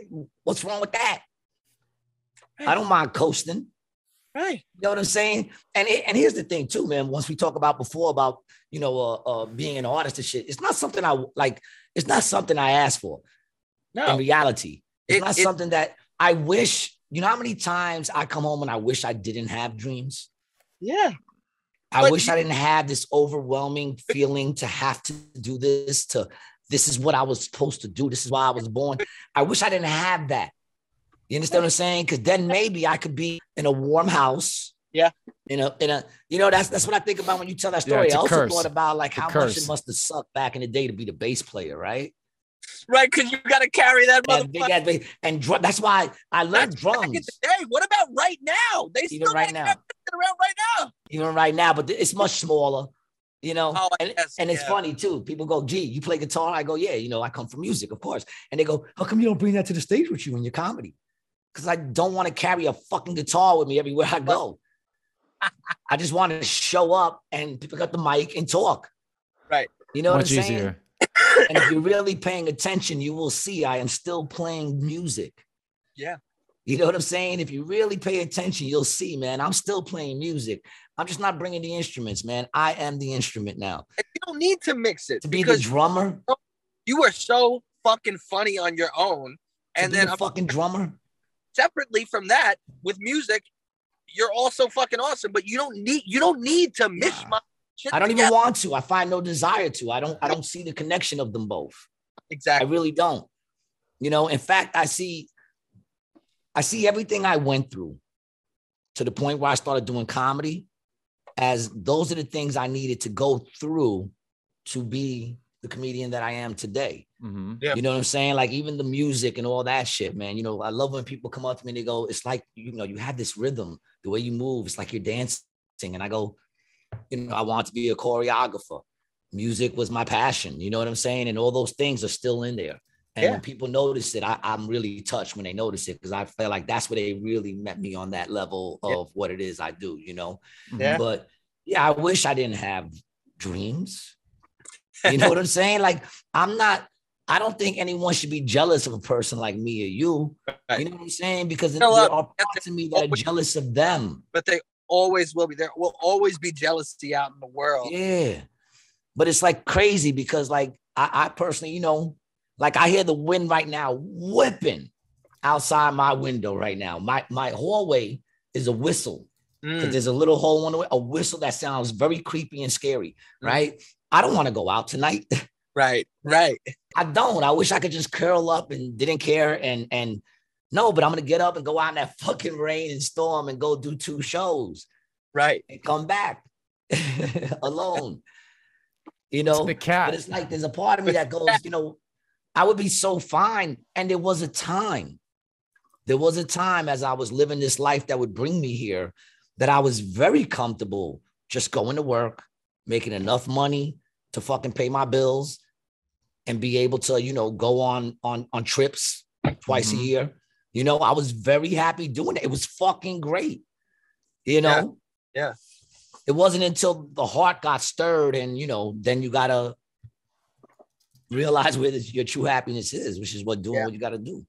what's wrong with that? I don't mind coasting. Right. You know what I'm saying? And it- and here's the thing too, man. Once we talk about before about you know uh, uh being an artist and shit, it's not something I like. It's not something I asked for. In reality, it's It- not it- something that I wish. You know how many times I come home and I wish I didn't have dreams. Yeah. I But wish I didn't have this overwhelming feeling to have to do this. To this is what I was supposed to do. This is why I was born. I wish I didn't have that. You understand what I'm saying? Because then maybe I could be in a warm house. Yeah. In a, in a, you know, that's that's what I think about when you tell that story. it's I a also curse. thought about like It's a how much curse. it must have sucked back in the day to be the bass player, right? Right. Because you got to carry that That big motherfucker. ass bass. And dr- that's why I love That's back in drums. the day. What about right now? They Even still right now. that around right now. even right now, but it's much smaller, you know. Oh, and, yes, and it's yeah. funny too. People go, "Gee, you play guitar?" I go, "Yeah, you know, I come from music, of course." And they go, "How come you don't bring that to the stage with you in your comedy?" Because I don't want to carry a fucking guitar with me everywhere I go. <laughs> I just want to show up and pick up the mic and talk. Right. You know Much what I'm saying? easier. And if you're really paying attention, you will see I am still playing music. Yeah. You know what I'm saying? If you really pay attention, you'll see, man, I'm still playing music. I'm just not bringing the instruments, man. I am the instrument now. And you don't need to mix it To be the drummer, you are so fucking funny on your own. And be then the I'm fucking drummer. Separately from that, with music, you're also fucking awesome. But you don't need you don't need to mish Nah. my shit. I don't even want to. I find no desire to. I don't. I don't see the connection of them both. Exactly. I really don't. You know, in fact, I see, I see everything I went through to the point where I started doing comedy as those are the things I needed to go through to be the comedian that I am today. Hmm Yeah. You know what I'm saying? Like even the music and all that shit, man. You know, I love when people come up to me and they go, it's like, you know, you have this rhythm, the way you move, it's like you're dancing. And I go, you know, I want to be a choreographer. Music was my passion. You know what I'm saying? And all those things are still in there. And Yeah. when people notice it, I, I'm really touched when they notice it because I feel like that's where they really met me on that level Yeah. of what it is I do, you know? Yeah. But yeah, I wish I didn't have dreams. You know what I'm saying? Like, I'm not, I don't think anyone should be jealous of a person like me or you. Right. You know what I'm saying? Because know there are parts of me that are jealous of them. But they always will be. There will always be jealousy out in the world. Yeah. But it's like crazy because, like, I, I personally, you know, like I hear the wind right now whipping outside my window right now. My my hallway is a whistle. because Mm, there's a little hole in the way, a whistle that sounds very creepy and scary, right? I don't want to go out tonight. <laughs> right. Right. I don't. I wish I could just curl up and didn't care and and no, but I'm gonna get up and go out in that <laughs> fucking rain and storm and go do two shows Right. and come back <laughs> alone. You It's know, the but it's like there's a part of me that goes, you know, I would be so fine. And there was a time, there was a time as I was living this life that would bring me here that I was very comfortable just going to work, making enough money to fucking pay my bills and be able to, you know, go on on on trips twice Mhm. a year. You know, I was very happy doing it. It was fucking great. You know? Yeah. It wasn't until the heart got stirred and, you know, then you got to realize where this, your true happiness is, which is what doing Yeah. what you got to do.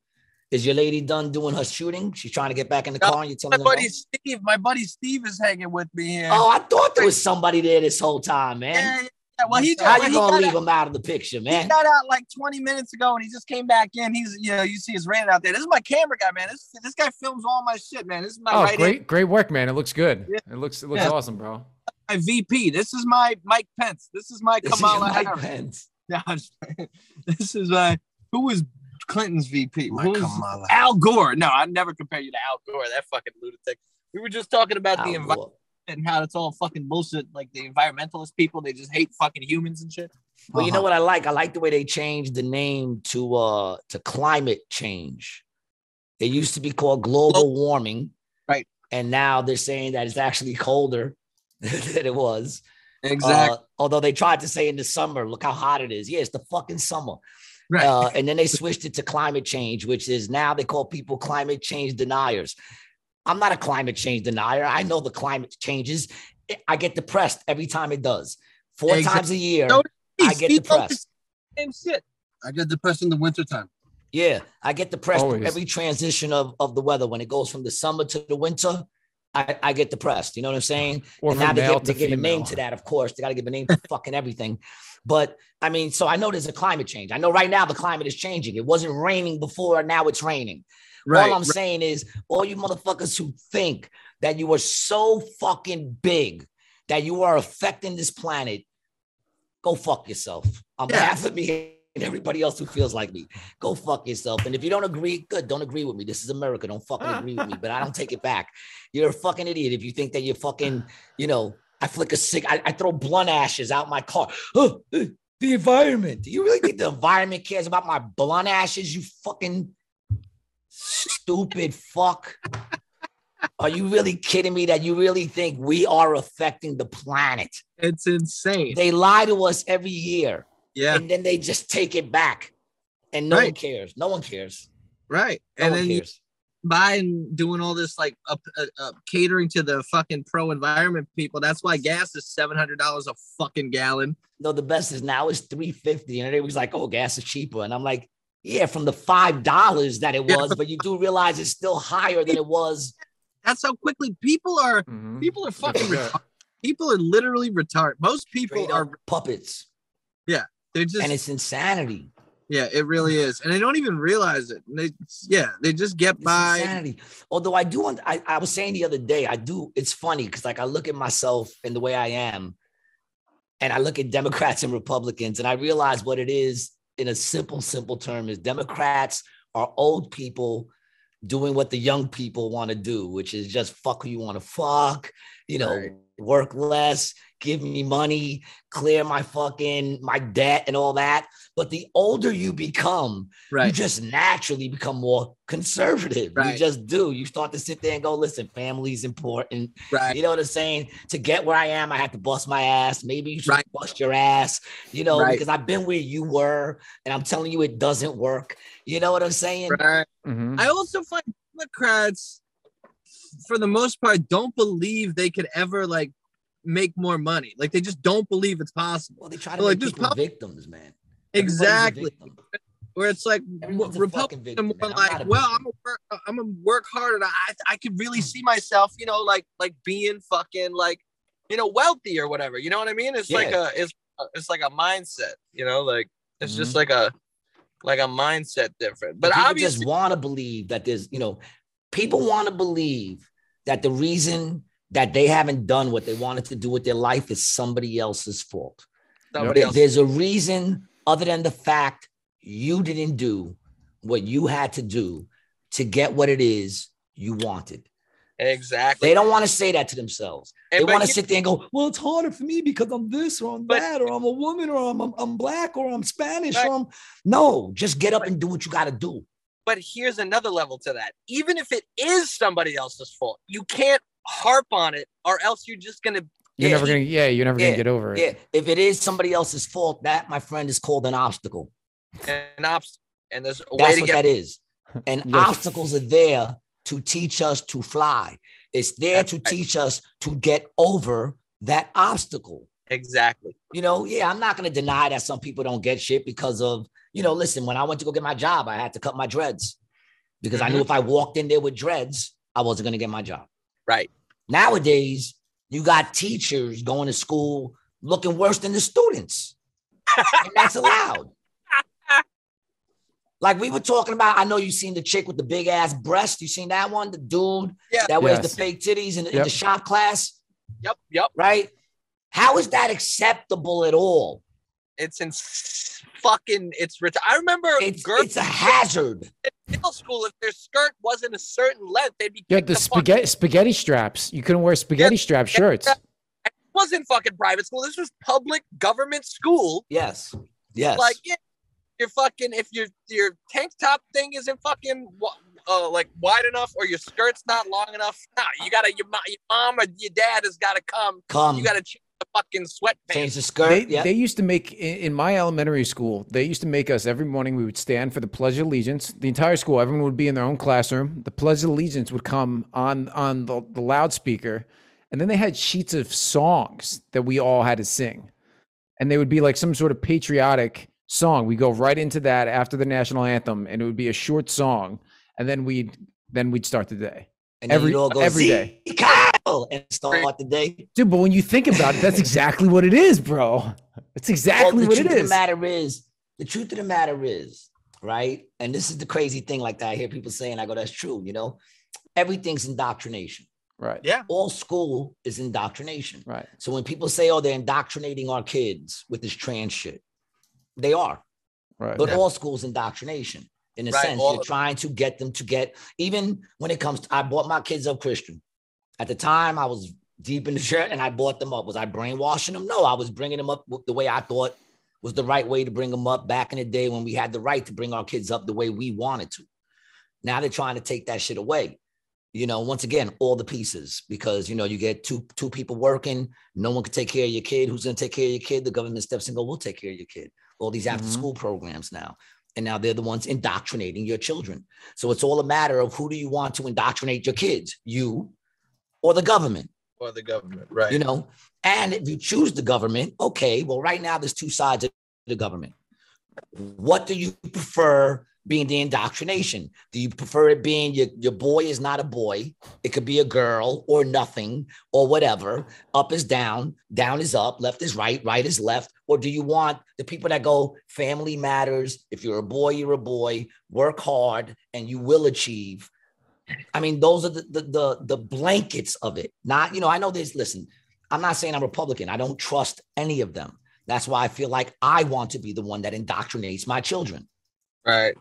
Is your lady done doing her shooting? She's trying to get back in the No, car and you're telling her. buddy no? Steve, my buddy Steve is hanging with me here. Oh, I thought there was somebody there this whole time, man. yeah, yeah, Yeah, well, he How you gonna leave out- him out of the picture, man? He got out like 20 minutes ago and he just came back in. He's, you know, you see his rating out there. This is my camera guy, man. This this guy films all my shit, man. This is my Oh, right great, hand, great work, man. It looks good. Yeah. It looks, it looks Yeah. awesome, bro. my VP. This is my Mike Pence. This is my This is Kamala Mike Harris. Pence. <laughs> Yeah, <laughs> this is my who was Clinton's VP? My Who was Kamala. Al Gore. No, I'd never compare you to Al Gore. That fucking lunatic. We were just talking about the environment Gore. And how it's all fucking bullshit. Like the environmentalist people, they just hate fucking humans and shit. Well, you know Uh-huh. what I like? I like the way they changed the name to uh to climate change. It used to be called global warming, Right. And now they're saying that it's actually colder <laughs> than it was. Exactly. Uh, although they tried to say in the summer, look how hot it is. Yeah, it's the fucking summer. right. Uh, and then they switched it to climate change, which is now they call people climate change deniers. I'm not a climate change denier. I know the climate changes. I get depressed every time it does. Four Exact- times a year, So I get depressed. Same shit. I get depressed in the wintertime. Yeah, I get depressed Always. every transition of, of the weather. When it goes from the summer to the winter, I, I get depressed. You know what I'm saying? Or and now they, male give, they to give a name to that, of course. They got to give a name to fucking everything. But I mean, so I know there's a climate change. I know right now the climate is changing. It wasn't raining before, now it's raining. Right. all I'm right. saying is, all you motherfuckers who think that you are so fucking big that you are affecting this planet, go fuck yourself. On Yeah. behalf of me and everybody else who feels like me, go fuck yourself. And if you don't agree, good, don't agree with me. This is America. Don't fucking agree with me, but I don't take it back. You're a fucking idiot if you think that you're fucking, you know, I flick a cig, I, I throw blunt ashes out my car. Uh, the environment. Do you really think the environment cares about my blunt ashes? You fucking stupid fuck. Are you really kidding me that you really think we are affecting the planet? It's insane. They lie to us every year yeah. and then they just take it back and no one cares. No one cares. Right. No and one then cares. Biden doing all this like up, uh, uh, catering to the fucking pro environment people. That's why gas is seven hundred dollars a fucking gallon. No, the best is now it's 350 and everybody's like, oh, gas is cheaper. And I'm like, yeah, from the five dollars that it Yeah. was, but you do realize it's still higher than it was. That's how quickly people are. Mhm. People are fucking Yeah. retarded. People are literally retarded. Most people Straight are. puppets. Yeah, They're just. And it's insanity. yeah, it really is, and they don't even realize it. And They, yeah, they just get It's by. insanity. Although I do want, I, I was saying the other day, I do, it's funny because like I look at myself and the way I am, and I look at Democrats and Republicans, and I realize what it is in a simple, simple term is Democrats are old people doing what the young people want to do, which is just fuck who you want to fuck, you know, Right. work less, give me money, clear my fucking my debt and all that. But the older you become, you just naturally become more conservative. You just do. You start to sit there and go, listen, family's important. Right. You know what I'm saying? To get where I am, I have to bust my ass. Maybe you should Right. bust your ass, you know, Right. because I've been where you were and I'm telling you it doesn't work. You know what I'm saying? Right. Mhm. I also find Democrats, for the most part, don't believe they could ever like make more money. Like they just don't believe it's possible. Well, they try to Like, make people pop- victims, man. Exactly. victim. Where it's like Everyone's a Republicans fucking are more. I'm like, well. I'm gonna work, uh, I'm gonna work harder. and I I could really hmm. see myself, you know, like like being fucking like, you know, wealthy or whatever. You know what I mean? It's like a it's uh, it's like a mindset. You know, like it's just Mhm. like a like a mindset different. But But people obviously, just want to believe that there's, you know, people want to believe that the reason that they haven't done what they wanted to do with their life is somebody else's fault. somebody else. There's a reason other than the fact you didn't do what you had to do to get what it is you wanted. Exactly. They don't want to say that to themselves. And they want to sit there and go, "Well, it's harder for me because I'm this or I'm But- that or I'm a woman or I'm I'm, I'm black or I'm Spanish Right. or I'm." No, just get up and do what you got to do. But here's another level to that. Even if it is somebody else's fault, you can't harp on it, or else you're just gonna. You're Yeah, never gonna, yeah, you're never yeah, gonna get over it. Yeah, if it is somebody else's fault, that my friend is called an obstacle. An obstacle, and there's a way That's to what get. that is. <laughs> And Yes. obstacles are there to teach us to fly. It's there That's to right. teach us to get over that obstacle. Exactly. You know, yeah, I'm not going to deny that some people don't get shit because of, you know, listen, when I went to go get my job, I had to cut my dreads because I knew mm-hmm. if I walked in there with dreads, I wasn't going to get my job. Right. Nowadays, you got teachers going to school looking worse than the students. and that's allowed. <laughs> Like we were talking about, I know you seen the chick with the big ass breast. You seen that one? The dude Yeah. that wears Yes. the fake titties in, in the shop class, Yep, yep. right? How is that acceptable at all? It's in fucking. It's rich. I remember It's girls it's a hazard. In middle school. If their skirt wasn't a certain length, they'd be Yeah, kicked the the fuck spaghetti spaghetti straps. You couldn't wear spaghetti strap shirts. It wasn't fucking private school. This was public government school. Yes. Yes. Like, yeah, you're fucking if your your tank top thing isn't fucking uh, like wide enough or your skirt's not long enough. Nah, you gotta your, your mom or your dad has got to come. come You gotta change the fucking sweatpants. change the skirt. They, yeah. they used to make in, in my elementary school. They used to make us every morning. We would stand for the Pledge of Allegiance. The entire school, everyone would be in their own classroom. The Pledge of Allegiance would come on on the, the loudspeaker, and then they had sheets of songs that we all had to sing, and they would be like some sort of patriotic song. We go right into that after the national anthem, and it would be a short song, and then we'd then we'd start the day. and every- you'd all go, every day. "See, and start the day. Dude, but when you think about it, that's exactly what it is, bro. It's exactly well, the what truth of the matter is, the truth of the matter is, right? And this is the crazy thing, like that. I hear people saying, I go, that's true, you know, everything's indoctrination. Right. Yeah. All school is indoctrination. Right. So when people say, oh, they're indoctrinating our kids with this trans shit, they are. Right. But Yeah. all school's indoctrination. In a Right, sense, all you're trying to get them to get, even when it comes to, I bought my kids up Christian. At the time, I was deep in the shirt and I bought them up. Was I brainwashing them? No, I was bringing them up the way I thought was the right way to bring them up back in the day when we had the right to bring our kids up the way we wanted to. Now they're trying to take that shit away. You know, once again, all the pieces because you know you get two two people working, no one can take care of your kid. Who's going to take care of your kid? The government steps in and go, "We'll take care of your kid." All these after mm-hmm. school programs now, and now they're the ones indoctrinating your children. So it's all a matter of who do you want to indoctrinate your kids, you or the government or the government, right? you know? And if you choose the government okay well right now there's two sides of the government. What do you prefer being the indoctrination? Do you prefer it being your, your boy is not a boy it could be a girl or nothing or whatever up is down down is up left is right right is left or do you want the people that go family matters if you're a boy you're a boy work hard and you will achieve I mean, those are the, the the the blankets of it. Not, you know, I know there's listen, I'm not saying I'm Republican. I don't trust any of them. That's why I feel like I want to be the one that indoctrinates my children. right.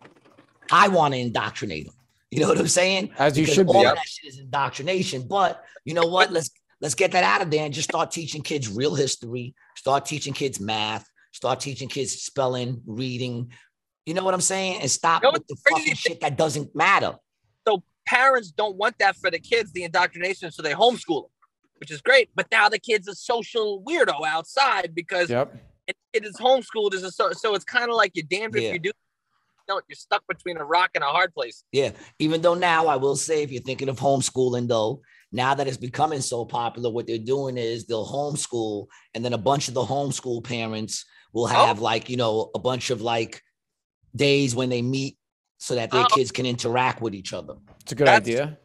I want to indoctrinate them. You know what I'm saying? As you Because should be. all Yep. that shit is indoctrination. But you know what? Let's let's get that out of there and just start teaching kids real history. Start teaching kids math. Start teaching kids spelling, reading. You know what I'm saying? And stop You know with the crazy fucking thing- shit that doesn't matter. So parents don't want that for the kids, the indoctrination, so they homeschool them, which is great. But now the kid's a social weirdo outside because Yep. it, it is homeschooled as a so, so it's kind of like you're damned Yeah. if you do. No, you're stuck between a rock and a hard place. Yeah. Even though now I will say, if you're thinking of homeschooling, though, now that it's becoming so popular, what they're doing is they'll homeschool, and then a bunch of the homeschool parents will oh. have like, you know, a bunch of like days when they meet so that their Oh. kids can interact with each other. It's a good That's- idea.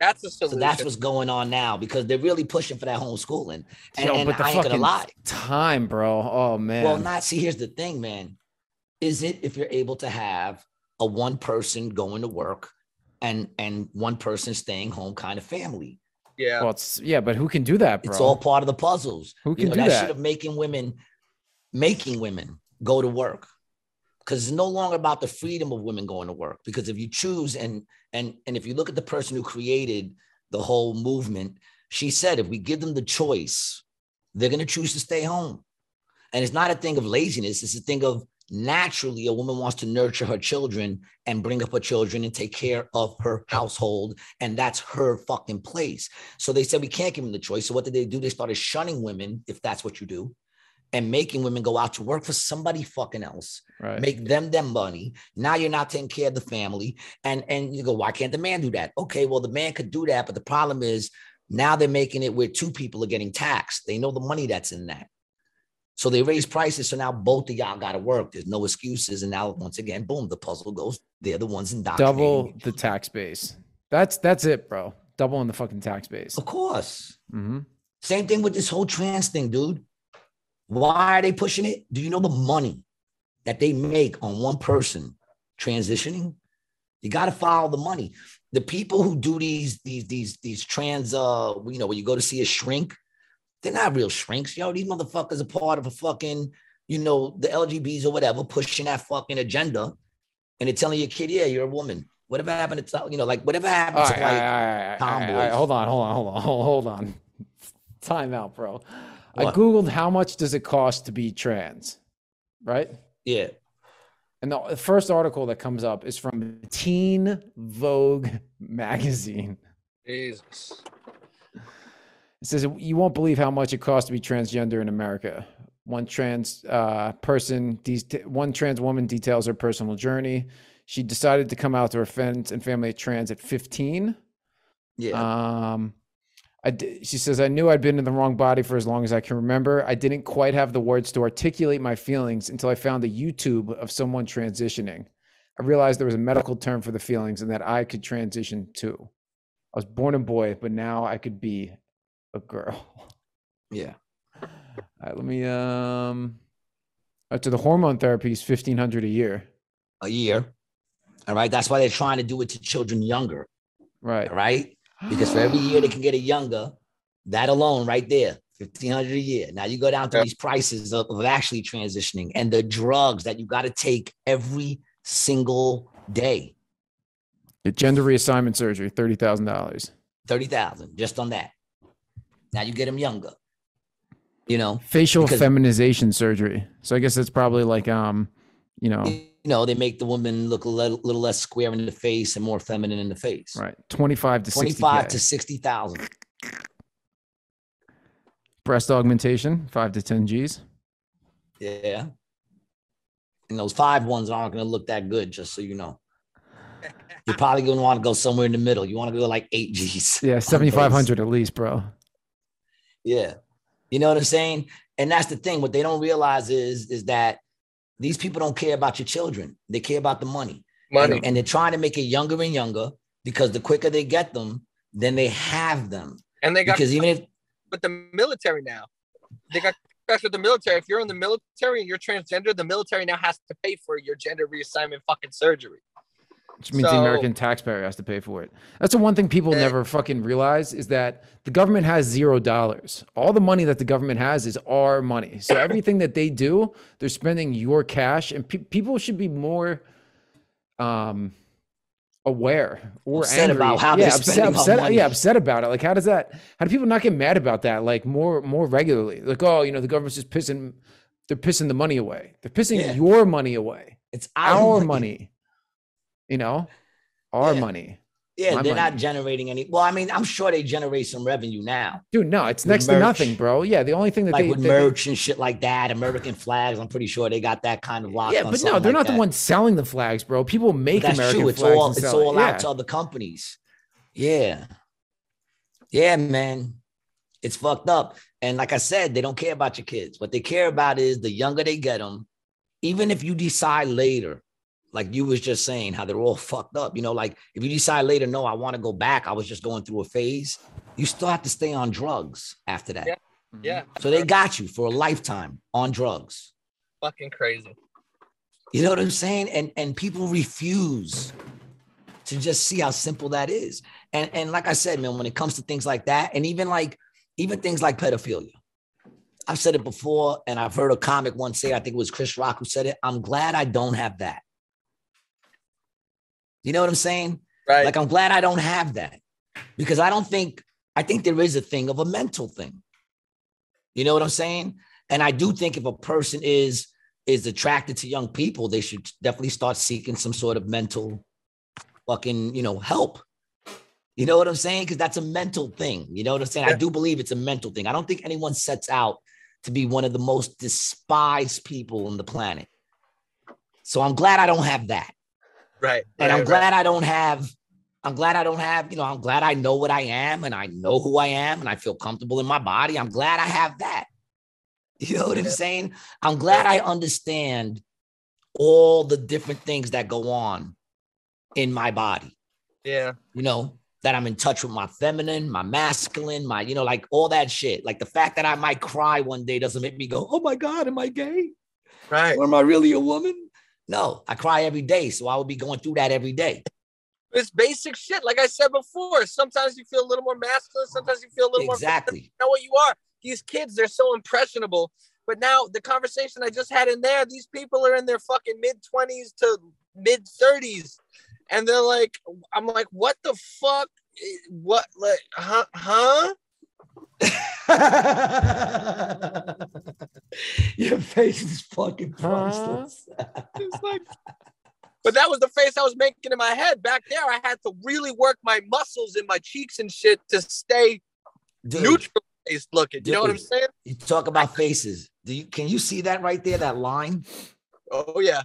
That's a So solution. that's what's going on now because they're really pushing for that homeschooling. And, Yo, and but the I ain't gonna lie. time, bro. Oh man. Well, not see, here's the thing, man. Is it if you're able to have a one person going to work and and one person staying home kind of family? yeah. Well, it's yeah, but who can do that, bro? It's all part of the puzzles. Who You can know, do that, that? shit of making women making women go to work. Because it's no longer about the freedom of women going to work. Because if you choose and and and if you look at the person who created the whole movement, she said if we give them the choice, they're gonna choose to stay home. And it's not a thing of laziness, it's a thing of naturally a woman wants to nurture her children and bring up her children and take care of her household. And that's her fucking place. So they said we can't give them the choice. So what did they do? They started shunning women, if that's what you do, and making women go out to work for somebody fucking else, right. make them them money. Now you're not taking care of the family. And and you go, why can't the man do that? Okay, well, the man could do that, but the problem is now they're making it where two people are getting taxed. They know the money that's in that. So they raise prices. So now both of y'all got to work. There's no excuses. And now once again, boom, the puzzle goes. They're the ones in Double the tax base. That's that's it, bro. Double in the fucking tax base. Of course. Mm-hmm. Same thing with this whole trans thing, dude. Why are they pushing it? Do you know the money that they make on one person transitioning? You got to follow the money. The people who do these these these these trans uh you know when you go to see a shrink, they're not real shrinks. Yo, these motherfuckers are part of a fucking you know the LGBs or whatever pushing that fucking agenda, and they're telling your kid, yeah, you're a woman. Whatever happened to you know like whatever happened All to right, like all right, all right, all right, all right, all right. tomboys. Hold on, hold on, hold on, hold on. <laughs> Time out, bro. I googled how much does it cost to be trans, right? Yeah. And the the first article that comes up is from Teen Vogue <laughs> magazine. Jesus. It says you won't believe how much it costs to be transgender in America. One trans uh, person, these one trans woman details her personal journey. She decided to come out to her friends and family at trans at 15. Yeah. Um, I d- she says, I knew I'd been in the wrong body for as long as I can remember. I didn't quite have the words to articulate my feelings until I found a YouTube of someone transitioning. I realized there was a medical term for the feelings and that I could transition too. I was born a boy, but now I could be a girl. <laughs> Yeah. All right, let me um uh, to the hormone therapy is fifteen hundred a year. A year. All right. That's why they're trying to do it to children younger. Right. All right. Because for every year they can get it younger, that alone right there, 1500 a year. Now you go down to these prices of, of actually transitioning and the drugs that you got to take every single day. Get gender reassignment surgery, thirty thousand dollars. 30,000 just on that. Now you get them younger. You know, Facial Because- feminization surgery. So I guess it's probably like um, you know, you know, they make the woman look a little, little less square in the face and more feminine in the face. right, twenty five to 25 to 60,000. breast augmentation, five to ten G's. Yeah. And those five ones aren't going to look that good, just so you know. You're probably going to want to go somewhere in the middle. You want to go like eight G's. Yeah, <laughs> seventy five hundred at least, bro. Yeah. You know what I'm saying? And that's the thing. What they don't realize is, is that these people don't care about your children. They care about the money. Money. And, and they're trying to make it younger and younger because the quicker they get them, then they have them. And they got Because even if but the military now. They got especially with the military. If you're in the military and you're transgender, the military now has to pay for your gender reassignment fucking surgery. Which means the American taxpayer has to pay for it. That's the one thing people Eh. never fucking realize is that the government has zero dollars. All the money that the government has is our money. So <coughs> everything that they do, they're spending your cash, and pe- people should be more um aware or Upset angry. about how yeah, they're upset, upset, money. yeah, upset about it. Like, how does that? How do people not get mad about that? Like more, more regularly. Like, oh, you know, the government's just pissing. They're pissing the money away. They're pissing Yeah. your money away. it's Our our, money. You know, our Yeah. money. Yeah, my they're money. not generating any. Well, I mean, I'm sure they generate some revenue now, Dude, no, it's next to nothing, bro. Yeah, the only thing that like they, with they- merch and shit like that. American flags. I'm pretty sure they got that kind of locked. yeah, but no, they're like not that. the ones selling the flags, bro. People make that's American true. It's flags. all and it's sell it. all out to other companies. Yeah, yeah, man. It's fucked up. And like I said, they don't care about your kids. What they care about is the younger they get them. Even if you decide later, like you was just saying, how they're all fucked up. You know, like if you decide later, no, I want to go back. I was just going through a phase. You still have to stay on drugs after that. Yeah. Yeah. Mm-hmm. So they got you for a lifetime on drugs. fucking crazy. You know what I'm saying? And and people refuse to just see how simple that is. And and like I said, man, when it comes to things like that, and even like even things like pedophilia, I've said it before, and I've heard a comic once say, I think it was Chris Rock who said it. I'm glad I don't have that. You know what I'm saying? Right. Like I'm glad I don't have that because I don't think I think there is a thing of a mental thing. You know what I'm saying? And I do think if a person is is attracted to young people, they should definitely start seeking some sort of mental fucking, you know, help. You know what I'm saying? Because that's a mental thing. You know what I'm saying? I do believe it's a mental thing. I don't think anyone sets out to be one of the most despised people on the planet. So I'm glad I don't have that. Right. And right, I'm right. glad I don't have, I'm glad I don't have, you know, I'm glad I know what I am and I know who I am and I feel comfortable in my body. I'm glad I have that. <laughs> You know what I'm saying? I'm glad I understand all the different things that go on in my body. Yeah. You know, that I'm in touch with my feminine, my masculine, my, you know, like all that shit. Like the fact that I might cry one day doesn't make me go, oh my God, am I gay? Right. Or am I really a woman? No, I cry every day. So I would be going through that every day. It's basic shit. Like I said before, sometimes you feel a little more masculine, sometimes you feel a little more Exactly. You know what you are. These kids, they're so impressionable. But now the conversation I just had in there, these people are in their fucking mid 20s to mid 30s. And they're like, I'm like, what the fuck? Eh, What like huh? Huh? <laughs> Your face is fucking priceless. It's like <laughs> but that was the face I was making in my head. Back there, I had to really work my muscles in my cheeks and shit to stay Dude, neutral faced looking. You know what I'm saying? you talk about faces. Do you can you see that right there? That line? Oh yeah.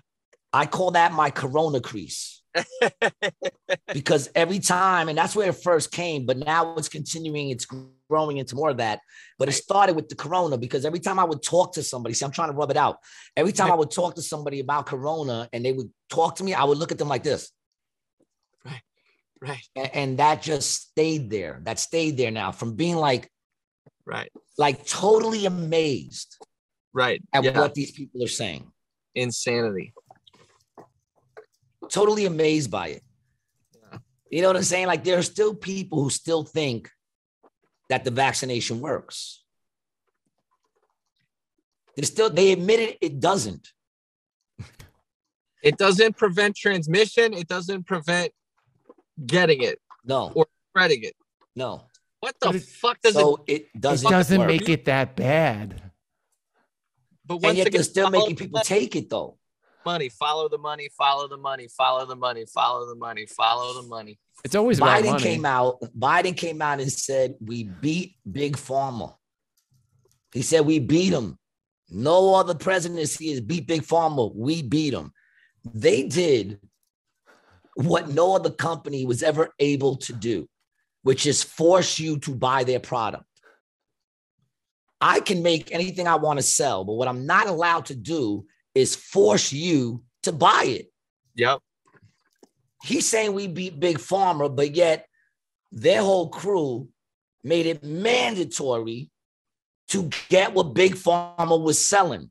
I call that my corona crease. <laughs> because every time, and that's where it first came, but now it's continuing, it's growing into more of that. But it started with the corona because every time I would talk to somebody, see, I'm trying to rub it out. Every time I would talk to somebody about corona and they would talk to me, I would look at them like this. Right. A- And, that just stayed there. That stayed there now from being like, Right. like totally amazed Right. at yeah. what these people are saying. Insanity. totally amazed by it. You know what I'm saying? Like there are still people who still think that the vaccination works. They still they admitted it doesn't. It doesn't prevent transmission. It doesn't prevent getting it No, or spreading it. no. What the it- fuck does So it? it It doesn't, It doesn't work. make it that bad. But and once yet again, they're still making people take it though. Money. Follow the money. Follow the money. Follow the money. Follow the money. Follow the money. It's always about Biden money. came out. Biden came out and said we beat Big Pharma. He said we beat him. No other presidency has beat Big Pharma. We beat them. They did what no other company was ever able to do, which is force you to buy their product. I can make anything I want to sell, but what I'm not allowed to do is force you to buy it. Yep. He's saying we beat Big Pharma, but yet their whole crew made it mandatory to get what Big Pharma was selling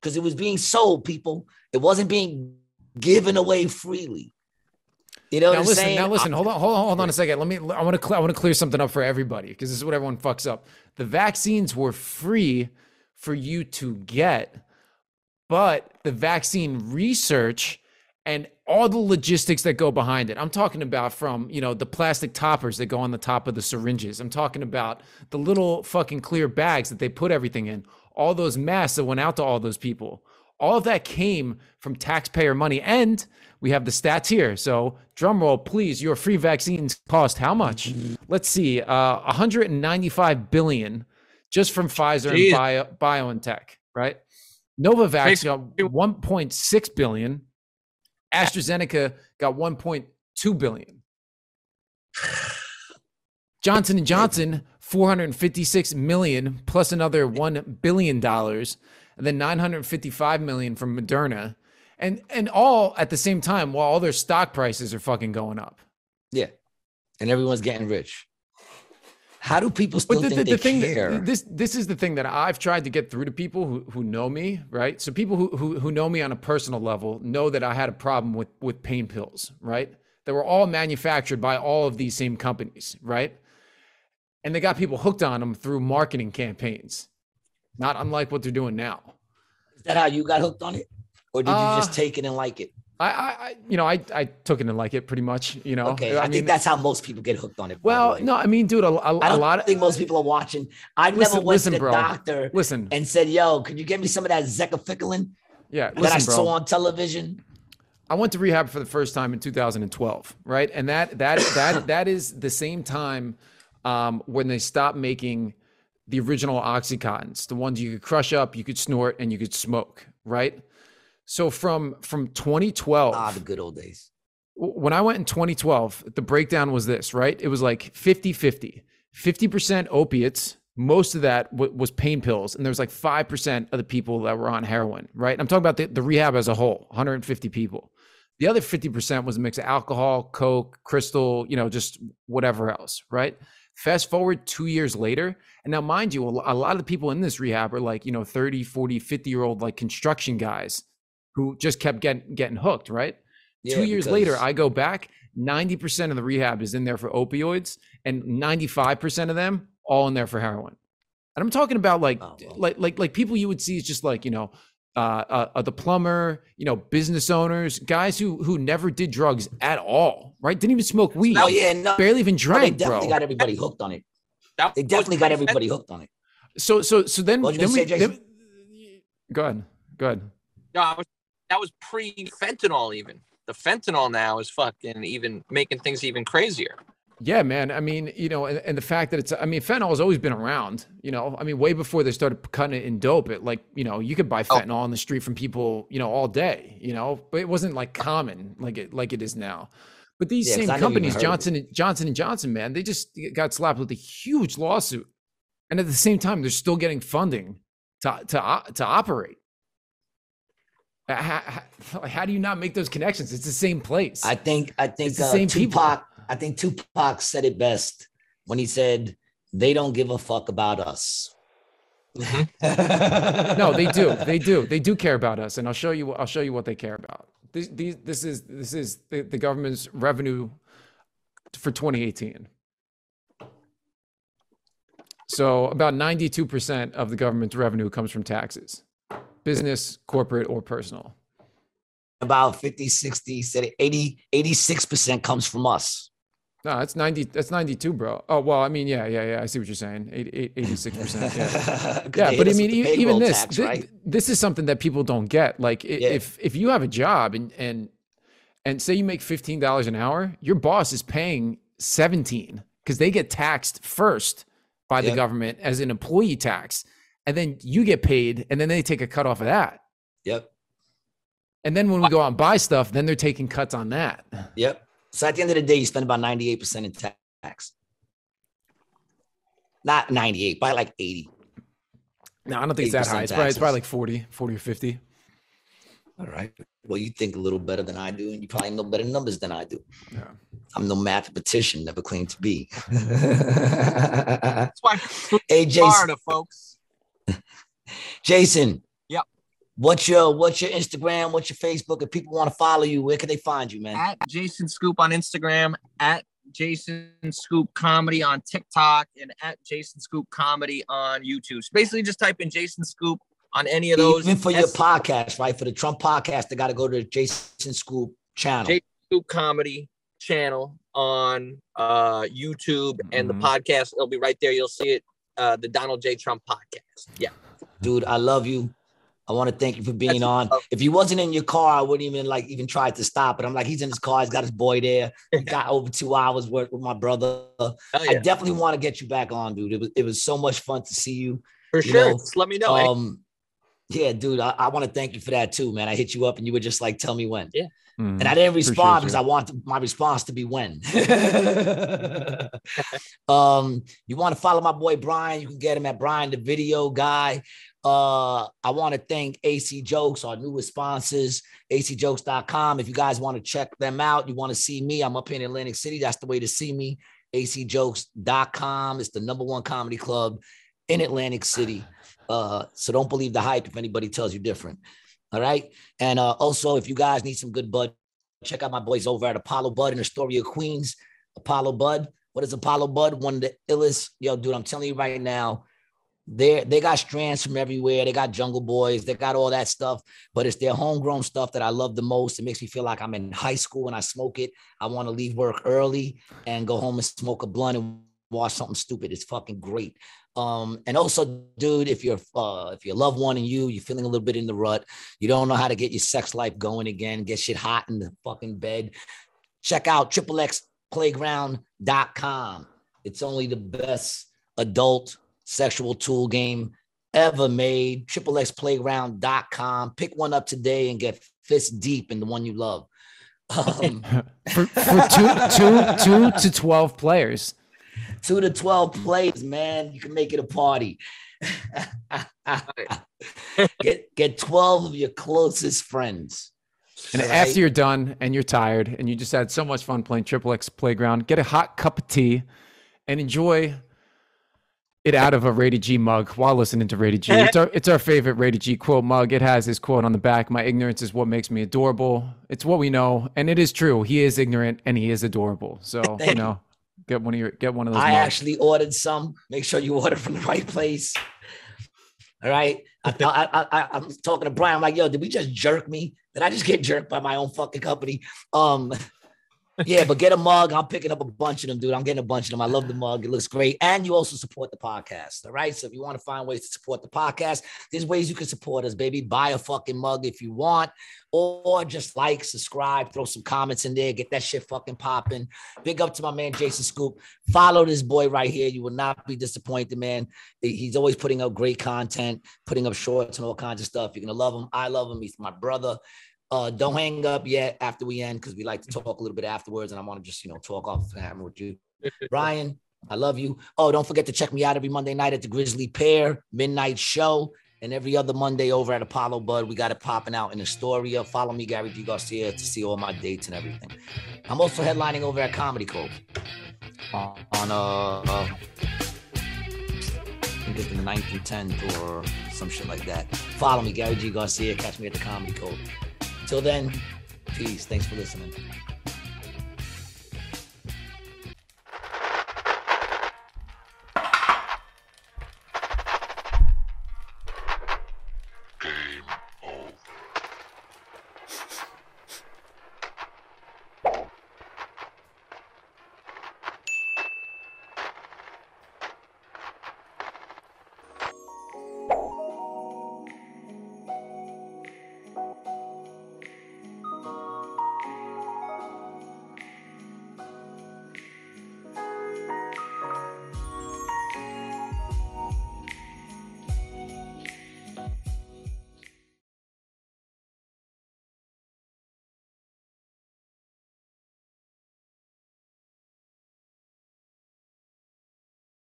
because it was being sold, people. It wasn't being given away freely. You know now what I'm listen, saying? now listen, hold on, hold on, hold on a second. Let me. I want to. Cl- I want to clear something up for everybody because this is what everyone fucks up. The vaccines were free for you to get, but the vaccine research and all the logistics that go behind it. I'm talking about from you know the plastic toppers that go on the top of the syringes. I'm talking about the little fucking clear bags that they put everything in. All those masks that went out to all those people. All of that came from taxpayer money, and we have the stats here. So, drum roll, please. Your free vaccines cost how much? Let's see, uh, 195 billion just from Pfizer Jeez. and Bio, BioNTech, right? Novavax got 1.6 billion. AstraZeneca got 1.2 billion. Johnson and Johnson 456 million plus another 1 billion dollars and then 955 million from Moderna and and all at the same time while all their stock prices are fucking going up. yeah. And everyone's getting rich. How do people still But the, think the, the they thing care? that, this this is the thing that I've tried to get through to people who, who know me, right? So people who, who who know me on a personal level know that I had a problem with with pain pills, right? They were all manufactured by all of these same companies, right? And they got people hooked on them through marketing campaigns, not unlike what they're doing now. Is that how you got hooked on it? Or did you Uh, just take it and like it? I, I, I you know, I, I took it and like it pretty much, you know. Okay, I, think that's how most people get hooked on it. well, no, I mean, dude, a, a, I a don't lot of think most people are watching. I've Listen- never went listen, to the bro. doctor listen, and said, "Yo, could you get me some of that zecaficilin yeah, that I listen, saw bro. on television?" I went to rehab for the first time in 2012, right? And that that that <coughs> that is the same time um, when they stopped making the original oxycontins, the ones you could crush up, you could snort, and you could smoke, right? So from from 2012, Ah, the good old days. when I went in 2012, the breakdown was this, right? It was like 50 50, 50% opiates. Most of that w- was pain pills. And there was like 5% of the people that were on heroin, right? I'm talking about the, the rehab as a whole, 150 people. The other 50% was a mix of alcohol, coke, crystal, you know, just whatever else, right? Fast forward 2 years later, and now mind you, a a lot of the people in this rehab are like, you know, 30, 40, 50 year old like construction guys who just kept getting getting hooked, right? Yeah, Two years later, I go back, 90% of the rehab is in there for opioids, and 95% of them all in there for heroin. And I'm talking about like Oh, well. like like like people you would see is just like, you know, uh, uh, uh, the plumber, you know, business owners, guys who who never did drugs at all, right? Didn't even smoke weed. Oh yeah, no, barely even no, they definitely bro. got everybody hooked on it. That They definitely got everybody hooked on it. So so so then, What was then we gonna say, then, go ahead. Go ahead. No, I was, that was pre fentanyl. Even the fentanyl now is fucking even making things even crazier. Yeah, man. I mean, you know, and, and the fact that it's, I mean, fentanyl has always been around, you know, I mean, way before they started cutting it in dope, it like, you know, you could buy Oh. fentanyl on the street from people, you know, all day, you know, but it wasn't like common like it, like it is now. But these Yeah, same I never even companies. Johnson, and Johnson and Johnson, man, they just got slapped with a huge lawsuit. And at the same time, they're still getting funding to, to, to operate. How, how, do you not make those connections? It's the same place. I think I think the uh, same people. Tupac. I think Tupac said it best when he said, "They don't give a fuck about us." <laughs> no, they do. They do. They do care about us, and I'll show you. I'll show you what they care about. This, these, this is this is the, the government's revenue for 2018. So about 92% of the government's revenue comes from taxes, business, corporate, or personal. About 50, 60, said it, 80, 86% comes from us. No, that's 90. That's 92, bro. Oh well, I mean, yeah, yeah, yeah. I see what you're saying. 86 percent. Yeah. <laughs> 'Cause yeah but i mean with e- even this tax, thi- right? this is something that people don't get like Yeah. if if you have a job and and and say you make $15 an hour your boss is paying 17 because they get taxed first by the government as an employee tax and then you get paid and then they take a cut off of that Yep. and then when we go out and buy stuff then they're taking cuts on that Yep. So at the end of the day, you spend about 98% in tax. Not 98, by like 80. no i don't think it's that high it's probably, it's probably like 40 40 or 50 All right. Well, you think a little better than I do, and you probably know better numbers than I do. Yeah. I'm no mathematician, never claimed to be. <laughs> <laughs> That's why Jason. Florida, folks. Jason. Yep. What's your What's your Instagram? What's your Facebook? If people want to follow you, where can they find you, man? At Jason Scoop on Instagram, at Jason Scoop Comedy on TikTok, and at Jason Scoop Comedy on YouTube. So basically, just type in Jason Scoop on any of those. Even for your podcast, right? For the Trump podcast, they got to go to the Jason Scoop channel. Jason Scoop Comedy channel on uh, YouTube, and the Mhm. podcast it'll be right there. You'll see it. Uh, the Donald J. Trump podcast. Yeah. Dude, I love you. I want to thank you for being That's- on. If he wasn't in your car, I wouldn't even like even try to stop it. I'm like, he's in his car. He's got his boy there. He <laughs> got over two hours worth with my brother. Oh, I definitely want to get you back on, dude. It was it was so much fun to see you. For you sure. know, Just let me know. eh? Um, yeah, dude, I, I want to thank you for that too, man. I hit you up and you were just like, tell me when. Yeah. And I didn't Appreciate respond you. because I want my response to be when. <laughs> <laughs> um, you want to follow my boy Brian? You can get him at Brian the Video Guy. Uh, I want to thank AC Jokes, our newest sponsors, acjokes.com. If you guys want to check them out, you want to see me, I'm up in Atlantic City. That's the way to see me. acjokes.com. It's the number one comedy club in Atlantic City. Uh, so don't believe the hype if anybody tells you different. All right. And uh, also, if you guys need some good bud, check out my boys over at Apollo Bud in Astoria, Queens. Apollo Bud. What is Apollo Bud? One of the illest. Yo, dude, I'm telling you right now, they they got strands from everywhere. They got Jungle Boys. They got all that stuff, but it's their homegrown stuff that I love the most. It makes me feel like I'm in high school when I smoke it. I want to leave work early and go home and smoke a blunt and watch something stupid. It's fucking great. Um, and also, dude, if you're uh if your loved one and you, you're feeling a little bit in the rut, you don't know how to get your sex life going again, get shit hot in the fucking bed. Check out triple X playground.com. It's only the best adult sexual tool game ever made. Triple X playground.com. Pick one up today and get fist deep in the one you love. Um, <laughs> for, for two, two, two to 12 players. two to 12 plays, man. You can make it a party. <laughs> get, get 12 of your closest friends. And Right. after you're done and you're tired and you just had so much fun playing Triple X Playground, get a hot cup of tea and enjoy it out of a Rated G mug while listening to Rated G. <laughs> It's our, it's our favorite Rated G quote mug. It has his quote on the back My ignorance is what makes me adorable. It's what we know. And it is true. He is ignorant and he is adorable. So, <laughs> you know, get one of your, get one of those. I mugs. actually ordered some. Make sure you order from the right place. All right. I, I, I, I'm talking to Brian. I'm like, yo, did we just jerk me? Did I just get jerked by my own fucking company? Um, yeah, but get a mug. I'm picking up a bunch of them, dude. I'm getting a bunch of them. I love the mug. It looks great. And you also support the podcast. All right. So if you want to find ways to support the podcast, there's ways you can support us, baby. Buy a fucking mug if you want, or just like, subscribe, throw some comments in there, get that shit fucking popping. Big up to my man Jason Scoop. Follow this boy right here. You will not be disappointed, man. He's always putting up great content, putting up shorts and all kinds of stuff. You're gonna love him. I love him. He's my brother. Uh, don't hang up yet after we end because we like to talk a little bit afterwards, and I want to just you know talk off the camera with you, <laughs> Brian. I love you. Oh, don't forget to check me out every Monday night at the Grisly Pear Midnight Show, and every other Monday over at Apollo Bud. We got it popping out in Astoria. Follow me, Gary G Garcia, to see all my dates and everything. I'm also headlining over at Comedy Cove on, on uh, uh I think it's the 9th and 10th or some shit like that. Follow me, Gary G Garcia. Catch me at the Comedy Cove. Till then, peace. Thanks for listening.